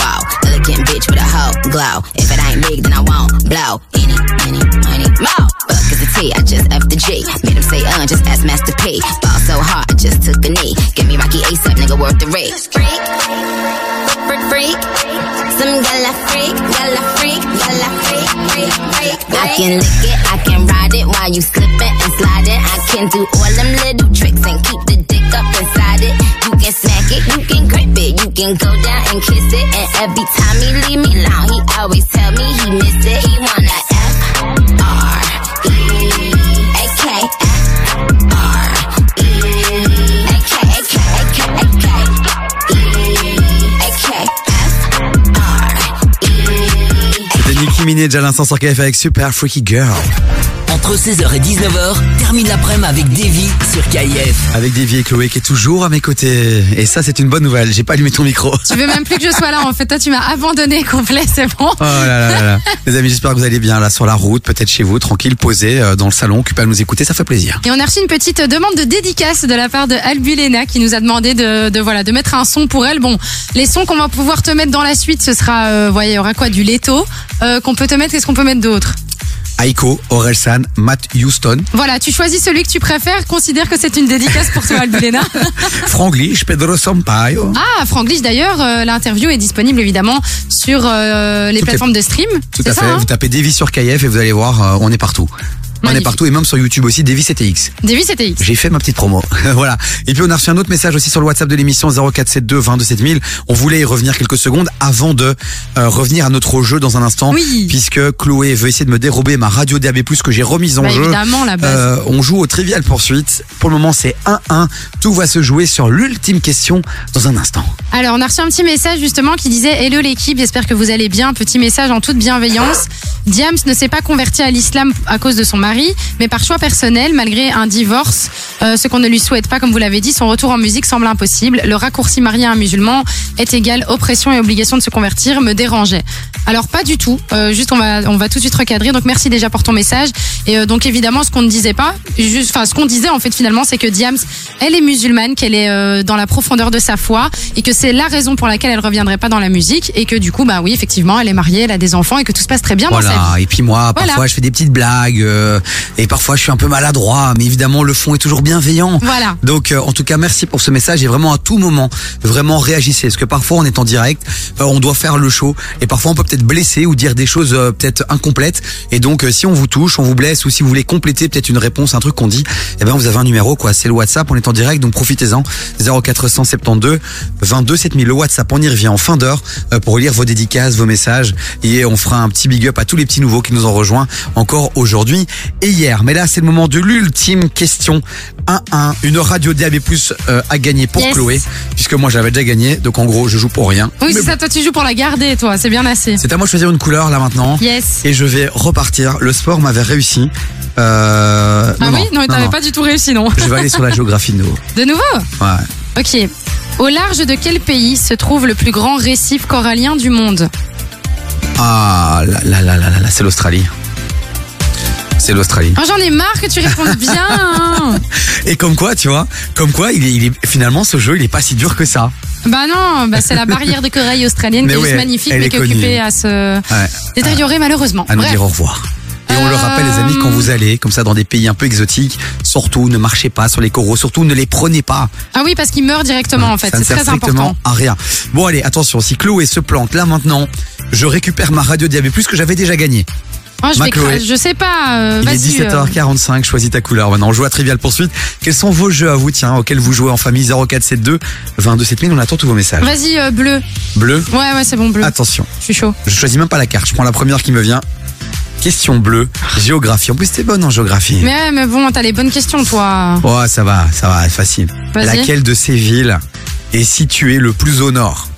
wow, elegant bitch with a hoe glow. If it ain't big, then I won't blow. Any, any, money, more. Fuck is the T, I just F the G. Made him say, uh, just ask Master P. Ball so hard, I just took a knee. Give me Rocky ASAP, nigga, worth the risk. Freak, freak, freak. Some gala freak, gala freak, gala freak, freak, freak. I can lick it, I you slipping and sliding. I can do all them little tricks and keep the dick up inside it. You can smack it, you can grip it, you can go down and kiss it. And every time he leave me alone, he always tell me he miss it. He wanna F R E A K F R E A K A K A K A K E A K F R E Nicki Minaj à l'instant sur KF avec Super Freaky Girl. Entre 16h et 19h, termine l'après-midi avec Davy sur KIF. Avec Davy et Chloé qui est toujours à mes côtés. Et ça, c'est une bonne nouvelle. J'ai pas allumé ton micro. Tu veux même plus que je sois là en fait. Toi, tu m'as abandonné complet, c'est bon. Oh là là là là. Les amis, j'espère que vous allez bien là sur la route, peut-être chez vous, tranquille, posé euh, dans le salon, occupé à nous écouter, ça fait plaisir. Et on a reçu une petite demande de dédicace de la part de Albulena qui nous a demandé de, de voilà de mettre un son pour elle. Bon, les sons qu'on va pouvoir te mettre dans la suite, ce sera, euh, voyez, il y aura quoi du Leto euh, qu'on peut te mettre. Qu'est-ce qu'on peut mettre d'autre? Aiko, Orelsan, Matt Houston, Voilà, tu choisis celui que tu préfères. Considère que c'est une dédicace pour toi, Albulena. Franglish, Pedro Sampaio. ah, Franglish d'ailleurs, euh, l'interview est disponible évidemment sur euh, les plateformes de stream. Tout à fait. hein Vous tapez Davy sur KF et vous allez voir, euh, on est partout. On est partout et même sur YouTube aussi, Davy CTX. Davy CTX. J'ai fait ma petite promo. voilà. Et puis on a reçu un autre message aussi sur le WhatsApp de l'émission 0472 22 7000. On voulait y revenir quelques secondes avant de euh, revenir à notre jeu dans un instant. Oui. Puisque Chloé veut essayer de me dérober ma radio DAB+, que j'ai remise en Bah, jeu. évidemment, la base. Euh, on joue au Trivial Poursuite. Pour le moment, c'est 1-1. Tout va se jouer sur l'ultime question dans un instant. Alors, on a reçu un petit message justement qui disait Hello l'équipe, j'espère que vous allez bien. Petit message en toute bienveillance. Diams ne s'est pas converti à l'islam à cause de son mari, mais par choix personnel, malgré un divorce. Euh, ce qu'on ne lui souhaite pas, comme vous l'avez dit, son retour en musique semble impossible. Le raccourci marié à un musulman est égal oppression et obligation de se convertir me dérangeait. Alors pas du tout. Euh, juste on va on va tout de suite recadrer. Donc merci déjà pour ton message. Et euh, donc évidemment ce qu'on ne disait pas, juste enfin ce qu'on disait en fait finalement c'est que Diams elle est musulmane, qu'elle est dans la profondeur de sa foi et que c'est la raison pour laquelle elle reviendrait pas dans la musique et que du coup bah oui effectivement elle est mariée, elle a des enfants et que tout se passe très bien dans sa vie. Voilà. Et puis moi, parfois, Voilà. je fais des petites blagues. euh, Et parfois, je suis un peu maladroit, mais évidemment, le fond est toujours bienveillant. Voilà. Donc, euh, en tout cas, merci pour ce message. Et vraiment, à tout moment, vraiment réagissez. Parce que parfois, on est en direct, euh, on doit faire le show. Et parfois, on peut peut-être blesser ou dire des choses euh, peut-être incomplètes. Et donc, euh, si on vous touche, on vous blesse, ou si vous voulez compléter peut-être une réponse, un truc qu'on dit, eh ben, vous avez un numéro, quoi. C'est le WhatsApp. On est en direct, donc profitez-en. 0472 22 7000. Le WhatsApp, on y revient en fin d'heure euh, pour lire vos dédicaces, vos messages. Et on fera un petit big up à tous les petits nouveaux qui nous ont rejoints encore aujourd'hui et hier. Mais là, c'est le moment de l'ultime question. 1-1. Une radio DAB+, euh, à gagner pour Yes. Chloé. Puisque moi, j'avais déjà gagné. Donc, en gros, je joue pour rien. Oui, Mais c'est bon, ça, toi tu joues pour la garder, toi, c'est bien assez. C'est à moi de choisir une couleur, là, maintenant. Yes. Et je vais repartir. Le sport m'avait réussi. Euh, Ah oui Non, mais t'avais pas du tout réussi, non Je vais aller sur la géographie de nouveau. De nouveau Ouais. Ok. Au large de quel pays se trouve le plus grand récif corallien du monde? Ah, là, là, là, là, là, là, c'est l'Australie. C'est l'Australie. Oh, J'en ai marre que tu répondes bien hein. Et comme quoi, tu vois, comme quoi, il est, il est- finalement, ce jeu, il est pas si dur que ça. Bah non, bah c'est la barrière de corail australienne Mais qui est juste magnifique, elle mais est qui est occupée à se Ouais. détériorer malheureusement. à nous Bref. dire au revoir. Et on le rappelle, les amis, quand vous allez comme ça dans des pays un peu exotiques, surtout ne marchez pas sur les coraux, surtout ne les prenez pas. Ah oui, parce qu'il meurt directement en fait, ça ne c'est sert très strictement important. à rien. Bon allez, attention, si Chloé se plante là maintenant, je récupère ma radio DAB+, que j'avais déjà gagné. Oh, je, Chloé. sais pas, euh, Il est vas-y. euh, 17h45, choisis ta couleur. Maintenant, on joue à Trivial Poursuite. Quels sont vos jeux à vous, tiens, auxquels vous jouez en famille? 0472 22 7000 On attend tous vos messages. Vas-y, euh, bleu. Bleu? Ouais, ouais, c'est bon, bleu. Attention. Je suis chaud. Je choisis même pas la carte. Je prends la première qui me vient. Question bleue. Géographie. En plus, t'es bonne en géographie. Mais ouais, mais bon, t'as les bonnes questions, toi. Oh, ça va, ça va, facile. Laquelle de ces villes est située le plus au nord?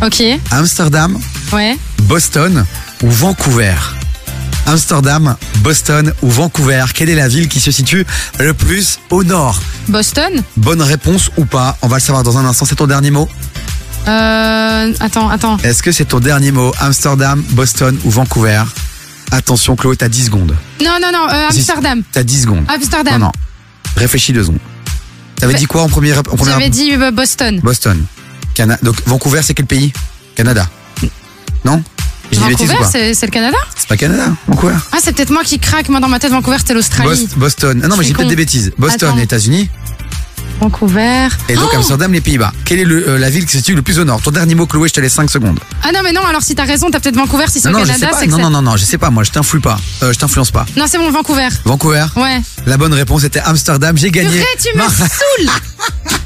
Ok, Amsterdam, ouais. Boston ou Vancouver? Amsterdam, Boston ou Vancouver Quelle est la ville qui se situe le plus au nord? Boston? Bonne réponse ou pas? On va le savoir dans un instant. C'est ton dernier mot? Euh. Attends, attends. Est-ce que c'est ton dernier mot? Amsterdam, Boston ou Vancouver? Attention, Chloé, t'as 10 secondes. Non, non, non, euh, Amsterdam. T'as 10 secondes. Amsterdam. Non, non. Réfléchis deux secondes. T'avais dit quoi en premier en première- J'avais dit euh, Boston. Boston. Cana Donc Vancouver, c'est quel pays? Canada. Non? Vancouver, pas c'est c'est le Canada? C'est pas Canada, Vancouver. Ah, c'est peut-être moi qui craque. Moi, dans ma tête, Vancouver, c'était l'Australie. Bos- Boston. Ah non, Je mais suis j'ai peut-être con. des bêtises. Boston, Attends. États-Unis. Vancouver. Et donc Oh Amsterdam, les Pays-Bas. Quelle est le- euh, la ville qui se situe le plus au nord? Ton dernier mot, Chloé, je te laisse 5 secondes. Ah non, mais non, alors si t'as raison, t'as peut-être Vancouver. Si c'est Non, au non, Canada, c'est Non, non, non, non, je sais pas. Moi, je t'influe pas. Euh, je t'influence pas. Non, c'est bon, Vancouver. Vancouver? Ouais. La bonne réponse était Amsterdam. J'ai gagné. Purée, tu me saoules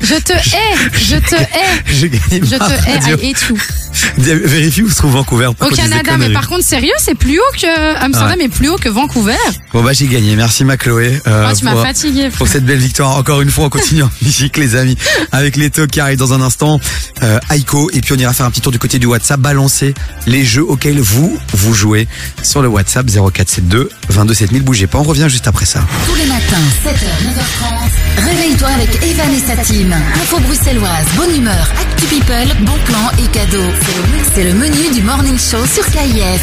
Je te hais Je te hais J'ai gagné. Je te hais. I hate you. Vérifie où se trouve Vancouver. Au Canada, mais par contre, sérieux, c'est plus haut que Amsterdam Ouais. est plus haut que Vancouver. Bon bah j'ai gagné, merci ma Chloé. euh, Ah, tu m'as fatigué. Pour cette belle victoire, encore une fois, on continue en musique les amis, avec les qui arrivent dans un instant, euh, Aiko, et puis on ira faire un petit tour du côté du WhatsApp, balancer les jeux auxquels vous, vous jouez sur le WhatsApp 0472 22 7000, bougez pas, on revient juste après ça. Tous les matins, 7h, 9h30, réveille-toi avec Evan et sa team. Info bruxelloise, bonne humeur, actu people, bon plan et cadeaux. C'est le, c'est le menu du morning show sur KIF.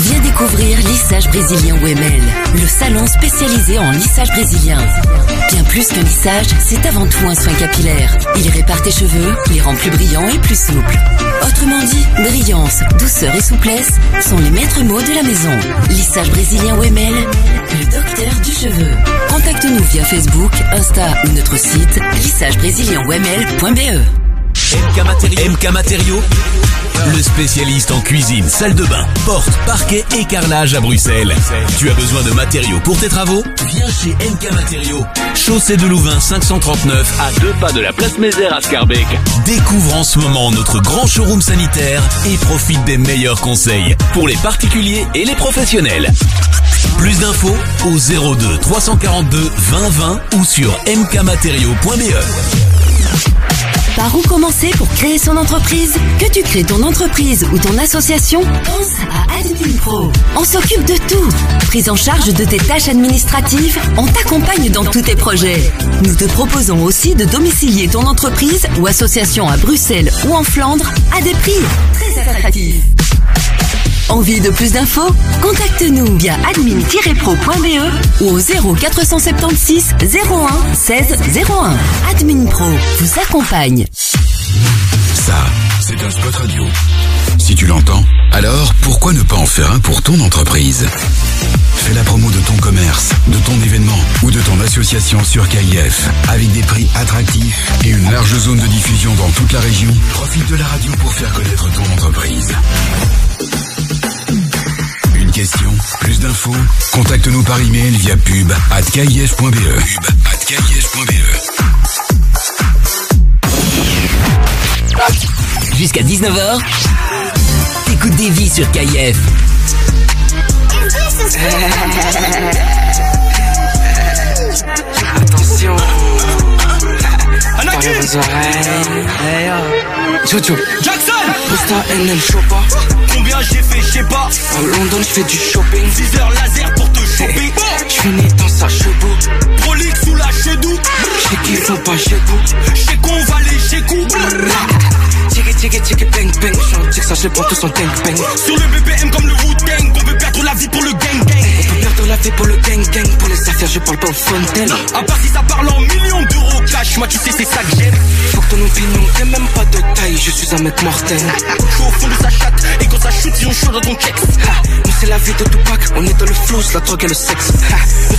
Viens découvrir Lissage Brésilien Wemel, le salon spécialisé en lissage brésilien. Bien plus que lissage, c'est avant tout un soin capillaire. Il répare tes cheveux, les rend plus brillants et plus souples. Autrement dit, brillance, douceur et souplesse sont les maîtres mots de la maison. Lissage Brésilien Wemel, le docteur du cheveu. Contacte-nous via Facebook, Insta ou notre site lissagebrésilienwemel.be. MK Matériaux. MK le spécialiste en cuisine, salle de bain, porte, parquet et carrelage à Bruxelles. Tu as besoin de matériaux pour tes travaux? Viens chez MK Matériaux. Chaussée de Louvain 539 à deux pas de la place Mézère à Scarbeck. Découvre en ce moment notre grand showroom sanitaire et profite des meilleurs conseils pour les particuliers et les professionnels. Plus d'infos au 02 342 20 20 ou sur mkmatériaux.be. Par où commencer pour créer son entreprise Que tu crées ton entreprise ou ton association Pense à Admin Pro. On s'occupe de tout. Prise en charge de tes tâches administratives, on t'accompagne dans tous tes projets. Nous te proposons aussi de domicilier ton entreprise ou association à Bruxelles ou en Flandre à des prix très attractifs. Envie de plus d'infos? Contacte-nous via admin-pro.be ou au 0476 01 16 01. Admin Pro vous accompagne. Ça, c'est d'un spot radio. Si tu l'entends, alors pourquoi ne pas en faire un pour ton entreprise? Fais la promo de ton commerce, de ton événement ou de ton association sur KIF avec des prix attractifs et une large zone de diffusion dans toute la région. Profite de la radio pour faire connaître ton entreprise. Plus d'infos Contacte-nous par email via pub at kif.be. Pub at kif.be. Jusqu'à 19h, t'écoutes des vies sur KIF. Attention. Hey, yo. Jojo. Jackson Busta NL Chopa. Combien j'ai fait, je sais pas. À London, je fais du shopping. 6 heures laser pour te choper. Je finis dans sa chevaux. Prolixe sous la chedou. Je sais qu'ils font pas chez vous. Chez qu'on va les chez coup. Tiki tiki tiki bang bang. Je suis un tic, ça je prends tous en gang bang. Sur le BPM comme le Wu-Tang. On veut perdre la vie pour le gang gang. Peut perdre la vie pour le gang gang. Pour les affaires, je parle pas aux fontaines. À part si ça parle en millions d'euros cash. Moi, tu sais, c'est ça que j'aime. Faut que ton opinion t'es même pas de taille. Je suis un mec mortel. Je suis au fond de sa chatte. Et quand ça shoot, ils ont chaud dans ton checks. C'est la vie de Tupac, on est dans le flow, la drogue et le sexe.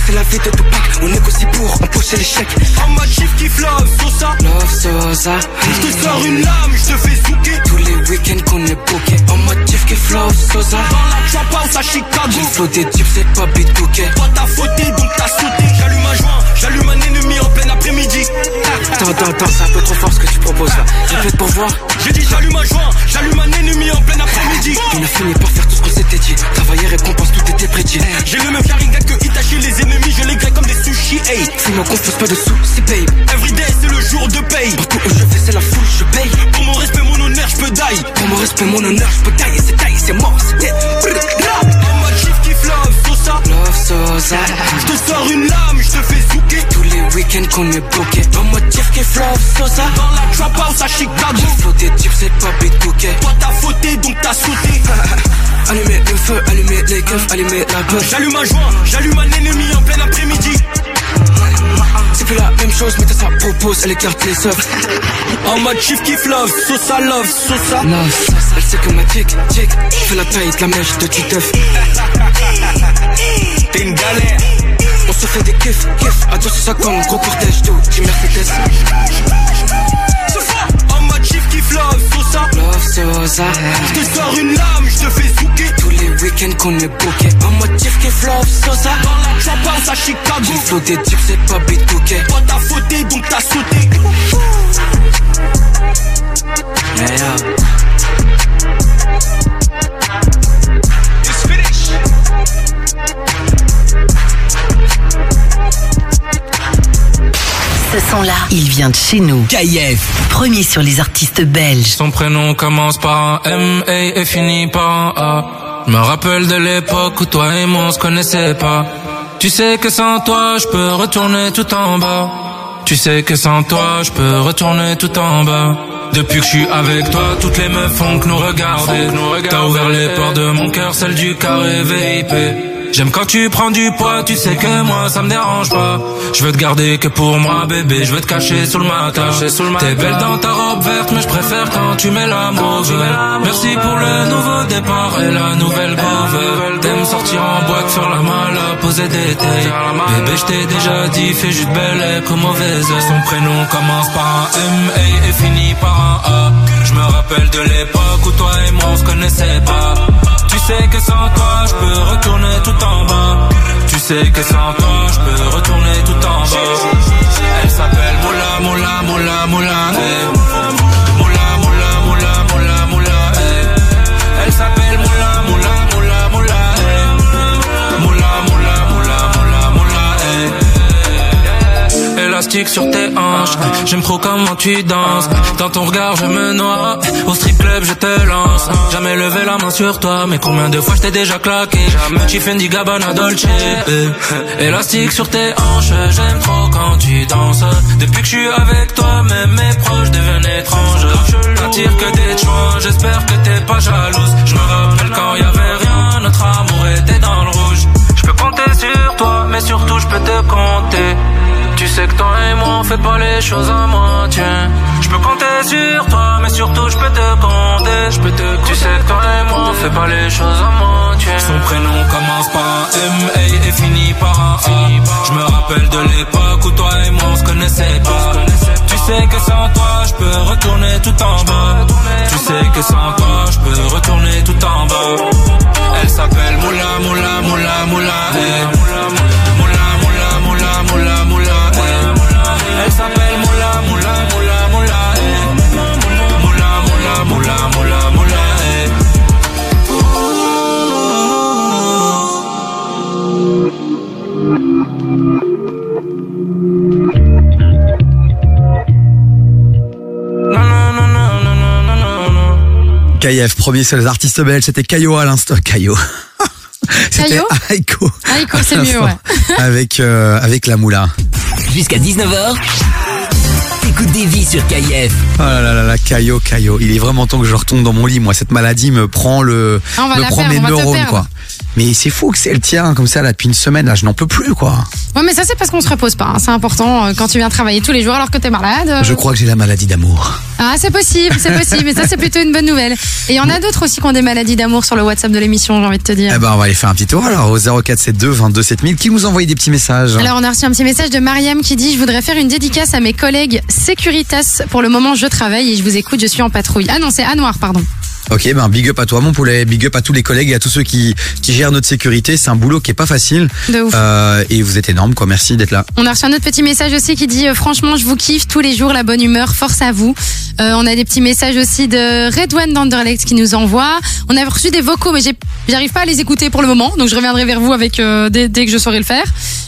C'est la vie de Tupac, on négocie pour empocher les chèques. En mode chief kiff love, Sosa. Love Sosa. Je te sors une lame, je te fais zouker. Tous les week-ends qu'on est booké. En mode chief kiff love Sosa. Dans la trap house à Chicago. J'ai des types, c'est pas bitbooké. Toi t'as fauté, donc t'as sauté. J'allume un joint, j'allume un ennemi en plein après-midi. Attends, attends, attends, c'est un peu trop fort ce que tu proposes là. Répète pour voir. J'ai dit j'allume un joint, j'allume un ennemi en plein après-midi. On a fini par faire tout ce qu'on s'était dit. Travailler, récompense, tout était prédit. J'ai le même Sharingan que Itachi, les ennemis, je les grille comme des sushis, hey. Fais-moi confiance, pas de sous, c'est paye. Everyday, c'est le jour de paye. Partout où je vais, c'est la foule, je paye. Pour mon respect, mon honneur, je peux die. Pour mon respect, mon honneur, je peux tailler, c'est taille, c'est mort, c'est dead. En mode chief kiff love, Sosa. Love Sosa. Je te sors une lame, je te fais les week-ends qu'on est bloqué. En mode chief kiff love Sosa. Dans la trap house à Chicago. J'ai flow des types, c'est pas bitbooké. Toi t'as fauté, donc t'as sauté. Allumez le feu, allumez les keufs, allumez la bœuf. J'allume un joint, j'allume un ennemi en plein après-midi. C'est plus la même chose, mais t'as sa propose, elle écarte les œufs. En mode chief kiff love, Sosa love, Sosa. Love. Elle sait que ma tic, tic, fait la taille de la mèche de Titeuf. T'es une galère. On se fait des kiffs, kiffs, à 250, gros cortège d'eau, Team Mercedes. En mode chief kiff love, Sosa. Love Sosa. Je te sors une lame, je te fais zouker. Tous les week-ends qu'on est booké. En mode chief kiff love Sosa. Dans la house à Chicago. J'ai flow des types, c'est pas bitbooké. Toi t'as fauté, donc t'as sauté. Yeah, yeah. Ce son-là, il vient de chez nous. KIF. Premier sur les artistes belges. Son prénom commence par un M et finit par un A. Je me rappelle de l'époque où toi et moi on se connaissait pas. Tu sais que sans toi je peux retourner tout en bas. Tu sais que sans toi je peux retourner tout en bas. Depuis que je suis avec toi, toutes les meufs font que nous regarder. T'as ouvert les portes de mon cœur, celle du carré VIP. J'aime quand tu prends du poids, tu sais que moi ça me dérange pas. Je veux te garder que pour moi, bébé, je veux te cacher sous le matin. T'es belle dans ta robe verte, mais je préfère quand tu mets la mauve. Merci pour le nouveau départ et la nouvelle grove. T'aimes sortir en boîte, faire la malle, poser des tailles. Bébé, je t'ai déjà dit, fais juste belle et comme mauvaise. Son prénom commence par un M A et finit par un A. Je me rappelle de l'époque où toi et moi on se connaissait pas. Tu sais que sans toi je peux retourner tout en bas. Tu sais que sans toi je peux retourner tout en bas. Elle s'appelle Moula Moula Moula Moula. Élastique sur tes hanches, j'aime trop comment tu danses. Dans ton regard, je me noie. Au strip club, je te lance. Jamais levé la main sur toi, mais combien de fois je t'ai déjà claqué? Gucci Fendi Gabbana Dolce. eh. Élastique sur tes hanches, j'aime trop quand tu danses. Depuis que je suis avec toi, même mes proches deviennent étranges. T'attires que des choix, j'espère que t'es pas jalouse. Je me rappelle quand y avait rien, notre amour était dans le rouge. Je peux compter sur toi, mais surtout je peux te compter. Tu sais que toi et moi on fait pas les choses à moitié. Je peux compter sur toi, mais surtout je peux te compter. je te Tu sais que toi et moi, on fait pas les choses à moitié. Son prénom commence par M A et finit par un A. Je me rappelle de l'époque où toi et moi on se connaissait pas. Tu sais que sans toi, je peux retourner tout en bas. Tu sais que sans toi, je peux retourner tout en bas. Elle s'appelle Moula, Moula, Moula, Moula. eh. KF, premier sur les artistes belges, c'était Caio à l'instant. Caio. C'était Caio Aiko. Aiko, c'est mieux, ouais. Avec, euh, avec la moula. Jusqu'à 19h, t'écoutes des vies sur KIF. Oh là là là là, Caio, Caio. Il est vraiment temps que je retourne dans mon lit. Moi, cette maladie me prend le, Ah, on va me la prend perdre, mes on va te neurones, perdre. quoi. Mais c'est fou que c'est le tien, comme ça, là, depuis une semaine, là, je n'en peux plus, quoi. Ouais, mais ça, c'est parce qu'on se repose pas. hein. C'est important euh, quand tu viens travailler tous les jours alors que t'es malade. euh, Je crois que j'ai la maladie d'amour. Ah, c'est possible, c'est possible. Mais ça, c'est plutôt une bonne nouvelle. Et il y en a d'autres aussi qui ont des maladies d'amour sur le WhatsApp de l'émission, j'ai envie de te dire. Eh ben, on va aller faire un petit tour, alors, au 0472 22 7000, qui nous envoie des petits messages? Alors on a reçu un petit message de Mariam qui dit je voudrais faire une dédicace à mes collègues Securitas. Pour le moment je travaille et je vous écoute, je suis en patrouille. Ah non c'est Anouar pardon. Ok, ben big up à toi mon poulet, big up à tous les collègues et à tous ceux qui, qui gèrent notre sécurité. C'est un boulot qui est pas facile. De ouf. Euh, et vous êtes énorme, quoi. Merci d'être là. On a reçu un autre petit message aussi qui dit euh, franchement je vous kiffe tous les jours la bonne humeur, force à vous. Euh, on a des petits messages aussi de Redouane d'Anderlecht qui nous envoie. On a reçu des vocaux mais j'arrive pas à les écouter pour le moment donc je reviendrai vers vous avec euh, dès, dès que je saurai le faire.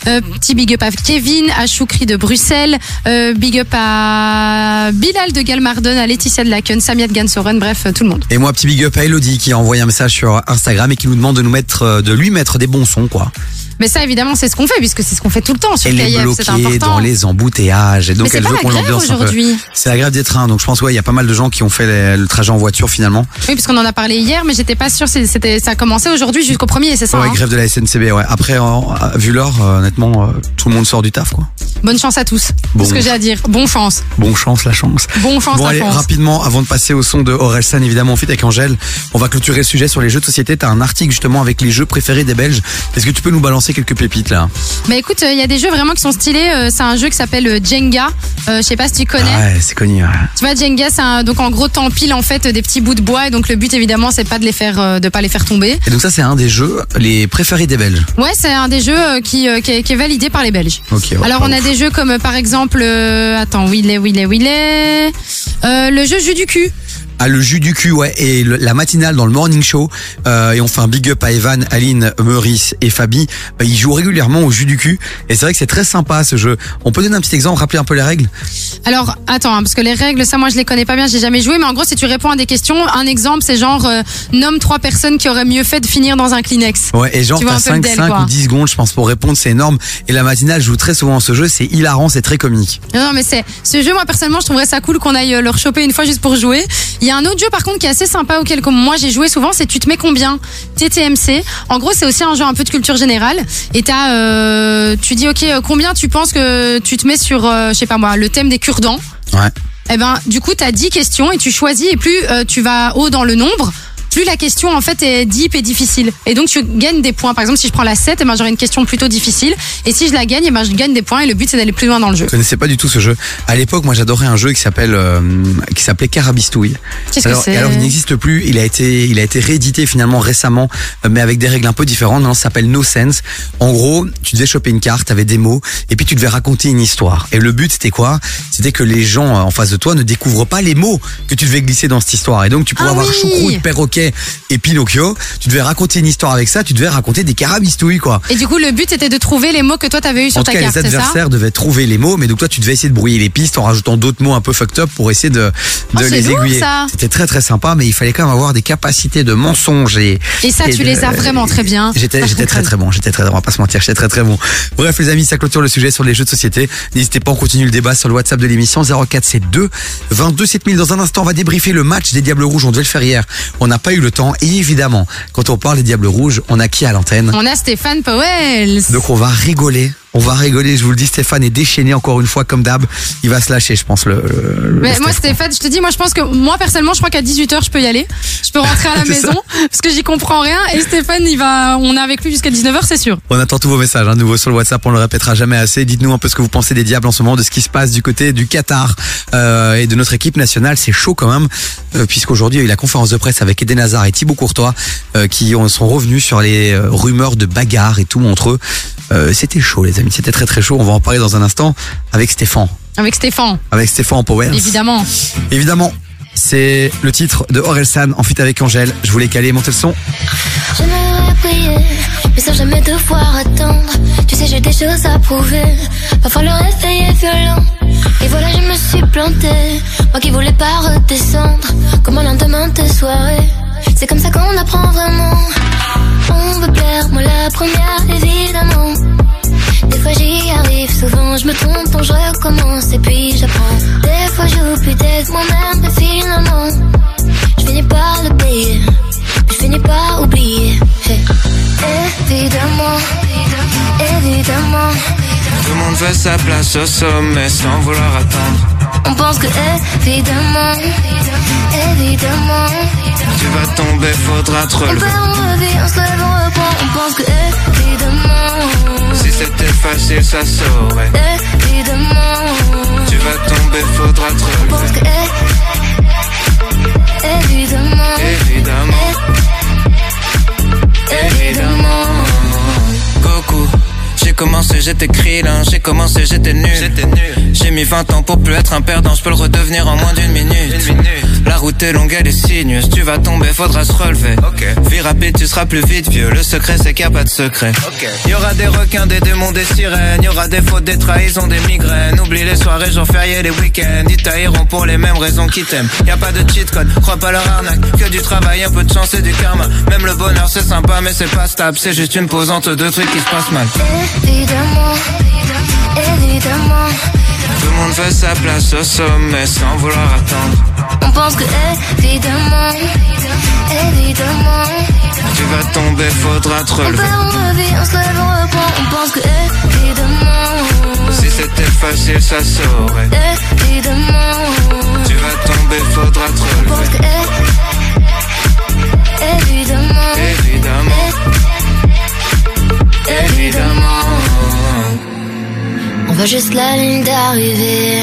Euh, petit big up à Kevin, à Choukri de Bruxelles, euh, big up à Bilal de Galmardon, à Laetitia de Laken, Samia de Gansoren, bref tout le monde. Et moi, petit big up à Elodie qui a envoyé un message sur Instagram et qui nous demande de nous mettre, euh, de lui mettre des bons sons, quoi. Mais ça, évidemment, c'est ce qu'on fait, puisque c'est ce qu'on fait tout le temps sur Elle est KIF, c'est bloquée important. dans les embouteillages. Et donc, Mais c'est elle pas veut la qu'on grève l'ambiance un peu. aujourd'hui. C'est la grève des trains. Donc, je pense, ouais, il y a pas mal de gens qui ont fait les- le trajet en voiture finalement. Oui, puisqu'on en a parlé hier, mais j'étais pas sûre, c'est- c'était, ça a commencé aujourd'hui jusqu'au premier, c'est ça ouais, hein grève de la SNCB, ouais. Après, vu l'heure, euh, honnêtement, euh, tout le monde sort du taf, quoi. Bonne chance à tous. Bon. C'est ce que j'ai à dire. Bon chance. Bon chance, la chance. Bon chance, Bon, la allez, chance. rapidement, avant de passer au son de Orelsan, évidemment, en fit avec Angèle, on va clôturer le sujet sur les jeux de société. T'as un article justement avec les jeux préférés des Belges. Est-ce que tu peux nous balancer quelques pépites là? Bah écoute, il y a des jeux vraiment qui sont stylés. euh, c'est un jeu qui s'appelle euh, Jenga. Euh, je sais pas si tu connais. Ouais, c'est connu. ouais. Tu vois, Jenga, c'est un, donc en gros t'empiles en fait des petits bouts de bois et donc le but évidemment c'est pas de les faire, euh, de pas les faire tomber. Et donc ça, c'est un des jeux les préférés des Belges. Ouais, c'est un des jeux euh, qui, euh, qui, est, qui est validé par les Belges. Ok. ouais, Alors on a. des jeux comme euh, par exemple, euh, attends, où il est, Euh, le jeu jus du cul. Ah, le jus du cul, ouais, et le- la matinale dans le morning show. Euh, et on fait un big up à Evan, Aline, Maurice et Fabi. Bah, ils jouent régulièrement au jus du cul. Et c'est vrai que c'est très sympa ce jeu. On peut donner un petit exemple, rappeler un peu les règles? Alors attends, hein, parce que les règles, ça moi je les connais pas bien, j'ai jamais joué, mais en gros si tu réponds à des questions, un exemple c'est genre euh, nomme trois personnes qui auraient mieux fait de finir dans un Kleenex. Ouais, et genre, t'as un peu le 5, del, 5 quoi. ou 10 secondes, je pense, pour répondre, c'est énorme. Et la matinale joue très souvent à ce jeu, c'est hilarant, c'est très comique. Non, non, mais c'est ce jeu, moi personnellement, je trouverais ça cool qu'on aille euh, le choper une fois juste pour jouer. Il y a un autre jeu par contre qui est assez sympa auquel comme moi j'ai joué souvent, c'est tu te mets combien? TTMC. En gros, c'est aussi un jeu un peu de culture générale. Et t'as, euh, tu dis ok, euh, combien tu penses que tu te mets sur, euh, je sais pas moi, le thème des cure-dents? Ouais. Eh ben, du coup, tu as 10 questions et tu choisis et plus euh, tu vas haut dans le nombre, plus la question en fait est deep et difficile. Et donc tu gagnes des points. Par exemple, si je prends la 7, eh ben, j'aurai une question plutôt difficile. Et si je la gagne, eh ben, je gagne des points et le but c'est d'aller plus loin dans le jeu. Je connaissais pas du tout ce jeu. À l'époque, moi, j'adorais un jeu qui s'appelle, euh, qui s'appelait Carabistouille. Qu'est-ce que alors, c'est alors, il n'existe plus. Il a été, il a été réédité finalement récemment, euh, mais avec des règles un peu différentes. Maintenant, ça s'appelle No Sense. En gros, tu devais choper une carte, t'avais des mots, et puis tu devais raconter une histoire. Et le but, c'était quoi? C'était que les gens euh, en face de toi ne découvrent pas les mots que tu devais glisser dans cette histoire. Et donc, tu pouvais Ah avoir oui choucroute, perroquet et Pinocchio. Tu devais raconter une histoire avec ça. Tu devais raconter des carabistouilles, quoi. Et du coup, le but était de trouver les mots que toi t'avais eu sur En tout ta cas, carte, les ça adversaires devaient trouver les mots, mais donc toi, tu devais essayer de brouiller les pistes en rajoutant d'autres mots un peu fucked up pour essayer de, de Oh, les lourd, aiguiller. C'était très très sympa, mais il fallait quand même avoir des capacités de mensonge et. Et ça, tu de- les as vraiment très bien. J'étais, très très bon, j'étais très, on va pas se mentir, j'étais très très bon. Bref, les amis, ça clôture le sujet sur les jeux de société. N'hésitez pas, on continue le débat sur le WhatsApp de l'émission 0472 22 7000. Dans un instant, on va débriefer le match des Diables Rouges. On devait le faire hier. On n'a pas eu le temps. Et évidemment, quand on parle des Diables Rouges, on a qui à l'antenne? On a Stéphane Powell. Donc on va rigoler On va rigoler, je vous le dis, Stéphane est déchaîné encore une fois comme d'hab. Il va se lâcher, je pense. Le, le- le Mais moi. Stéphane, je te dis, moi, je pense que moi, personnellement, je crois qu'à 18h, je peux y aller. Je peux rentrer à la maison parce que j'y comprends rien. Et Stéphane, il va, on est avec lui jusqu'à 19h, c'est sûr. On attend tous vos messages, hein, nouveau sur le WhatsApp, on le répétera jamais assez. Dites-nous un peu ce que vous pensez des diables en ce moment, de ce qui se passe du côté du Qatar euh, et de notre équipe nationale. C'est chaud quand même, euh, puisqu'aujourd'hui il y a eu la conférence de presse avec Eden Hazard et Thibaut Courtois euh, qui ont, sont revenus sur les euh, rumeurs de bagarre et tout entre eux. Euh, c'était chaud les amis, c'était très très chaud. On va en parler dans un instant avec Stéphane, Avec Stéphane, avec Stéphane Powers. évidemment. Évidemment. C'est le titre de Orelsan en feat avec Angèle. Je voulais caler, monter le son. J'aimerais prier, mais sans jamais devoir attendre. Tu sais, j'ai des choses à prouver. Parfois le réveil est violent. Et voilà, je me suis plantée. Moi qui voulais pas redescendre. Comme un lendemain de soirée. C'est comme ça qu'on apprend vraiment. On veut plaire, moi la première, évidemment. Des fois j'y arrive, souvent je me trompe, donc je recommence et puis j'apprends. Des fois j'oublie d'être moi-même, et finalement, je finis par le payer. Je finis par oublier. Hey. Évidemment, évidemment, Tout le monde veut sa place au sommet sans vouloir attendre. on pense que évidemment, évidemment, Tu vas tomber, faudra te on relever. perd, on revit, on se lève, on reprend, on pense que évidemment, Si c'était facile, ça saurait. évidemment, Tu vas tomber, faudra te on pense que é- évidemment, Évidemment, évidemment. Goku. J'ai commencé, j'étais krillin, j'ai commencé, j'étais nul. J'ai mis 20 ans pour plus être un perdant, je peux le redevenir en moins d'une minute. La route est longue, elle est sinueuse, tu vas tomber, faudra se relever. Vie rapide, tu seras plus vite vieux, le secret c'est qu'il n'y a pas de secret. Y aura des requins, des démons, des sirènes, y aura des fautes, des trahisons, des migraines. Oublie les soirées, jours fériés, les week-ends, ils tailleront pour les mêmes raisons qu'ils t'aiment. Y a pas de cheat code, crois pas leur arnaque, que du travail, un peu de chance et du karma. Même le bonheur c'est sympa, mais c'est pas stable, c'est juste une pause entre deux trucs qui se passent mal. évidemment, évidemment, Tout le monde veut sa place au sommet sans vouloir attendre. On pense que évidemment, évidemment, Tu vas tomber, faudra te on relever. perd, on revit, on se lève, on reprend, on pense que évidemment, Si c'était facile, ça saurait. évidemment, Tu vas tomber, faudra te on pense que évidemment, Évidemment, évidemment. On voit juste la ligne d'arrivée.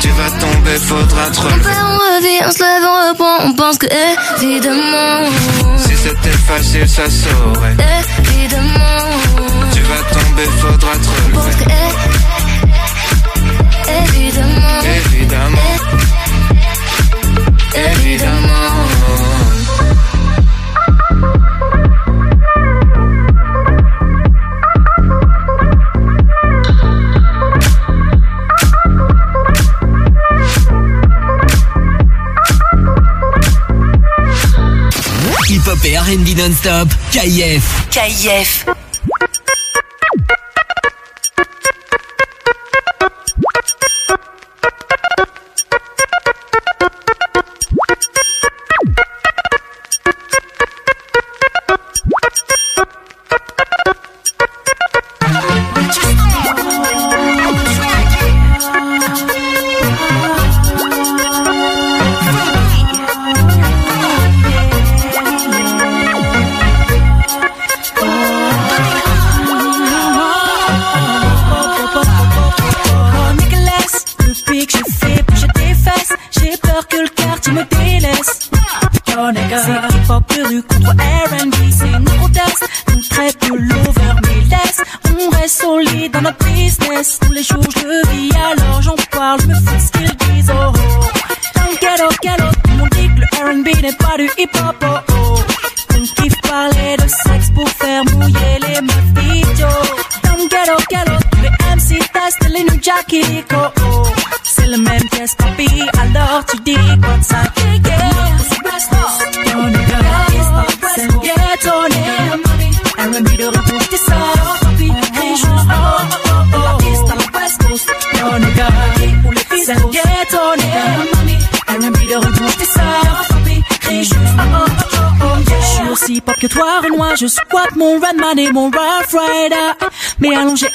Tu vas tomber, faudra te on relever. on revit, on se lève, on reprend, on pense que évidemment, Si c'était facile, ça saurait. évidemment. Tu vas tomber, faudra te pense relever. que é- évidemment, Évidemment, évidemment. Hip-hop et R&B non-stop. KIF. KIF.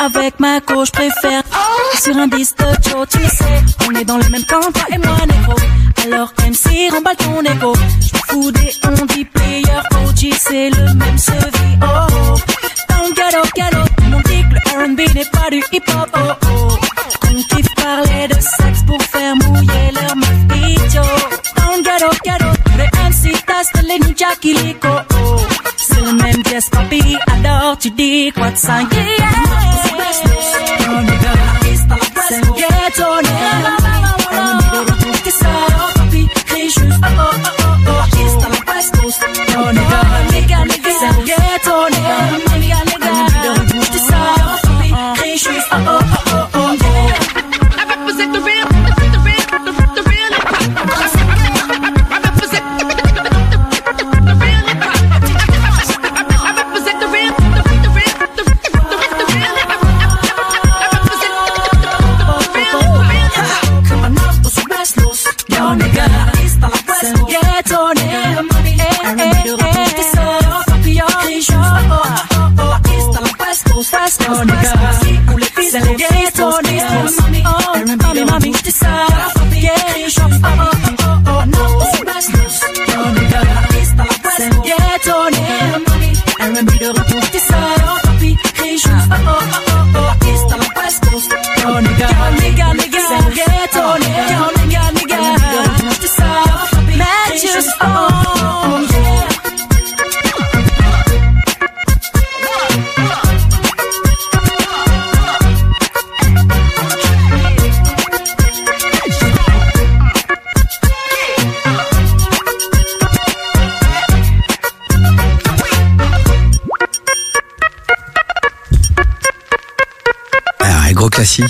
Avec ma je préfère sur un disque de Joe, tu sais. On est dans le même camp, toi et moi,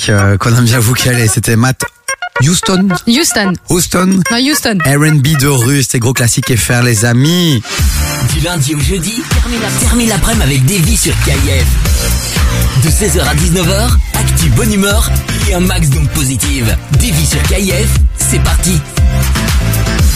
euh, qu'on aime bien vous caler, c'était Matt Houston. Houston. Houston. Non, Houston. R&B de rue, c'était gros classique et faire les amis. Du lundi au jeudi, termine la- termine l'après-midi avec Davy sur KIF. De 16h à 19h, actu bonne humeur et un max d'ondes positives. Davy sur KIF, c'est parti.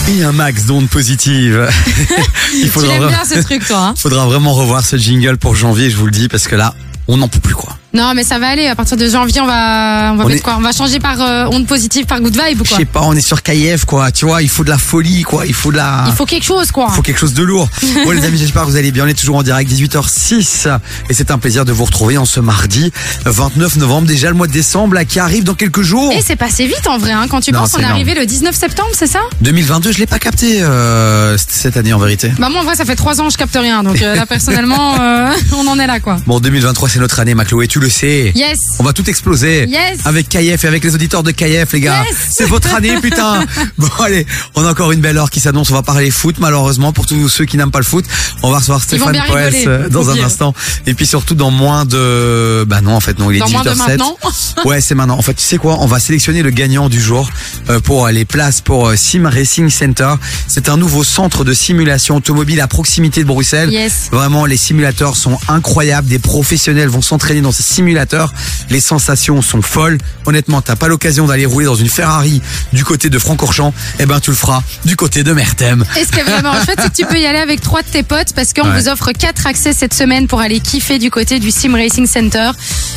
Et un max d'ondes positives. Il Tu l'aimes bien ce truc, toi. hein faudra vraiment revoir ce jingle pour janvier, je vous le dis, parce que là, on n'en peut plus quoi. Non, mais ça va aller. À partir de janvier, on va, on va On mettre est- quoi? On va changer par euh, onde positive, par good vibe ou Je quoi sais pas, on est sur KIF quoi, tu vois, il faut de la folie quoi, il faut de la... Il faut quelque chose, quoi. Il faut quelque chose de lourd. Bon les amis, j'espère que vous allez bien. On est toujours en direct 18h06 et c'est un plaisir de vous retrouver en ce mardi 29 novembre, déjà le mois de décembre là, qui arrive dans quelques jours. Et c'est passé vite en vrai, hein. quand tu Non, penses, c'est on est arrivé le 19 septembre, c'est ça? 2022, je l'ai pas capté euh, cette année en vérité. Bah moi en vrai ça fait trois ans je capte rien, donc euh, là personnellement euh, on en est là quoi. Bon 2023 c'est notre année, Macloé, tu le sais. Yes. On va tout exploser. Yes. Avec KF et avec les auditeurs de KF, les gars. Yes. C'est votre année, putain. Bon, allez, on a encore une belle heure qui s'annonce. On va parler foot, malheureusement, pour tous ceux qui n'aiment pas le foot. On va recevoir Stéphane euh, dans un dire. instant. Et puis surtout, dans moins de, bah non, en fait, non, il est Dans moins de 18h07. maintenant Ouais, c'est maintenant. En fait, tu sais quoi? On va sélectionner le gagnant du jour euh, pour les places pour euh, Sim Racing Center. C'est un nouveau centre de simulation automobile à proximité de Bruxelles. Yes. Vraiment, les simulateurs sont incroyables. Des professionnels vont s'entraîner dans ces simulateurs. Les sensations sont folles. Honnêtement, t'as pas l'occasion d'aller rouler dans une Ferrari du côté de Francorchamps. Eh ben, tu le feras du côté de Mertem. Et ce qui est vraiment chouette, c'est que tu peux y aller avec trois de tes potes parce qu'on Ouais. vous offre quatre accès cette semaine pour aller kiffer du côté du Sim Racing Center.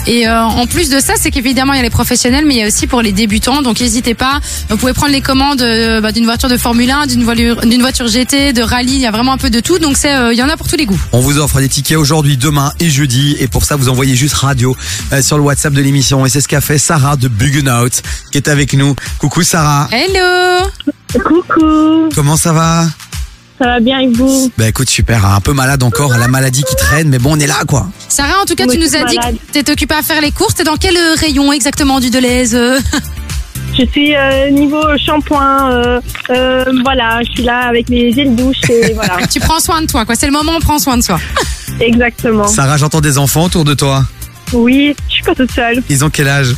Et euh, en plus de ça, c'est qu'évidemment il y a les professionnels, mais il y a aussi pour les débutants. Donc n'hésitez pas. Vous pouvez prendre les commandes euh, bah, d'une voiture de Formule 1, d'une voiture, d'une voiture GT, de rallye. Il y a vraiment un peu de tout. Donc c'est, euh, il y en a pour tous les goûts. On vous offre des tickets aujourd'hui, demain et jeudi. Et pour ça, vous envoyez juste radio euh, sur le WhatsApp de l'émission. Et c'est ce qu'a fait Sarah de Buggenhout qui est avec nous. Coucou Sarah. Hello. Coucou. Comment ça va? Ça va bien avec vous? Bah écoute, super. hein, Un peu malade encore, la maladie qui traîne. Mais bon, on est là quoi. Sarah, en tout cas, tu nous as dit malade. que t'es occupée à faire les courses. T'es dans quel euh, rayon exactement du Deleuze? Je suis euh, niveau shampoing, euh, euh, voilà, je suis là avec les gels douche et voilà. Tu prends soin de toi, quoi. C'est le moment où on prend soin de soi. Exactement. Sarah, j'entends des enfants autour de toi. Oui, je suis pas toute seule. Ils ont quel âge?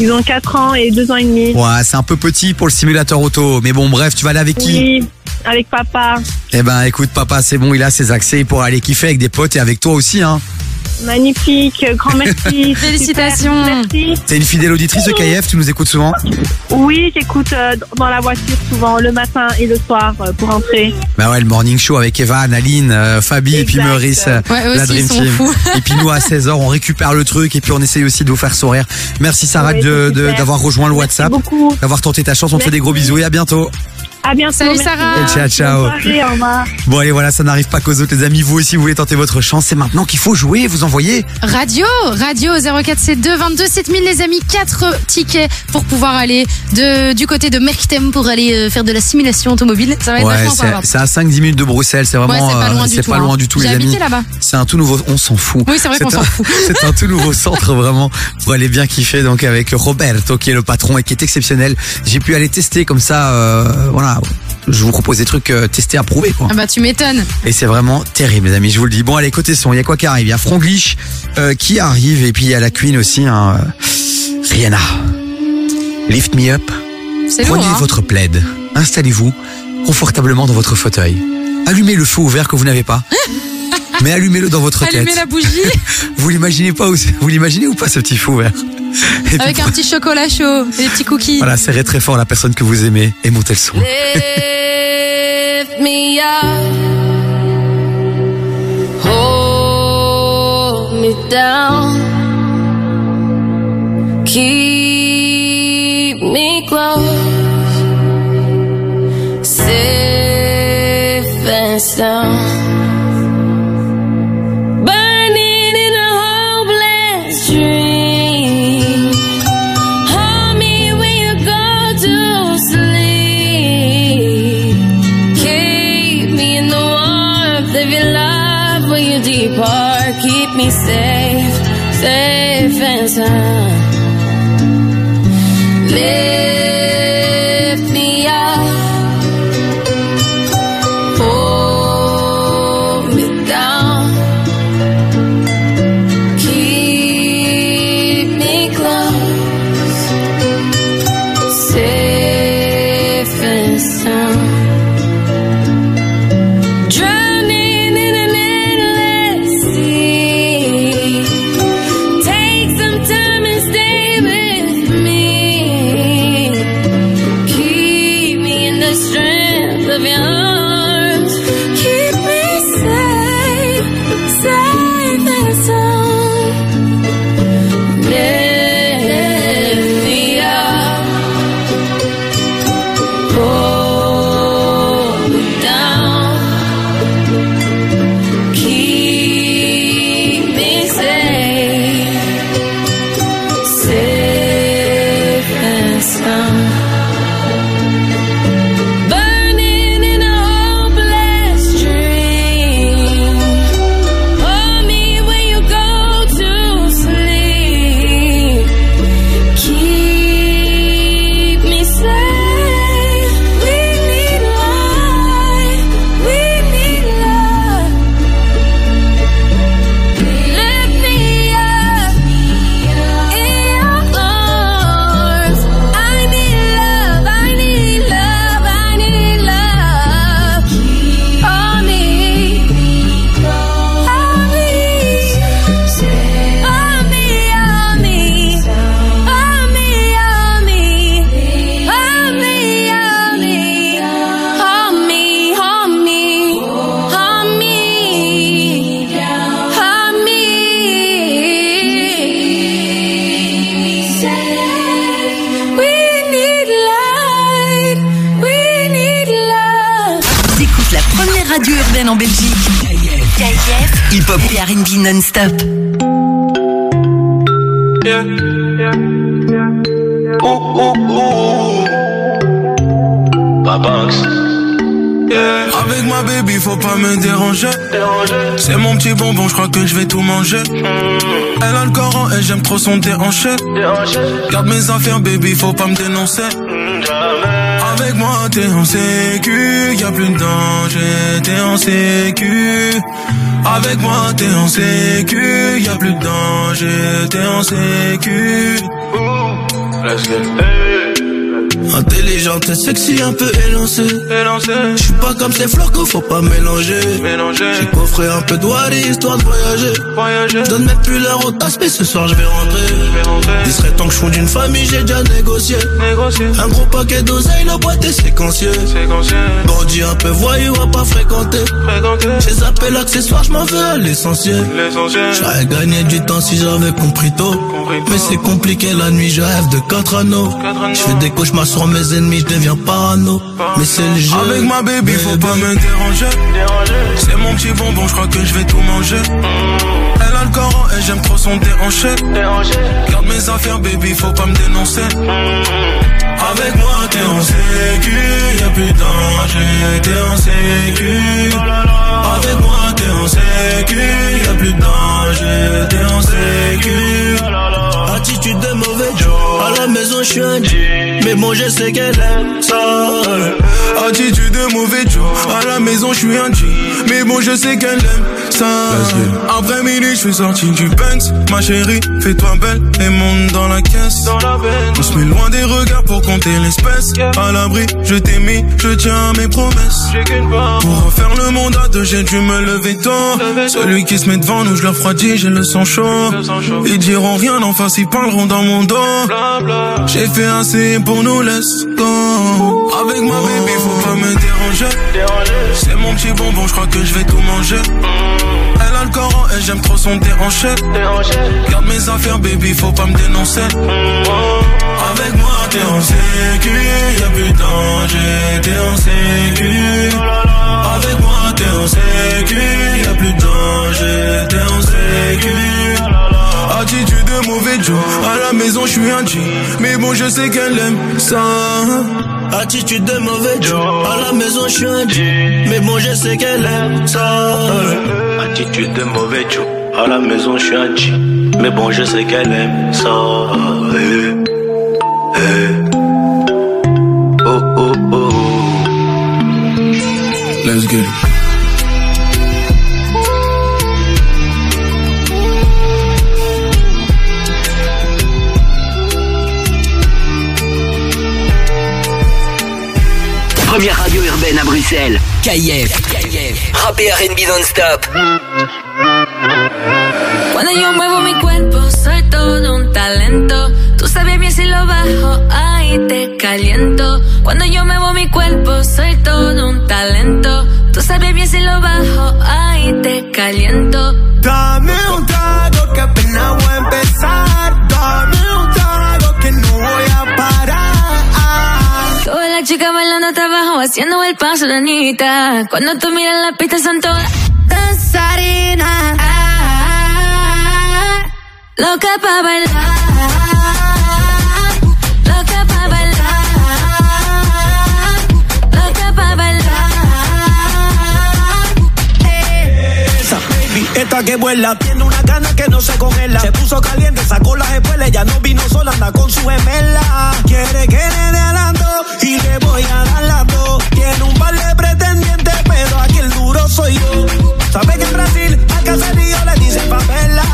Ils ont 4 ans et 2 ans et demi. Ouais, c'est un peu petit pour le simulateur auto. Mais bon, bref, tu vas aller avec qui? Oui, avec papa. Eh ben, écoute, papa, c'est bon, il a ses accès pour aller kiffer avec des potes et avec toi aussi, hein. Magnifique, grand merci. Félicitations. Merci. T'es une fidèle auditrice de KF, tu nous écoutes souvent Oui, j'écoute euh, dans la voiture souvent, le matin et le soir euh, pour entrer. Bah ouais, le morning show avec Evan, Aline, euh, Fabi et puis. Maurice, euh, Ouais, la Dream Team. fous. Et puis nous à 16h, on récupère le truc et puis on essaye aussi de vous faire sourire. Merci Sarah Ouais, d'avoir rejoint le WhatsApp, beaucoup. d'avoir tenté ta chance. On te fait des gros Merci. bisous et à bientôt. À bientôt. Salut, merci Sarah. bien. Ciao, ciao. Bonne soirée, au revoir. Bon allez voilà, ça n'arrive pas qu'aux autres les amis. Vous aussi, vous voulez tenter votre chance, c'est maintenant qu'il faut jouer. Vous envoyez Radio, radio 0472 22 7000 les amis, 4 tickets pour pouvoir aller de, du côté de Merktem pour aller euh, faire de la simulation automobile. Ça va être Ouais, vachement c'est à 5-10 minutes de Bruxelles, c'est vraiment Ouais, c'est pas euh, loin du c'est tout, pas hein. loin du tout les amis. là-bas. C'est un tout nouveau, on s'en fout. Oui, c'est vrai qu'on s'en fout. C'est un tout nouveau centre vraiment pour aller bien kiffer donc avec Roberto qui est le patron et qui est exceptionnel. J'ai pu aller tester comme ça, euh, voilà. Je vous propose des trucs euh, testés, approuvés quoi. Ah bah tu m'étonnes. Et c'est vraiment terrible les amis, je vous le dis. Bon allez côté son, il y a quoi qui arrive? Il y a Franglish euh, qui arrive et puis il y a la Queen aussi, hein, euh, Rihanna. Lift me up. Lourd, Prenez hein. votre plaid, installez-vous confortablement dans votre fauteuil. Allumez le feu ouvert que vous n'avez pas. Mais allumez-le dans votre Allumez tête. la bougie Vous l'imaginez pas ou vous l'imaginez ou pas ce petit Et puis, avec un petit chocolat chaud et des petits cookies. Voilà, serrez très fort la personne que vous aimez et montez le son. Lift me up, hold me down, keep live. R&B non-stop. Yeah. Ooh, ooh, ooh. Babanks. Yeah. Avec ma baby, faut pas me déranger. C'est mon petit bonbon, je crois que je vais tout manger. Elle a le Coran et j'aime trop son déhanché. Garde mes affaires, baby, faut pas me dénoncer. Avec moi, t'es en sécu, y a plus de danger, t'es en sécu. Avec moi, t'es en sécu, y a plus de danger, t'es en sécu. Intelligente et sexy, un peu élancée. Je suis pas comme ces fleurs qu'il faut pas mélanger. J'ai coffré un peu de wari histoire de voyager. Je donne même plus l'heure au tasse, mais ce soir je vais rentrer. Il serait temps que je fonde une famille, j'ai déjà négocié. Un gros paquet d'oseille, la boîte est séquenciée. Bandit un peu voyou à pas fréquenter. J'ai zappé l'accessoire, je m'en veux à l'essentiel. J'aurais gagné du temps si j'avais compris tôt. Mais c'est compliqué la nuit, je rêve de quatre anneaux. Je fais des cauchemars sur mes ennemis, je deviens parano. Mais c'est le jeu. Avec ma baby, faut pas me déranger. C'est mon petit bonbon, je crois que je vais tout manger. Elle a le Coran et j'aime trop son déhanché. Garde mes affaires, baby, faut pas me dénoncer. Avec moi, t'es en sécu, y'a plus de danger, t'es en sécu. Avec moi, t'es en sécu, y'a plus de danger, t'es en sécu. Attitude de mauvais maison, je suis un G. Mais bon, je sais qu'elle aime ça. Attitude de mauvais Joe. À la maison, je suis un G. Mais bon, je sais qu'elle aime Après midi, je suis sorti du Banks. Ma chérie, fais-toi belle et monte dans la caisse. On se met loin des regards pour compter l'espèce. À l'abri, je t'ai mis, je tiens à mes promesses. Pour refaire le monde à deux, j'ai dû me lever tôt. Celui qui se met devant nous, je le refroidis, j'ai le sang chaud. Ils diront rien en face, ils parleront dans mon dos. J'ai fait assez pour nous, let's go. Avec ma baby, faut pas me déranger. C'est mon petit bonbon, je crois que je vais tout manger. Et j'aime trop son déhanché. Garde mes affaires, baby, faut pas me dénoncer. Avec moi, t'es en sécu, y'a plus de danger, t'es en sécu. Avec moi, t'es en sécu, y'a plus de danger, t'es en sécu. Attitude de mauvais Joe, à la maison je suis un G, mais bon je sais qu'elle aime ça. Attitude de mauvais Joe. À la maison, je suis un G. Mais bon, je sais qu'elle aime ça. Attitude de mauvais Joe. À la maison, je suis un G. Mais bon, je sais qu'elle aime ça. Eh, eh. Oh, oh, oh. Let's get it. Première radio urbaine à Bruxelles. KIF. Rap et R&B non-stop. Cuando yo muevo mi cuerpo, soy todo un talento. Tú sabes bien si lo bajo, ahí te caliento. Cuando yo muevo mi cuerpo, soy todo un talento. Tú sabes bien si lo bajo, ahí te caliento. Dame un trago que apenas voy a empezar. Dame un trago que no voy a parar. Todas las chicas bailando hasta abajo, haciendo el paso de Anita. Cuando tú miras la pista son todas danzarinas. Ah, loca pa' bailar. Loca pa' bailar. Loca pa' bailar. Esa baby, esta que vuela, tiene una gana que no se congela. Se puso caliente, sacó las espuelas, ya no vino sola, anda con su gemela. Quiere que le dé alando y le voy a dar las dos. Tiene un par de pretendientes, pero aquí el duro soy yo. Sabe que en Brasil al caserío le dicen papela.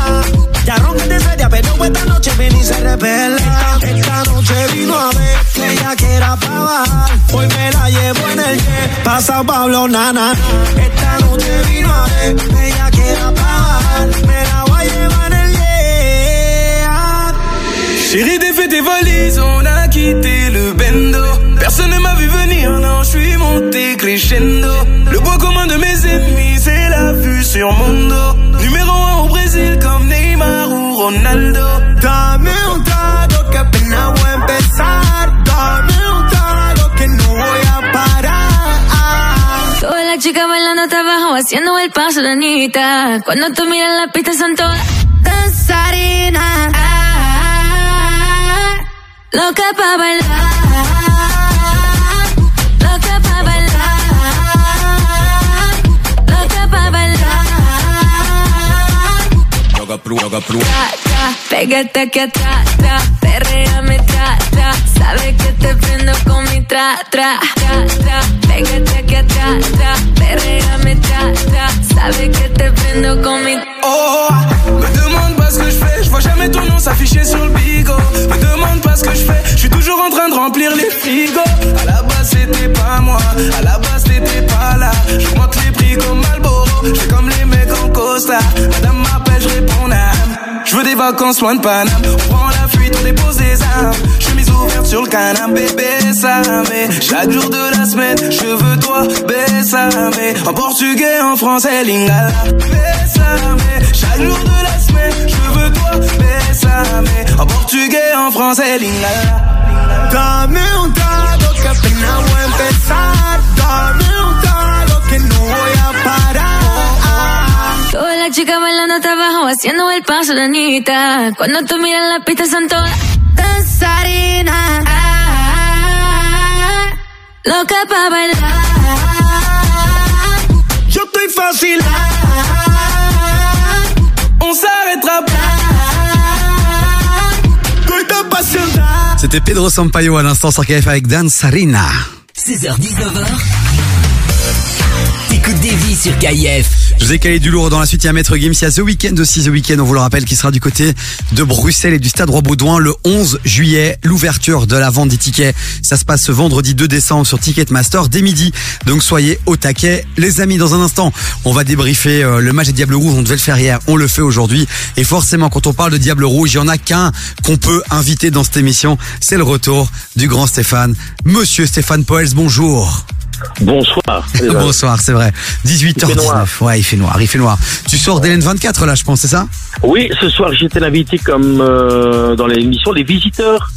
Ya ronca seria, pero esta noche ven se revela. Esta noche vino a ver que ella quiera pagar. Hoy me la llevo en el jet, pasa Pablo Nana. Esta noche vino a ver que ella quiera pagar. Me la voy a llevar en el jet. Chérie, défais tes valises, on a quitté le bendo. Personne ne m'a vu venir, non, je suis monté crescendo. Le bois commun de mes ennemis, c'est la vue sur mon dos. Numéro 1 Ronaldo. Dame un trago que apenas voy a empezar. Dame un trago que no voy a parar. Todas las chicas bailando hasta abajo, haciendo el paso de Anita. Cuando tú miras la pista son todas danzarinas. Ah, loca pa' bailar. Oh, me demande pas ce que je fais, je vois jamais ton nom s'afficher sur le bigot. Me demande pas ce que je fais, je suis toujours en train de remplir les frigos. À la base c'était pas moi, à la base t'étais pas là. Je J'augmente les prix comme Malboro, je comme les mecs en Costa. Madame m'a veux des vacances loin de Paname. On prend la fuite, on dépose des armes. Chemise ouverte sur le canapé, bébé, ça mais Chaque jour de la semaine, je veux toi, mais En portugais, en français, lingala. Bésame. Chaque jour de la semaine, je veux toi, bésame. En portugais, en français, lingala. Dame un trago que apenas voy a empezar. Dame un trago que no voy a parar. Las chicas bailando hasta abajo, haciendo el paso de Anita. Cuando tú miras la pista son todas danzarinas. Loca pa' bailar. Yo estoy fácil. On s'arrêtera pas. C'était Pedro Sampaio à l'instant sur KF avec Dan Sarina. 16h-19h. Sur. Je vous ai calé du lourd dans la suite, il y a Maître Gims, il y a The Weeknd aussi, The Weeknd, on vous le rappelle, qui sera du côté de Bruxelles et du Stade Roi-Baudouin le 11 juillet. L'ouverture de la vente des tickets, ça se passe ce vendredi 2 décembre sur Ticketmaster dès midi. Donc soyez au taquet. Les amis, dans un instant, on va débriefer euh, le match des Diables Rouges, on devait le faire hier, on le fait aujourd'hui. Et forcément, quand on parle de Diables Rouges, il y en a qu'un qu'on peut inviter dans cette émission, c'est le retour du grand Stéphane. Monsieur Stéphane Poels, bonjour. Bonsoir. Bonsoir, c'est vrai. 18h19. Ouais, il fait noir, il fait noir. Tu sors d'Hélène 24 là, je pense, c'est ça? Oui, ce soir j'étais invité comme euh, dans l'émission Les Visiteurs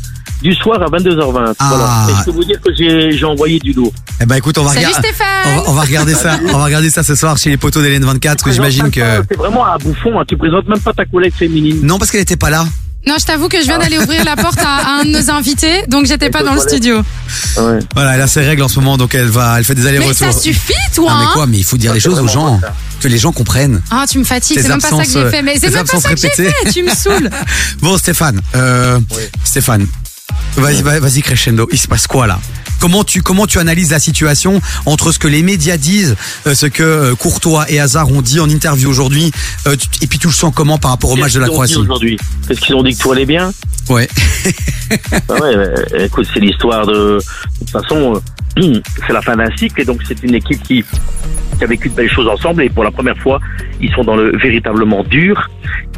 du soir à 22h20. Ah. Voilà. Et je peux vous dire que j'ai j'ai envoyé du lourd. Eh ben écoute, on va, Salut on va, on va regarder ça. On va regarder ça ce soir chez les poteaux d'Hélène 24, que j'imagine que. C'est vraiment un bouffon, hein. tu présentes même pas ta collègue féminine. Non, parce qu'elle était pas là. Non, je t'avoue que je viens d'aller ouvrir la porte à, à un de nos invités, donc j'étais pas dans le studio. Voilà, elle a ses règles en ce moment, donc elle va, elle fait des Mais allers-retours. ça suffit, toi Ah, mais hein quoi Mais il faut dire les choses aux gens, que les gens comprennent. Ah, tu me fatigues, c'est même pas ça que j'ai fait. Mais c'est même pas ça que j'ai fait, tu me saoules. Bon, Stéphane, euh, Stéphane, vas-y, vas- vas-y crescendo. Il se passe quoi là? Comment tu comment tu analyses la situation entre ce que les médias disent, euh, ce que euh, Courtois et Hazard ont dit en interview aujourd'hui, euh, et puis tu le sens comment par rapport au match de la Croatie aujourd'hui? Qu'est-ce qu'ils ont dit que tout allait bien? Ouais. Ah ouais, euh, écoute, c'est l'histoire de. De toute façon, c'est la fin d'un cycle et donc c'est une équipe qui, qui a vécu de belles choses ensemble et pour la première fois, ils sont dans le véritablement dur.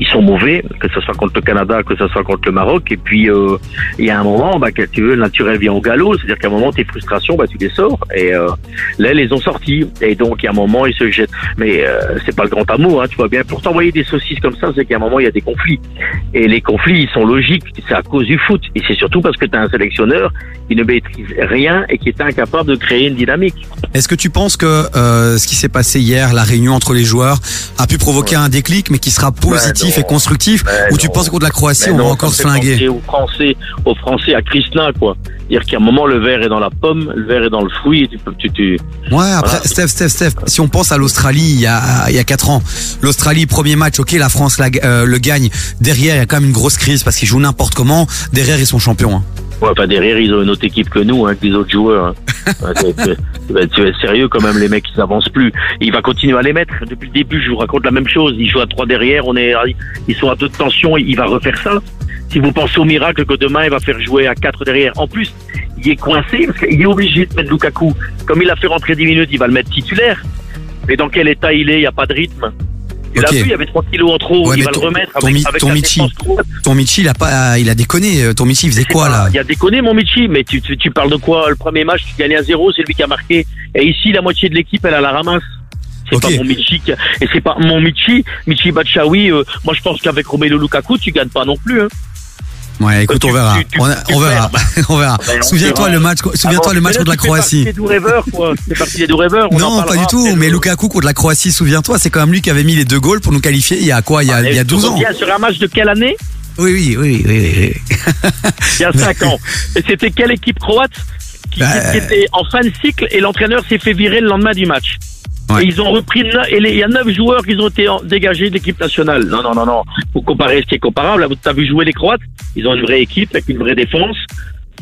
Ils sont mauvais, que ce soit contre le Canada, que ce soit contre le Maroc. Et puis, euh, il y a un moment, bah, que tu veux, le naturel vient au galop. C'est-à-dire qu'à un moment, tes frustrations, bah, tu les sors. Et euh, là, ils les ont sortis. Et donc, il y a un moment, ils se jettent. Mais euh, c'est pas le grand amour, hein, tu vois bien. Pour t'envoyer des saucisses comme ça, c'est qu'à un moment, il y a des conflits. Et les conflits, ils sont logiques. C'est à cause du foot. Et c'est surtout parce que tu as un sélectionneur qui ne maîtrise rien et qui est incapable de créer une dynamique. Est-ce que tu penses que euh, ce qui s'est passé hier, la réunion entre les joueurs, a pu provoquer un déclic, mais qui sera positif et constructif, ou tu penses que contre la Croatie, on va encore se flinguer Aux Français, aux Français à Christin, quoi. Dire qu'à un moment, le verre est dans la pomme, le verre est dans le fruit, tu peux, tu, tu... Ouais, après, Voilà. Steph, Steph, Steph, si on pense à l'Australie il y a, il y a 4 ans, l'Australie, premier match, ok, la France la- euh, le gagne. Derrière, il y a quand même une grosse crise parce qu'ils jouent n'importe comment. Derrière, ils sont champions. hein. Ouais, enfin, derrière, ils ont une autre équipe que nous, hein, que les autres joueurs. hein. Ouais, tu- vas être- tu vas être sérieux quand même, les mecs, ils avancent plus. Il va continuer à les mettre. Depuis le début, je vous raconte la même chose. Ils jouent à trois derrière, on est, ils sont à deux de tension, il va refaire ça. Si vous pensez au miracle que demain, il va faire jouer à quatre derrière. En plus, il est coincé parce qu'il est obligé de mettre Lukaku. Comme il a fait rentrer 10 minutes, il va le mettre titulaire. Mais dans quel état il est, il n'y a pas de rythme. Il Ok. a vu, il y avait 3 kilos en trop, Ouais, il va ton- le remettre ton avec, ton Michi. Ton Michi, il a pas, il a déconné. Euh, Ton Michi, il faisait quoi là Il a déconné, mon Michi, mais tu, tu, tu parles de quoi Le premier match, tu gagnais à zéro, c'est lui qui a marqué. Et ici, la moitié de l'équipe, elle a la ramasse. C'est pas mon Michi qui- et c'est pas mon Michi, Michi Batshawi. euh, moi, je pense qu'avec Romelu Lukaku, tu gagnes pas non plus. Hein. Ouais, écoute, on verra. On, a- on verra. on verra. Souviens-toi le match, souviens-toi Ah le match contre la Croatie. des doux rêveurs, quoi. C'est parti des doux rêveurs. Non, pas du tout. Mais Lukaku contre la Croatie, souviens-toi, c'est quand même lui qui avait mis les deux goals pour nous qualifier il y a quoi Il y a, il y a Tu 12 ans. sur un match de quelle année Oui, oui, oui, oui, oui. Il y a 5 ans. Et c'était quelle équipe croate qui, Bah, qui était en fin de cycle et l'entraîneur s'est fait virer le lendemain du match. Et ils ont repris et il y a neuf joueurs qui ont été dégagés de l'équipe nationale. Non, non, non, non. Faut comparer ce qui est comparable. Tu as vu jouer les Croates? Ils ont une vraie équipe avec une vraie défense.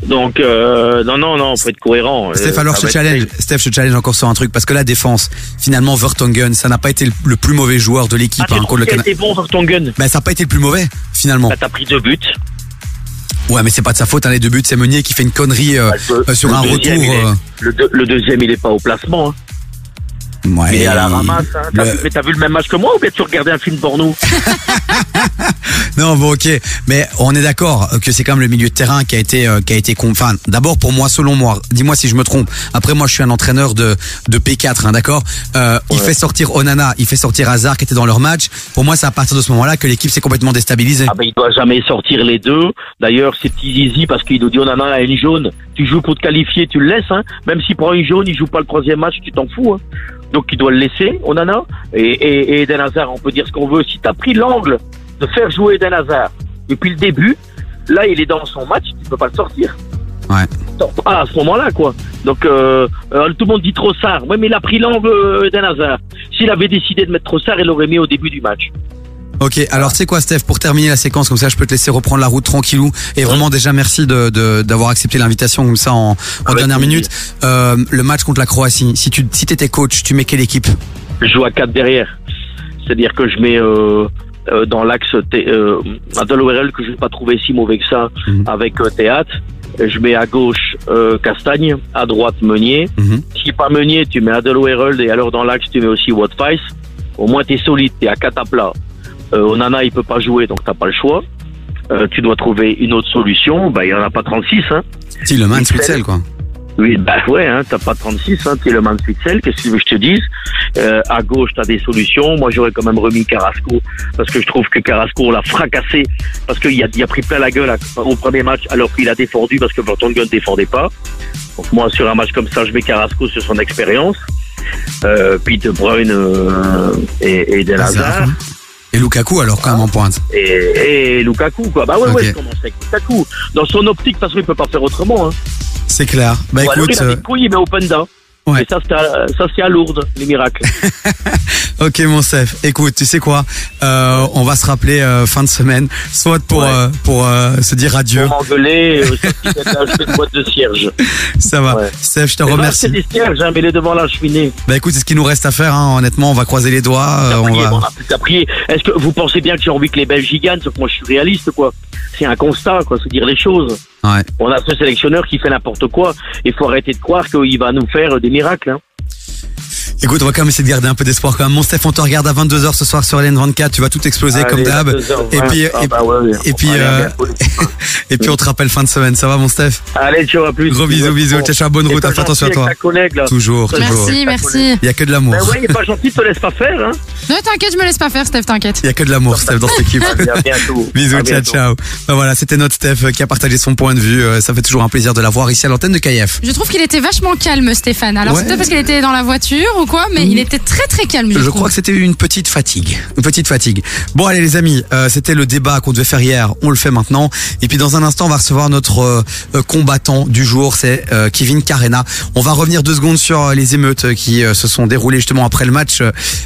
Donc, euh, non, non, non, faut être cohérent. Steph, Euh, alors ça je te va être- challenge. Steph, je te challenge encore sur un truc parce que la défense, finalement, Vertonghen, ça n'a pas été le, plus mauvais joueur de l'équipe Ah, hein, contre le Canada. bon, Vertonghen? Ben, ça n'a pas été le plus mauvais, finalement. Bah, T'as pris deux buts. Ouais, mais c'est pas de sa faute, hein, les deux buts. C'est Meunier qui fait une connerie euh, euh, sur Le un deuxième, retour. est- le deuxième, il est pas au placement. Hein. Ouais, est à la ramasse. Hein. T'as le- vu- mais t'as vu le même match que moi ou bien tu regardais un film porno Non, bon, ok, mais on est d'accord que c'est quand même le milieu de terrain qui a été, euh, qui a été, enfin, d'abord pour moi, selon moi, dis-moi si je me trompe. Après, moi, je suis un entraîneur de de P4, hein, d'accord? Euh, Il fait sortir Onana, il fait sortir Hazard qui était dans leur match. Pour moi, c'est à partir de ce moment-là que l'équipe s'est complètement déstabilisée. Ah ben il doit jamais sortir les deux. D'ailleurs, c'est petit zizi parce qu'il nous dit Onana a une jaune. Tu joues pour te qualifier, tu le laisses. Hein. Même s'il prend une jaune, il joue pas le troisième match, tu t'en fous. Hein. Donc il doit le laisser, Onana. Et, et, et Eden Hazard, on peut dire ce qu'on veut. Si tu as pris l'angle de faire jouer Eden Hazard depuis le début, là il est dans son match, tu peux pas le sortir. Ouais. Pas à ce moment-là, quoi. Donc euh, euh, tout le monde dit Trossard. Ouais, mais il a pris l'angle euh, Eden Hazard. S'il avait décidé de mettre Trossard, il l'aurait mis au début du match. Ok, alors c'est quoi Steph pour terminer la séquence comme ça je peux te laisser reprendre la route tranquillou et vraiment déjà merci de de- d'avoir accepté l'invitation comme ça en, en dernière minute. Euh, le match contre la Croatie, si tu si t'étais coach, tu mets quelle équipe? Je joue à 4 derrière. C'est-à-dire que je mets euh, euh, dans l'axe euh, Adel que je n'ai pas trouvé si mauvais que ça avec euh, Théâtre. Je mets à gauche euh, Castagne, à droite Meunier. Si pas Meunier, tu mets Adel et alors dans l'axe tu mets aussi Watfice. Au moins tu es solide, tu es à 4 à plat. Onana il peut pas jouer donc t'as pas le choix. Euh, tu dois trouver une autre solution. Bah il y en a pas 36 hein. Tielemans, Witzel. Witzel quoi. Oui, bah ouais, hein, t'as pas 36, hein, t'es le man Witzel, qu'est-ce que tu veux que je te dise? Euh, À gauche, t'as des solutions. Moi, j'aurais quand même remis Carrasco, parce que je trouve que Carrasco, on l'a fracassé, parce qu'il a, il a pris plein la gueule au premier match, alors qu'il a défendu, parce que Vertonghen ne défendait pas. Donc moi, sur un match comme ça, je mets Carrasco sur son expérience. Euh, puis De Bruyne euh, et, et Del Hazard. Et Lukaku alors quand même en pointe. Et, et Lukaku, quoi. Bah ouais, ouais, je commence avec Lukaku. Dans son optique, de toute façon, il peut pas faire autrement. Hein. C'est clair. Bah Ou alors, écoute, il a euh, des couilles, il met Openda. Et ça, c'est à, ça, c'est à Lourdes, les miracles. ok mon Steph, écoute, tu sais quoi Euh, On va se rappeler euh, fin de semaine, soit pour euh, pour se dire adieu. Pour m'engueuler, étage, une boîte de cierge. Ça va. Steph, je te Mais remercie. C'est des cierges, hein, mais les devant la cheminée. Bah écoute, c'est ce qu'il nous reste à faire. Hein. Honnêtement, on va croiser les doigts. T'as on prié, va. bon, prier. Est-ce que vous pensez bien que j'ai envie que les Belges y gagnent, sauf que moi je suis réaliste, quoi. C'est un constat, quoi, c'est dire les choses. Ouais. On a ce sélectionneur qui fait n'importe quoi. Il faut arrêter de croire qu'il va nous faire des miracles, hein. Écoute, on va quand même essayer de garder un peu d'espoir quand même. Mon Steph, on te regarde à 22h ce soir sur LN24. Tu vas tout exploser Allez, comme d'hab. 22h20. Et puis, Ah et, bah ouais, ouais. et puis, euh, et puis on te rappelle fin de semaine. Ça va, mon Steph? Allez, ciao, à plus. Gros bisous, bisous. Ciao, ciao, bonne route. Fais attention à toi. ta collègue, là. Toujours, toujours. Merci, merci. Il y a que de l'amour. Ben ouais, il est pas gentil, te laisse pas faire, hein. Non, t'inquiète, je me laisse pas faire, Steph, t'inquiète. Il y a que de l'amour, Steph, dans cette équipe. À bientôt. Bisous, À ciao, bientôt. ciao. Bah voilà, c'était notre Steph euh, qui a partagé son point de vue. Euh, Ça fait toujours un plaisir de la voir ici à l'antenne de KF. Je trouve qu'il était vachement calme, Stéphane. Alors, c'est peut-être parce qu'il était dans la voiture ou quoi, mais il était très très calme, je, crois que c'était une petite fatigue. Une petite fatigue. Bon, allez, les amis, euh, c'était le débat qu'on devait faire hier. On le fait maintenant. Et puis, dans un instant, on va recevoir notre euh, euh, combattant du jour. C'est euh, Kevin Carena. On va revenir deux secondes sur les émeutes qui se sont déroulées justement après le match,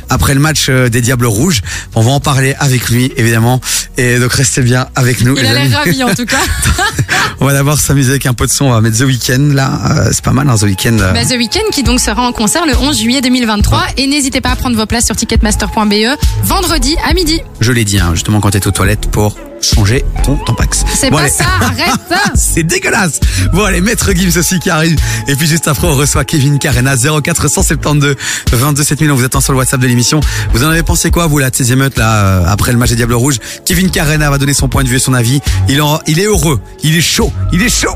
après le match des Diables Rouges. On va en parler avec lui, évidemment. Et donc, restez bien avec nous. Il les a l'air ravi en tout cas. On va d'abord s'amuser avec un peu de son. On va mettre The Weeknd là. C'est pas mal, hein, The Weeknd. Bah, The Weeknd qui donc sera en concert le 11 juillet 2023 et n'hésitez pas à prendre vos places sur ticketmaster.be vendredi à midi. Je l'ai dit, hein, justement, quand t'es aux toilettes pour changer ton tampax. C'est Bon, pas allez. ça, arrête C'est dégueulasse. Bon allez, Maître Gims aussi qui arrive. Et puis juste après, on reçoit Kevin Carena 0472 22 7000. On vous attend sur le WhatsApp de l'émission. Vous en avez pensé quoi, vous, là, de ces émeutes, là, euh, après le match des Diables Rouges? Kevin Carena va donner son point de vue et son avis. Il, en, il est heureux. Il est chaud. Il est chaud.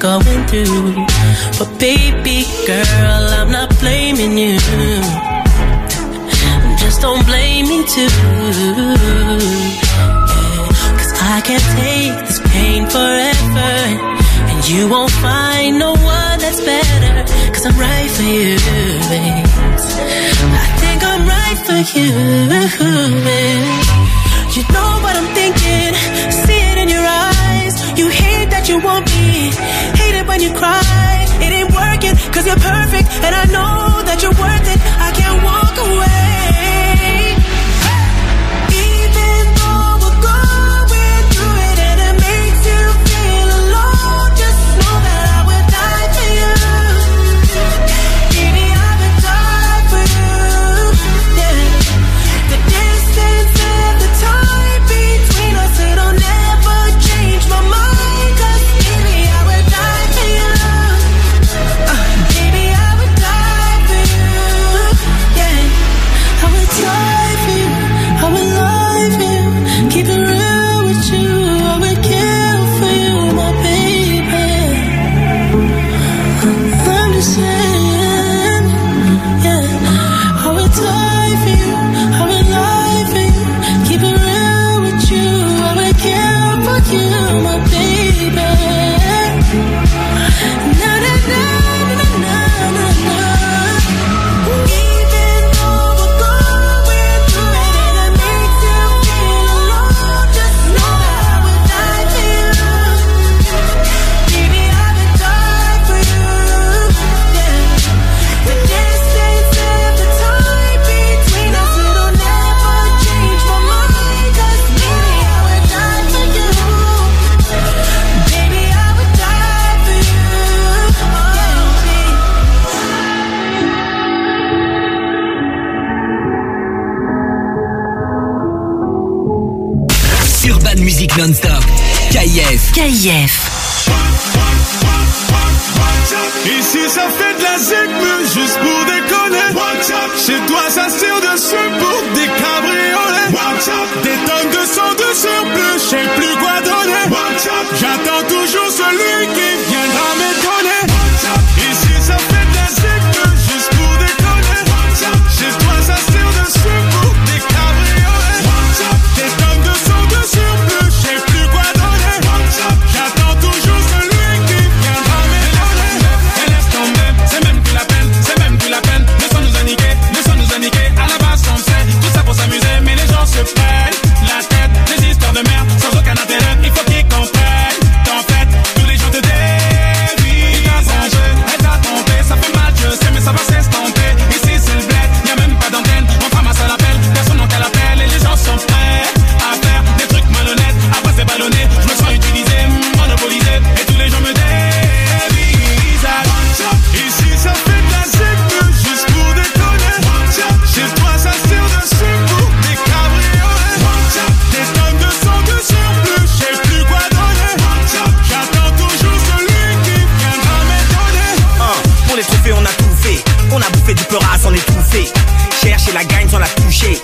going through. But baby girl, I'm not blaming you. Just don't blame me too. Cause I can't take this pain forever. And you won't find no one that's better. Cause I'm right for you, babe. I think I'm right for you, babe. when you cry. It ain't working, cause you're perfect, and I know that you're worth it. I can't walk away. non-stop. KIF. KIF. Ici ça fait de la zigme juste pour déconner. Chez toi ça tire dessus pour des cabriolets. Des tonnes de sang de surplus, je sais plus quoi donner J'attends toujours celui qui viendra m'étonner la gagne sans la toucher.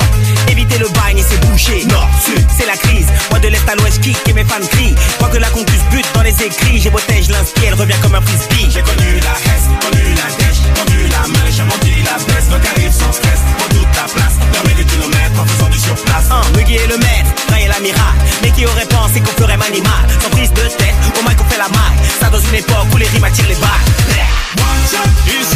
Éviter le bagne et c'est bouché. Nord, sud, c'est la crise. Moi de l'est à l'ouest, kick et mes fans crient. Quoi que la concuse bute dans les écrits, j'ai beauté, je l'inspire, elle revient comme un frisbee. J'ai connu la hesse, connu la dèche, connu la main, j'ai menti la baisse. Donc arrive sans stress, pour toute ta place. Permet des kilomètres en faisant du surplace. Un, Muggy est le maître, Ray est l'amiral. Mais qui aurait pensé qu'on ferait manimal Sans prise de tête, au moins qu'on fait la maille. Ça dans une époque où les rimes attirent les balles. One shot,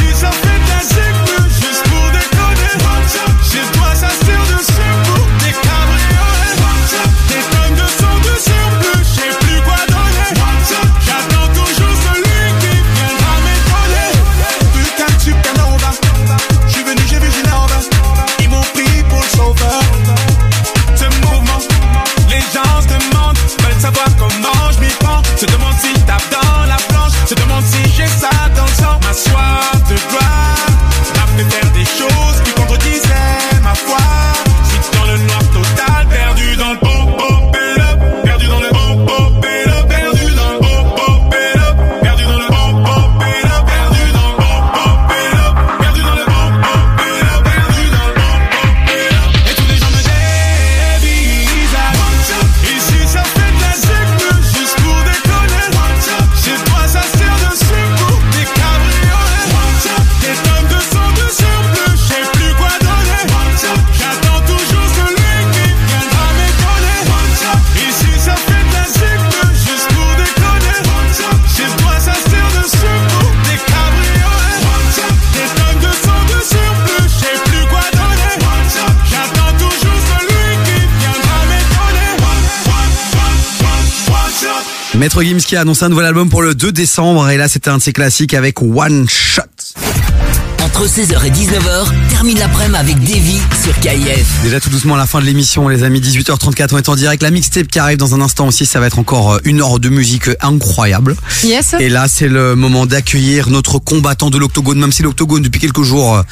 Maître Gims qui a annoncé un nouvel album pour le 2 décembre et là c'était un de ses classiques avec One Shot. Entre 16h et 19h, termine l'après-midi avec Davy sur KIF. Déjà tout doucement à la fin de l'émission les amis. 18h34 on est en direct. La mixtape qui arrive dans un instant aussi ça va être encore euh, une heure de musique euh, incroyable. Yes. et là c'est le moment d'accueillir notre combattant de l'octogone même si l'octogone depuis quelques jours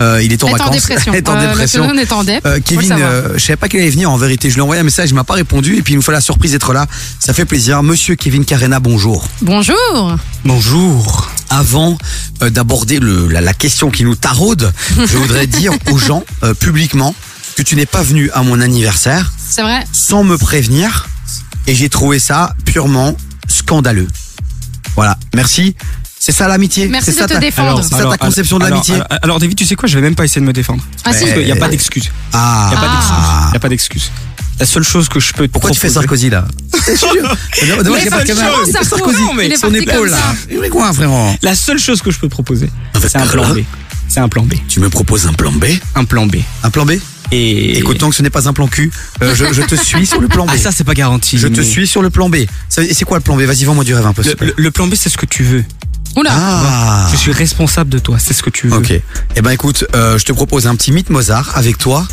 euh, il est en Est en vacances. dépression. est en Euh, dépression. est en dep, Euh, Kevin euh, je savais pas qu'il allait venir en vérité. Je lui ai envoyé un message il m'a pas répondu. Et puis il nous fait la surprise d'être là. Ça fait plaisir. Monsieur Kevin Carena bonjour. Bonjour. Bonjour. Avant euh, d'aborder le- la, la question qui nous taraude, je voudrais dire aux gens euh, publiquement que tu n'es pas venu à mon anniversaire C'est vrai. sans me prévenir et j'ai trouvé ça purement scandaleux. Voilà, merci. C'est ça l'amitié? Merci de ça te ta- défendre. C'est ça ta conception de l'amitié. Alors, alors, David, tu sais quoi? Je vais même pas essayer de me défendre. Ah, si. Parce qu'il n'y a pas d'excuse. Ah. Il n'y a pas d'excuse. La seule chose que je peux te Pourquoi tu fais proposer- Sarkozy là Dommage qu'il a pas Sarkozy, mais son épaule là. ça. Il est quoi frérot La seule chose que je peux te proposer, c'est un plan B. C'est un plan B. Tu me proposes un plan B Un plan B. Un plan B Et Écoute, tant que ce n'est pas un plan cul, euh, je, je te suis sur le plan B. Ah, ça, c'est pas garanti. Je te suis sur le plan B. C'est quoi le plan B Vas-y, vends-moi du rêve un peu. le- le plan B, c'est ce que tu veux. Oula. Ah. Je suis responsable de toi, c'est ce que tu veux. Ok. Eh ben écoute, euh, je te propose un petit mythe Mozart avec toi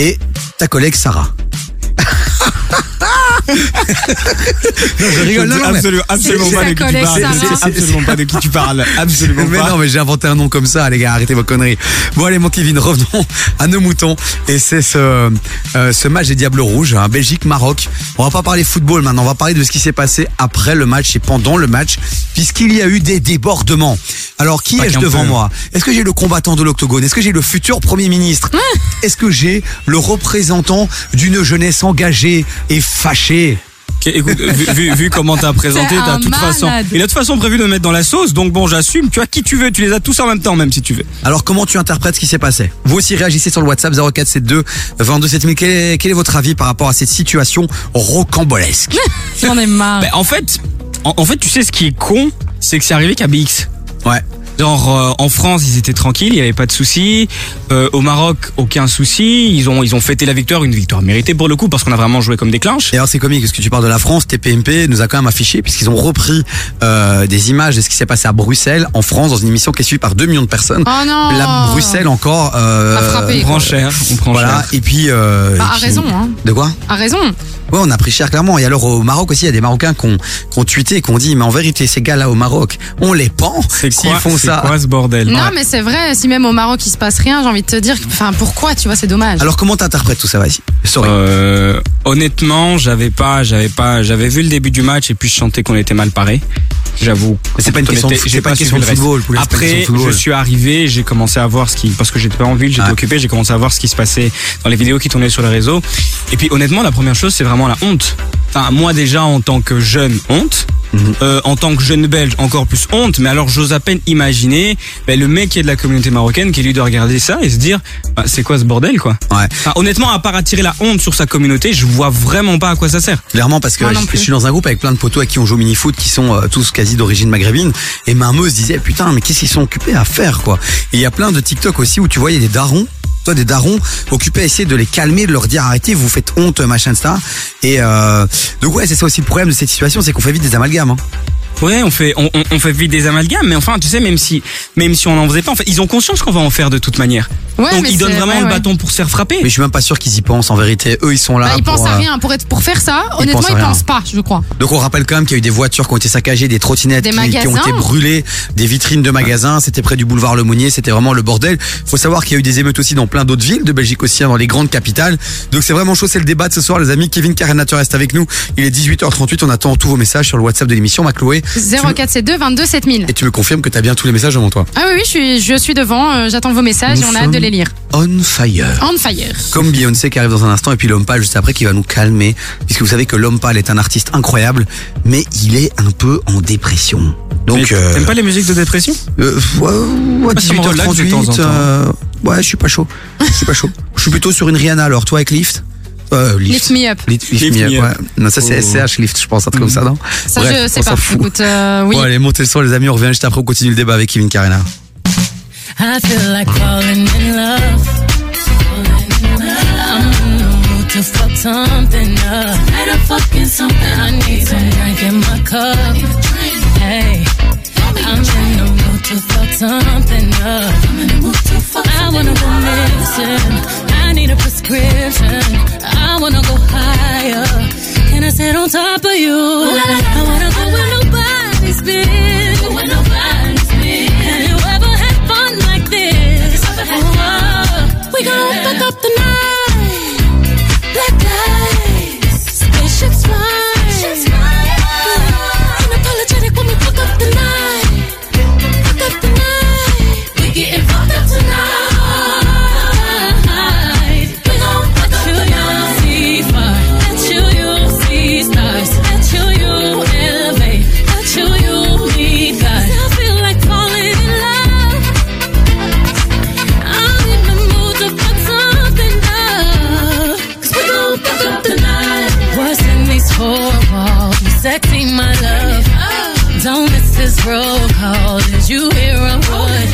et ta collègue Sarah. Non, je rigole. Non, non, absolument, absolument pas de qui tu parles. Sais absolument pas de qui tu parles. Absolument Mais pas. non, mais j'ai inventé un nom comme ça, les gars, arrêtez vos conneries. Bon, allez, mon Kevin, revenons à nos moutons. Et c'est ce, euh, ce match des Diables Rouges, hein, Belgique-Maroc. On va pas parler football maintenant, on va parler de ce qui s'est passé après le match et pendant le match, puisqu'il y a eu des débordements. Alors, qui qu'un devant peu. moi? Est-ce que j'ai le combattant de l'octogone? Est-ce que j'ai le futur Premier ministre? Est-ce que j'ai le représentant d'une jeunesse engagée et fâchée Ok, écoute, vu, vu- vu comment t'as présenté, t'as toute façon. Il a de toute façon prévu de me mettre dans la sauce, donc bon, j'assume. Tu as qui tu veux, tu les as tous en même temps, même si tu veux. Alors comment tu interprètes ce qui s'est passé Vous aussi réagissez sur le WhatsApp 0472 22 7000. Quel est, quel est votre avis par rapport à cette situation rocambolesque J'en ai marre. Ben, en fait, en, en fait, tu sais ce qui est con, c'est que c'est arrivé qu'à BX. Ouais. Genre euh, en France, ils étaient tranquilles, il y avait pas de soucis. Euh, au Maroc, aucun souci. Ils ont ils ont fêté la victoire, une victoire méritée pour le coup parce qu'on a vraiment joué comme des clinches. Et alors c'est comique parce que tu parles de la France, TPMP nous a quand même affiché puisqu'ils ont repris euh, des images de ce qui s'est passé à Bruxelles, en France, dans une émission qui est suivie par 2 millions de personnes. Oh non. La Bruxelles encore. Euh, frappé, On prend cher, on prend Voilà. cher. Et puis. Euh, Bah, et puis- raison, hein. De quoi? A raison. Ouais, on a pris cher clairement. Et alors au Maroc aussi, il y a des Marocains qui ont, qui ont tweeté, qui ont dit, mais en vérité, ces gars-là au Maroc, on les pend C'est s'ils quoi, font c'est ça. quoi ce bordel Non, mais c'est vrai, si même au Maroc il se passe rien, j'ai envie de te dire, enfin pourquoi, tu vois, c'est dommage. Alors comment t'interprètes tout ça, vas-y Sorry. Euh, honnêtement, j'avais pas, j'avais pas, j'avais vu le début du match et puis je sentais qu'on était mal paré. J'avoue. Mais c'est pas une On question de j'ai pas suivi question de football, Poulet, pas Après, question de football. je suis arrivé, j'ai commencé à voir ce qui, parce que j'étais pas en ville, j'étais Ah. occupé, j'ai commencé à voir ce qui se passait dans les vidéos qui tournaient sur les réseaux. Et puis honnêtement, la première chose, c'est vraiment la honte. Enfin, moi déjà en tant que jeune, honte. Mhm. Euh, en tant que jeune belge, encore plus honte. Mais alors, j'ose à peine imaginer ben, le mec qui est de la communauté marocaine qui lui doit regarder ça et se dire, bah, c'est quoi ce bordel, quoi? Ouais. Enfin, honnêtement, à part attirer la honte sur sa communauté, je vois vraiment pas à quoi ça sert. Clairement parce que Moi je, suis dans un groupe avec plein de potos avec qui on joue au mini-foot qui sont euh, tous quasi d'origine maghrébine et ma meuse disait putain mais qu'est-ce qu'ils sont occupés à faire quoi? Et il y a plein de TikTok aussi où tu vois il y a des darons toi des darons occupés à essayer de les calmer de leur dire arrêtez vous faites honte machin ça et euh, donc ouais c'est ça aussi le problème de cette situation c'est qu'on fait vite des amalgames hein. Ouais, on fait, on, on- on fait vite des amalgames, mais enfin, tu sais, même si, même si on n'en faisait pas, en fait, ils ont conscience qu'on va en faire de toute manière. Ouais, Donc mais ils donnent vraiment ouais, le ouais. bâton pour se faire frapper. mais je suis même pas sûr qu'ils y pensent en vérité eux ils sont là Bah, ils pour, pensent à euh, rien pour être pour faire ça. ils Honnêtement, pensent ils rien. pensent pas, je crois. Donc on rappelle quand même qu'il y a eu des voitures qui ont été saccagées, des trottinettes qui, qui ont été brûlées, des vitrines de magasins. C'était près du boulevard Le Monnier, c'était vraiment le bordel. Faut savoir qu'il y a eu des émeutes aussi dans plein d'autres villes de Belgique aussi, hein, dans les grandes capitales. Donc c'est vraiment chaud, c'est le débat de ce soir, les amis. Kevin Carenateur reste avec nous. Il est 18h38, on attend tous vos messages sur le WhatsApp de l'émission, ma Chloé. 0472 22 7000. Et tu me confirmes que tu as bien tous les messages devant toi. Ah oui, oui, je suis, je suis devant, euh, j'attends vos messages Nous et on a hâte de les lire. On fire. On fire. Comme Beyoncé qui arrive dans un instant et puis l'homme pâle juste après qui va nous calmer puisque vous savez que l'homme pâle est un artiste incroyable mais il est un peu en dépression. Donc euh, T'aimes pas les musiques de dépression? Euh, ouais, ouais, Ah, ça me relaxe de temps en 18h38. temps. euh, ouais, je suis pas chaud. Je suis pas chaud. Je suis plutôt sur une Rihanna alors. Toi avec Lift euh, Lift me up. Lift, Lift Lift me me up, up. ouais. Non, ça c'est Oh. SCH Lift, je pense, un truc comme ça, non Ça, Bref, je sais on pas. fout. Écoute, euh, oui. Bon, allez, montez le son, les amis. On revient juste après. On continue le débat avec Kevin Carena. I feel like falling in love. I'm in the mood mood to fuck something up. Light up fucking something. I need some drink in my cup. Hey, I'm in the mood to fuck something up. I'm in the mood to fuck I wanna go missing. I need a prescription. I wanna go higher. Can I sit on top of you? I wanna go where nobody's been. Where nobody's been. Have you ever had fun like this? Oh, we gon' fuck up the night. Black lights, spaceships fly. Don't miss this roll call. Did you hear a word?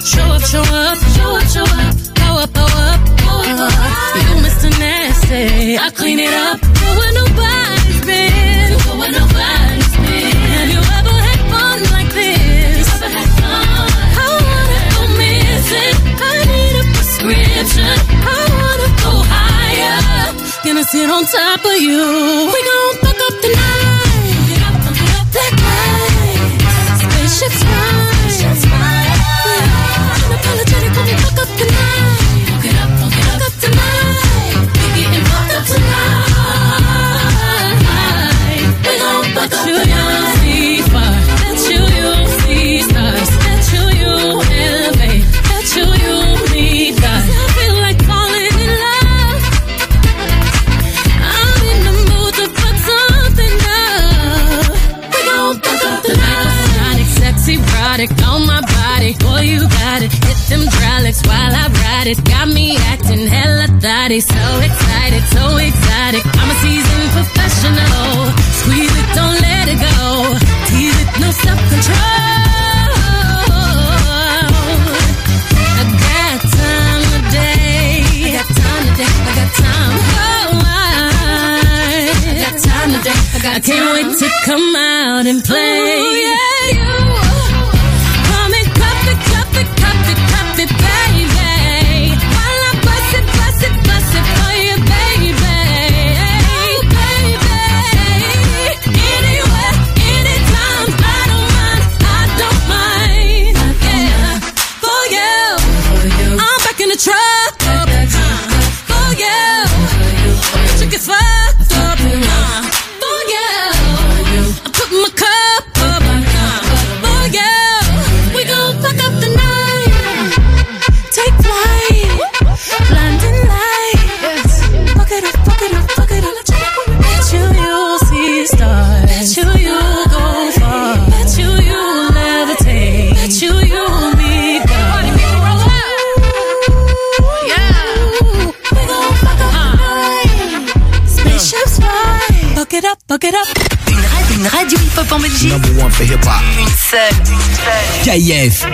Show up, show up, show up, show up. Go up, go up, go up. You Mr. Nasty. I clean it up. Go where nobody's been. Go where nobody's been. Have you ever had fun like this? I wanna go missing. I need a prescription. I wanna go higher. Gonna sit on top of you. We gon' fuck up the while I ride it. Got me acting hella thotty. So excited, so exotic. I'm a seasoned professional. Squeeze it, don't let it go. Tease it, no self control. I got time today. I got time today. I got time. Oh, I, I got time today. I, got I can't wait to come out and play. Ooh, yeah, you. It up, fuck it up. Une, radio, une radio hip-hop en Belgique. Une seule. KIF.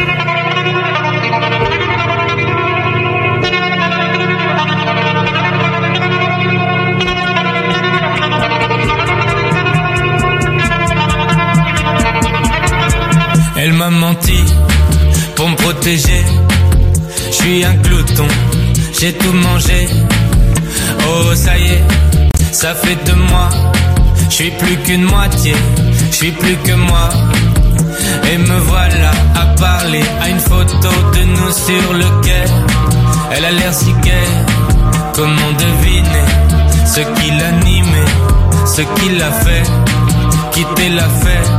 Elle m'a menti pour me protéger. Je suis un glouton, j'ai tout mangé. Oh, ça y est, ça fait de moi. Je suis plus qu'une moitié, je suis plus que moi. Et me voilà à parler à une photo de nous sur le quai. Elle a l'air si gaie, comment deviner ce qui l'animait, ce qui l'a fait quitter la fête.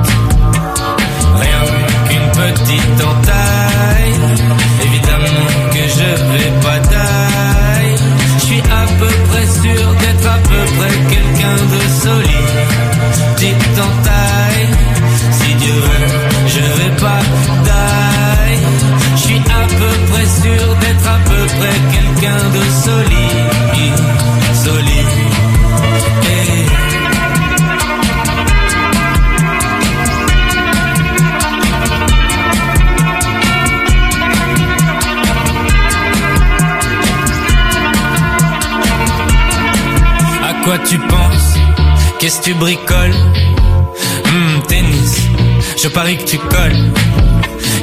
Rien qu'une petite entaille. Évidemment que je vais pas taille. Je suis à peu près sûr d'être à peu près quelqu'un de solide, petite en taille. Si Dieu veut, je vais pas taille. Je suis à peu près sûr d'être à peu près quelqu'un de solide, solide. Eh. Hey. quoi tu penses? Tu bricoles Hmm, tennis, je parie que tu colles.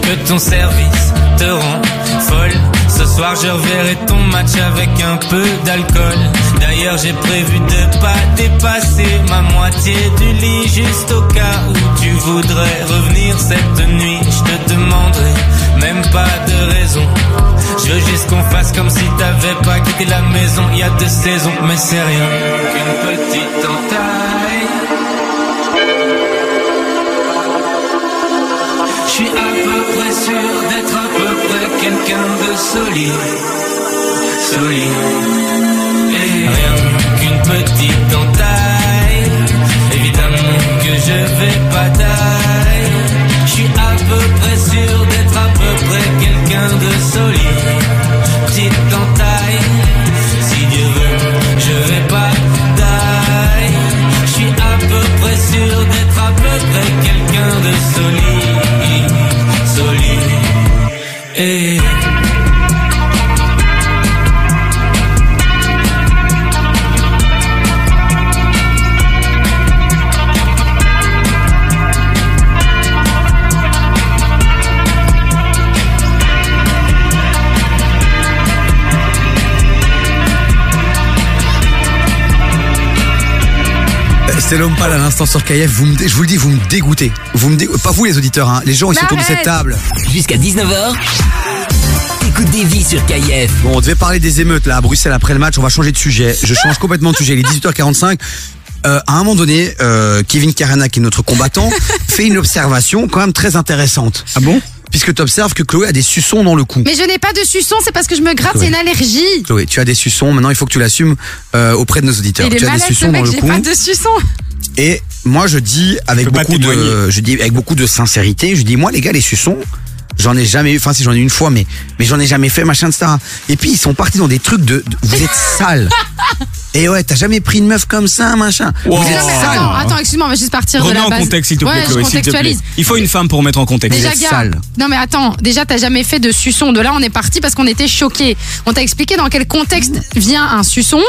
Que ton service te rend folle. Ce soir, je reverrai ton match avec un peu d'alcool. D'ailleurs, j'ai prévu de pas dépasser ma moitié du lit juste au cas où tu voudrais revenir cette nuit. Je te demanderai même pas de raison. Je veux juste qu'on fasse comme si t'avais pas quitté la maison il y a deux saisons, mais c'est rien qu'une petite entaille. Je suis à peu près sûr d'être à peu près quelqu'un de solide, solide. Et rien qu'une petite entaille. Évidemment que je vais pas taille. Je suis à peu près sûr d'être à peu près quelqu'un de solide, petite entaille. Si Dieu veut, je vais pas taille. Je suis à peu près sûr d'être à peu près quelqu'un de solide, solide. Et C'est l'homme pâle à l'instant sur KF. Vous me, je vous le dis, vous me dégoûtez. Vous me dé- Pas vous les auditeurs, hein. les gens ils sont autour de cette table. Jusqu'à 19h, écoute des vies sur KIF. Bon, on devait parler des émeutes là à Bruxelles après le match. On va changer de sujet. Je change complètement de sujet. Il est 18h45. Euh, à un moment donné, euh, Kevin Karana, qui est notre combattant, fait une observation quand même très intéressante. Ah bon? Puisque tu observes que Chloé a des suçons dans le cou. Mais je n'ai pas de suçon, c'est parce que je me gratte, Chloé. c'est une allergie. Chloé, tu as des suçons. Maintenant, il faut que tu l'assumes euh, auprès de nos auditeurs. Il est tu as des ce suçons mec, dans le j'ai cou. pas de suçon. Et moi, je dis avec beaucoup de, je dis avec beaucoup de sincérité, je dis moi les gars les suçons, j'en ai jamais eu. Enfin si j'en ai eu une fois, mais mais j'en ai jamais fait machin de ça. Et puis ils sont partis dans des trucs de, de- vous êtes sales. Et ouais, t'as jamais pris une meuf comme ça, machin. Vous Non, êtes mais attends, attends, excuse-moi, on va juste partir de Remets la en base. contexte, s'il te plaît, ouais, Chloé, je s'il te plaît. contextualise. Il faut une femme pour mettre en contexte. Déjà, gars, non mais attends, déjà t'as jamais fait de suçon. De là, on est parti parce qu'on était choqués. On t'a expliqué dans quel contexte vient un suçon.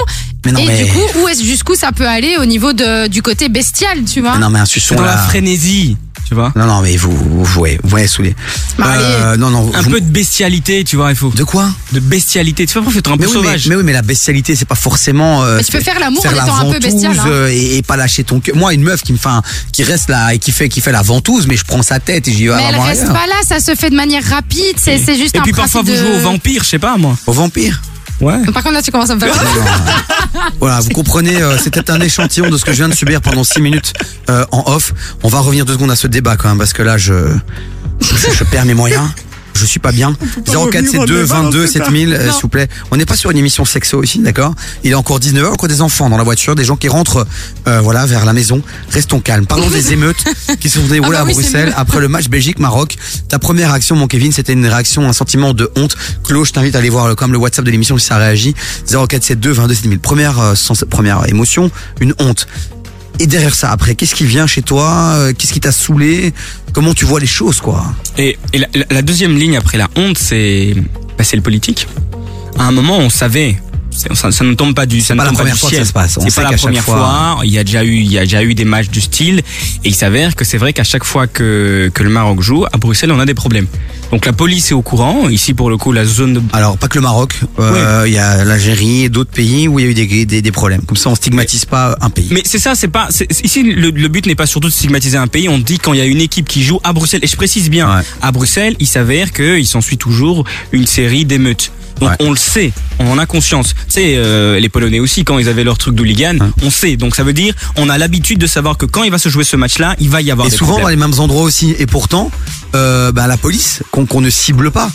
Mais non, et mais- du coup, où est-ce jusqu'où ça peut aller au niveau de, du côté bestial, tu vois? Mais non mais un suçon Dans la frénésie, tu vois. Non non mais vous vous voyez, vous voyez saoulé. Euh, non non. Un vous- peu de bestialité, tu vois, il faut. De quoi? De bestialité. Tu vois, faut être un peu mais oui, sauvage. Mais, mais oui, mais la bestialité, c'est pas forcément. euh, Mais tu peux faire l'amour en la étant un peu bestial, hein. euh, et, et pas lâcher ton cœur. Moi, une meuf qui me fait, un- qui reste là et qui fait, qui fait la ventouse, mais je prends sa tête et j'y vais Mais elle reste pas là, ça se fait de manière rapide, c'est c'est juste Et un puis parfois vous jouez au vampire, je sais pas moi. Au vampire. Ouais. Par contre là tu commences à me faire Voilà, vous comprenez, euh, c'était un échantillon de ce que je viens de subir pendant 6 minutes euh, en off. On va revenir deux secondes à ce débat quand même, parce que là, je, je, je perds mes moyens. Je suis pas bien. 0472 22 7000, euh, s'il vous plaît. On n'est pas sur une émission sexo ici, d'accord? Il est encore 19h, encore des enfants dans la voiture, des gens qui rentrent, euh, voilà, vers la maison. Restons calmes. Parlons des émeutes qui se sont déroulées Ah bah à oui, c'est Bruxelles après le match Belgique-Maroc. Ta première réaction, mon Kevin, c'était une réaction, un sentiment de honte. Claude, je t'invite à aller voir le, comme le WhatsApp de l'émission si ça réagit. 0472 22 7000. Première, euh, première émotion, une honte. Et derrière ça, après, qu'est-ce qui vient chez toi Euh, Qu'est-ce qui t'a saoulé Comment tu vois les choses, quoi? Et, la, deuxième ligne après la honte, c'est bah, le politique. À un moment, on savait. C'est- Ça, ça ne tombe pas du, ça ne pas la pas première fois que ça se passe. C'est pas la première fois- fois. Il y a déjà eu, il y a déjà eu des matchs du style. Et il s'avère que c'est vrai qu'à chaque fois que que le Maroc joue à Bruxelles, on a des problèmes. Donc la police est au courant. Ici, pour le coup, la zone de Alors, pas que le Maroc, euh, il y a l'Algérie et d'autres pays où il y a eu des, des, des problèmes. Comme ça, on stigmatise pas un pays. Mais c'est ça, c'est pas. c'est- Ici, le, le but n'est pas surtout de stigmatiser un pays. On dit quand il y a une équipe qui joue à Bruxelles, et je précise bien, à Bruxelles, il s'avère qu'il s'ensuit toujours une série d'émeutes. Donc on le sait, on en a conscience. Tu sais, euh, les Polonais aussi, quand ils avaient leur truc d'hooligan, on sait. Donc ça veut dire, on a l'habitude de savoir que quand il va se jouer ce match-là, il va y avoir Et des souvent dans les mêmes endroits aussi. Et pourtant, euh, bah, la police, qu'on qu'on ne cible pas.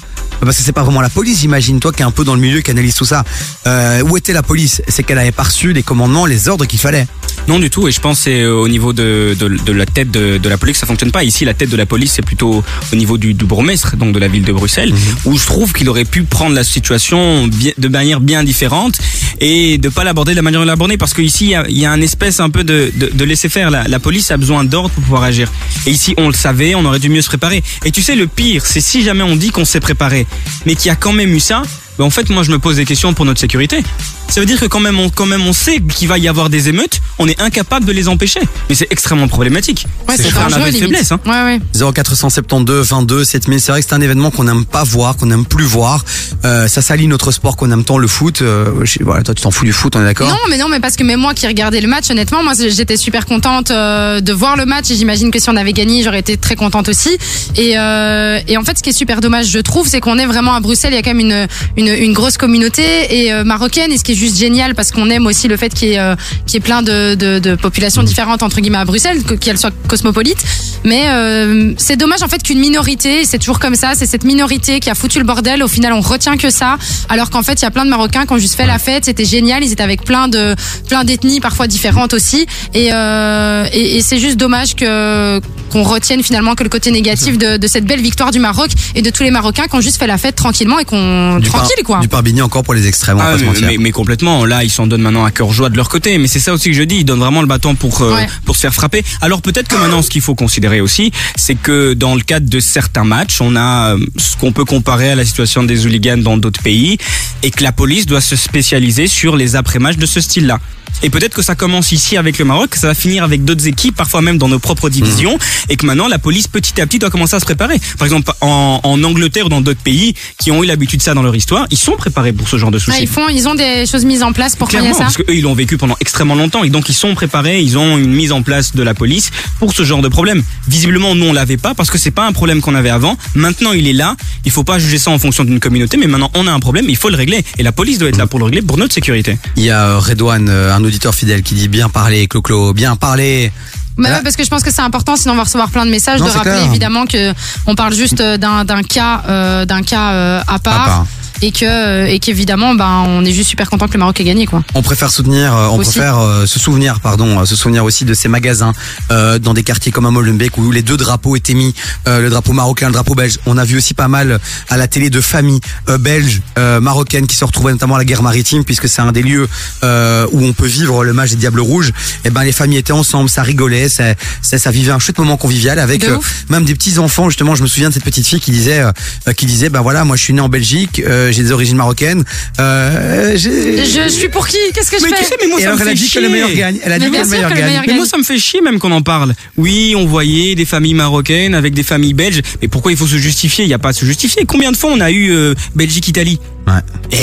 Parce que c'est pas vraiment la police, j'imagine, toi qui es un peu dans le milieu, qui analyse tout ça. Euh, où était la police? C'est qu'elle avait pas reçu les commandements, les ordres qu'il fallait. Non du tout, et je pense que c'est euh, au niveau de, de, de la tête de, de la police, ça fonctionne pas. Ici, la tête de la police, c'est plutôt au niveau du, du bourgmestre, donc de la ville de Bruxelles, où je trouve qu'il aurait pu prendre la situation bien- de manière bien différente et de pas l'aborder de la manière dont il l'a abordé, parce qu'ici, il y a, y a un espèce un peu de, de, de laisser faire. La, la police a besoin d'ordre pour pouvoir agir. Et ici, on le savait, on aurait dû mieux se préparer. Et tu sais, le pire, c'est si jamais on dit qu'on s'est préparé, mais qu'il y a quand même eu ça, ben en fait, moi, je me pose des questions pour notre sécurité. Ça veut dire que quand même on, quand même on sait qu'il va y avoir des émeutes, on est incapable de les empêcher. Mais c'est extrêmement problématique. Ouais, c'est un aveu de faiblesse. Hein. Ouais, ouais. 0472 22 7000 c'est vrai que c'est un événement qu'on n'aime pas voir qu'on n'aime plus voir euh, ça salit notre sport qu'on aime tant le foot euh, voilà toi tu t'en fous du foot on est d'accord? Non, mais non, mais parce que même moi qui regardais le match, honnêtement, moi j'étais super contente euh, de voir le match et j'imagine que si on avait gagné, j'aurais été très contente aussi. Et, euh, et en fait, ce qui est super dommage, je trouve, c'est qu'on est vraiment à Bruxelles, il y a quand même une, une, une grosse communauté et euh, marocaine. Et ce qui est juste génial, parce qu'on aime aussi le fait qu'il y ait, euh, qu'il y ait plein de, de, de populations différentes entre guillemets à Bruxelles, que- qu'elles soient cosmopolites. Mais euh, c'est dommage en fait qu'une minorité, et c'est toujours comme ça, c'est cette minorité qui a foutu le bordel. Au final, on retient que ça, alors qu'en fait, il y a plein de Marocains qui ont juste fait la fête. C'était génial. Ils étaient avec plein de plein d'ethnies, parfois différentes aussi. Et, euh, et, et c'est juste dommage que qu'on retienne finalement que le côté négatif de, de cette belle victoire du Maroc et de tous les Marocains qui ont juste fait la fête tranquillement et qu'on du, par- tranquille quoi. du Parbini encore pour les extrêmes on va Ah, pas se mais, mentir mais- mais complètement. Là, ils s'en donnent maintenant à cœur joie de leur côté. Mais c'est ça aussi que je dis. Ils donnent vraiment le bâton pour euh, Ouais. pour se faire frapper. Alors peut-être que maintenant, ce qu'il faut considérer aussi, c'est que dans le cadre de certains matchs, on a euh, ce qu'on peut comparer à la situation des hooligans dans d'autres pays, et que la police doit se spécialiser sur les après-matchs de ce style-là. Et peut-être que ça commence ici avec le Maroc, que ça va finir avec d'autres équipes, parfois même dans nos propres divisions, et que maintenant la police petit à petit doit commencer à se préparer. Par exemple, en, en Angleterre ou dans d'autres pays qui ont eu l'habitude de ça dans leur histoire, ils sont préparés pour ce genre de soucis. Ouais, ils font, ils ont des choses mises en place pour il y a Clairement, ça. parce qu'eux, ils l'ont vécu pendant extrêmement longtemps et donc ils sont préparés, ils ont une mise en place de la police pour ce genre de problème. Visiblement, nous, on l'avait pas parce que c'est pas un problème qu'on avait avant. Maintenant, il est là. Il faut pas juger ça en fonction d'une communauté, mais maintenant, on a un problème, il faut le régler. Et la police doit être là pour le régler pour notre sécurité. il y a euh, Redouane euh, un auditeur fidèle qui dit bien parler Clo-Clo bien parler Mais ouais, parce que je pense que c'est important, sinon on va recevoir plein de messages, Non, de rappeler clair. évidemment que on parle juste euh, d'un d'un cas, euh, d'un cas euh, à part. part. Et que euh, et qu'évidemment, ben, on est juste super content que le Maroc ait gagné, quoi. On préfère soutenir, euh, on Aussi. préfère euh, se souvenir, pardon, euh, se souvenir aussi de ces magasins euh, dans des quartiers comme à Molenbeek où les deux drapeaux étaient mis, euh, le drapeau marocain, le drapeau belge. On a vu aussi pas mal à la télé de familles euh, belges, euh, marocaines qui se retrouvaient notamment à la guerre maritime puisque c'est un des lieux euh, où on peut vivre le match des Diables Rouges. Et ben les familles étaient ensemble, ça rigolait, ça, ça, ça vivait un chouette moment convivial avec De euh, même des petits enfants. Justement, je me souviens de cette petite fille qui disait, euh, qui disait, ben voilà, moi je suis né en Belgique, euh, j'ai des origines marocaines. Euh, Je suis pour qui? Qu'est-ce que je Mais fais? tu sais, mais moi, Et ça alors me elle a fait dit que chier. le meilleur gagne. Elle a Mais dit que bien le sûr meilleur que le gagne. meilleur Mais moi, ça me fait chier même qu'on en parle. Oui, on voyait des familles marocaines avec des familles belges. Mais pourquoi il faut se justifier? Il n'y a pas à se justifier. Combien de fois on a eu euh, Belgique-Italie Ouais.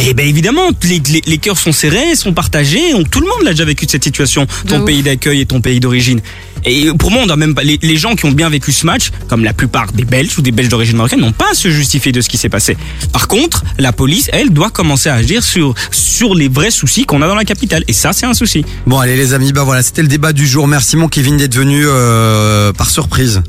Eh ben évidemment, les, les, les cœurs sont serrés, sont partagés. Donc tout le monde l'a déjà vécu de cette situation. Ton pays d'accueil et ton pays d'origine. Et pour moi, on doit même pas. Les, les gens qui ont bien vécu ce match, comme la plupart des Belges ou des Belges d'origine marocaine, n'ont pas à se justifier de ce qui s'est passé. Par contre, la police, elle, doit commencer à agir sur sur les vrais soucis qu'on a dans la capitale. Et ça, c'est un souci. Bon allez les amis, bah voilà, c'était le débat du jour. Merci mon Kevin d'être venu euh, par surprise.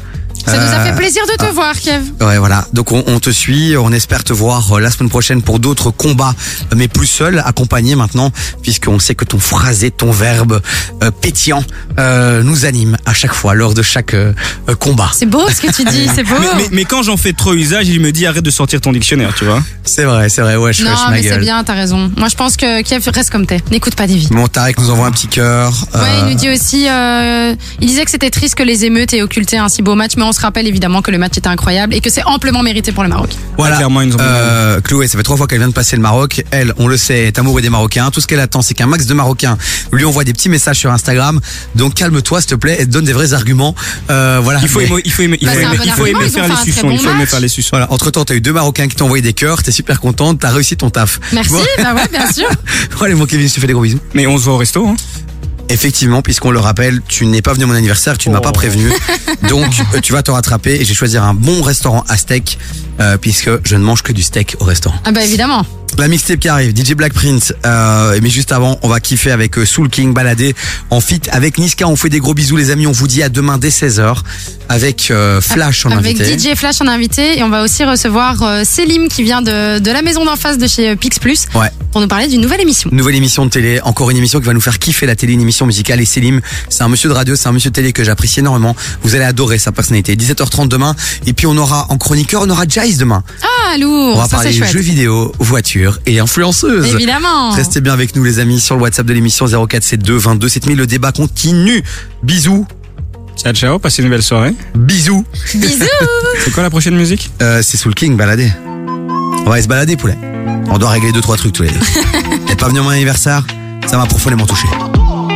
Ça nous a Euh, fait plaisir de te voir, Kev. Ouais voilà, donc on, on te suit, on espère te voir euh, la semaine prochaine pour d'autres combats, euh, mais plus seul, accompagné maintenant, puisqu'on sait que ton phrasé, ton verbe euh, pétillant euh, nous anime à chaque fois lors de chaque euh, euh, combat. C'est beau ce que tu dis, c'est beau. Mais, mais, mais quand j'en fais trop usage, il me dit arrête de sortir ton dictionnaire, tu vois. C'est vrai, c'est vrai, ouais, je non, mais c'est bien, t'as raison. Moi, je pense que Kev reste comme t'es. N'écoute pas Davy. Bon, Tarek nous envoie un petit cœur. Ouais, euh, il nous dit aussi, euh, il disait que c'était triste que les émeutes aient occulté un si beau match, mais on se rappelle évidemment que le match était incroyable et que c'est amplement mérité pour le Maroc. Voilà. Clairement, ils nous ont mis Euh, Chloé, ça fait trois fois qu'elle vient de passer le Maroc. Elle, on le sait, est amoureuse des Marocains. Tout ce qu'elle attend, c'est qu'un max de Marocains lui envoie des petits messages sur Instagram. Donc calme-toi, s'il te plaît, et donne des vrais arguments. Euh, voilà. Il faut Mais- aimer, il faut aimer, il faut c'est un aimer, bon il faut argument, aimer ils ont faire les suçons, il bon faut aimer match. faire les suçons. Voilà. Entre temps, t'as eu deux Marocains qui t'ont envoyé des cœurs. T'es super contente. T'as réussi ton taf. Merci, Bon. bah ouais, bien sûr. Bon, allez, mon Kevin, je te fais des gros bisous. Mais on se voit au resto, hein. Effectivement, puisqu'on le rappelle, tu n'es pas venu à mon anniversaire, tu ne m'as Oh. pas prévenu. Donc, euh, tu vas te rattraper et j'ai choisi un bon restaurant à steak, euh, puisque je ne mange que du steak au restaurant. Ah bah évidemment. La mixtape qui arrive, DJ Black Prince. Euh, mais juste avant, on va kiffer avec euh, Soul King baladé en fit avec Niska. On fait des gros bisous les amis. On vous dit à demain dès 16h avec euh, Flash en Avec invité. DJ Flash en invité et on va aussi recevoir euh, Selim qui vient de, de la maison d'en face de chez euh, Pix Plus Ouais. pour nous parler d'une nouvelle émission. Nouvelle émission de télé, encore une émission qui va nous faire kiffer la télé, une émission musicale. Et Selim, c'est un monsieur de radio, c'est un monsieur de télé que j'apprécie énormément. Vous allez adorer sa personnalité. 17h30 demain. Et puis on aura en chroniqueur, on aura Jace demain. Ah lourd, on va ça parler jeux vidéo, et influenceuses. Évidemment. Restez bien avec nous les amis sur le WhatsApp de l'émission 0472 22 7000. Le débat continue. Bisous. Ciao, ciao, passez une belle soirée. Bisous. Bisous. C'est quoi la prochaine musique Euh, c'est Soul King baladé. On va aller se balader poulet. On doit régler deux trois trucs tous les deux. T'es pas venu à mon anniversaire Ça m'a profondément touché.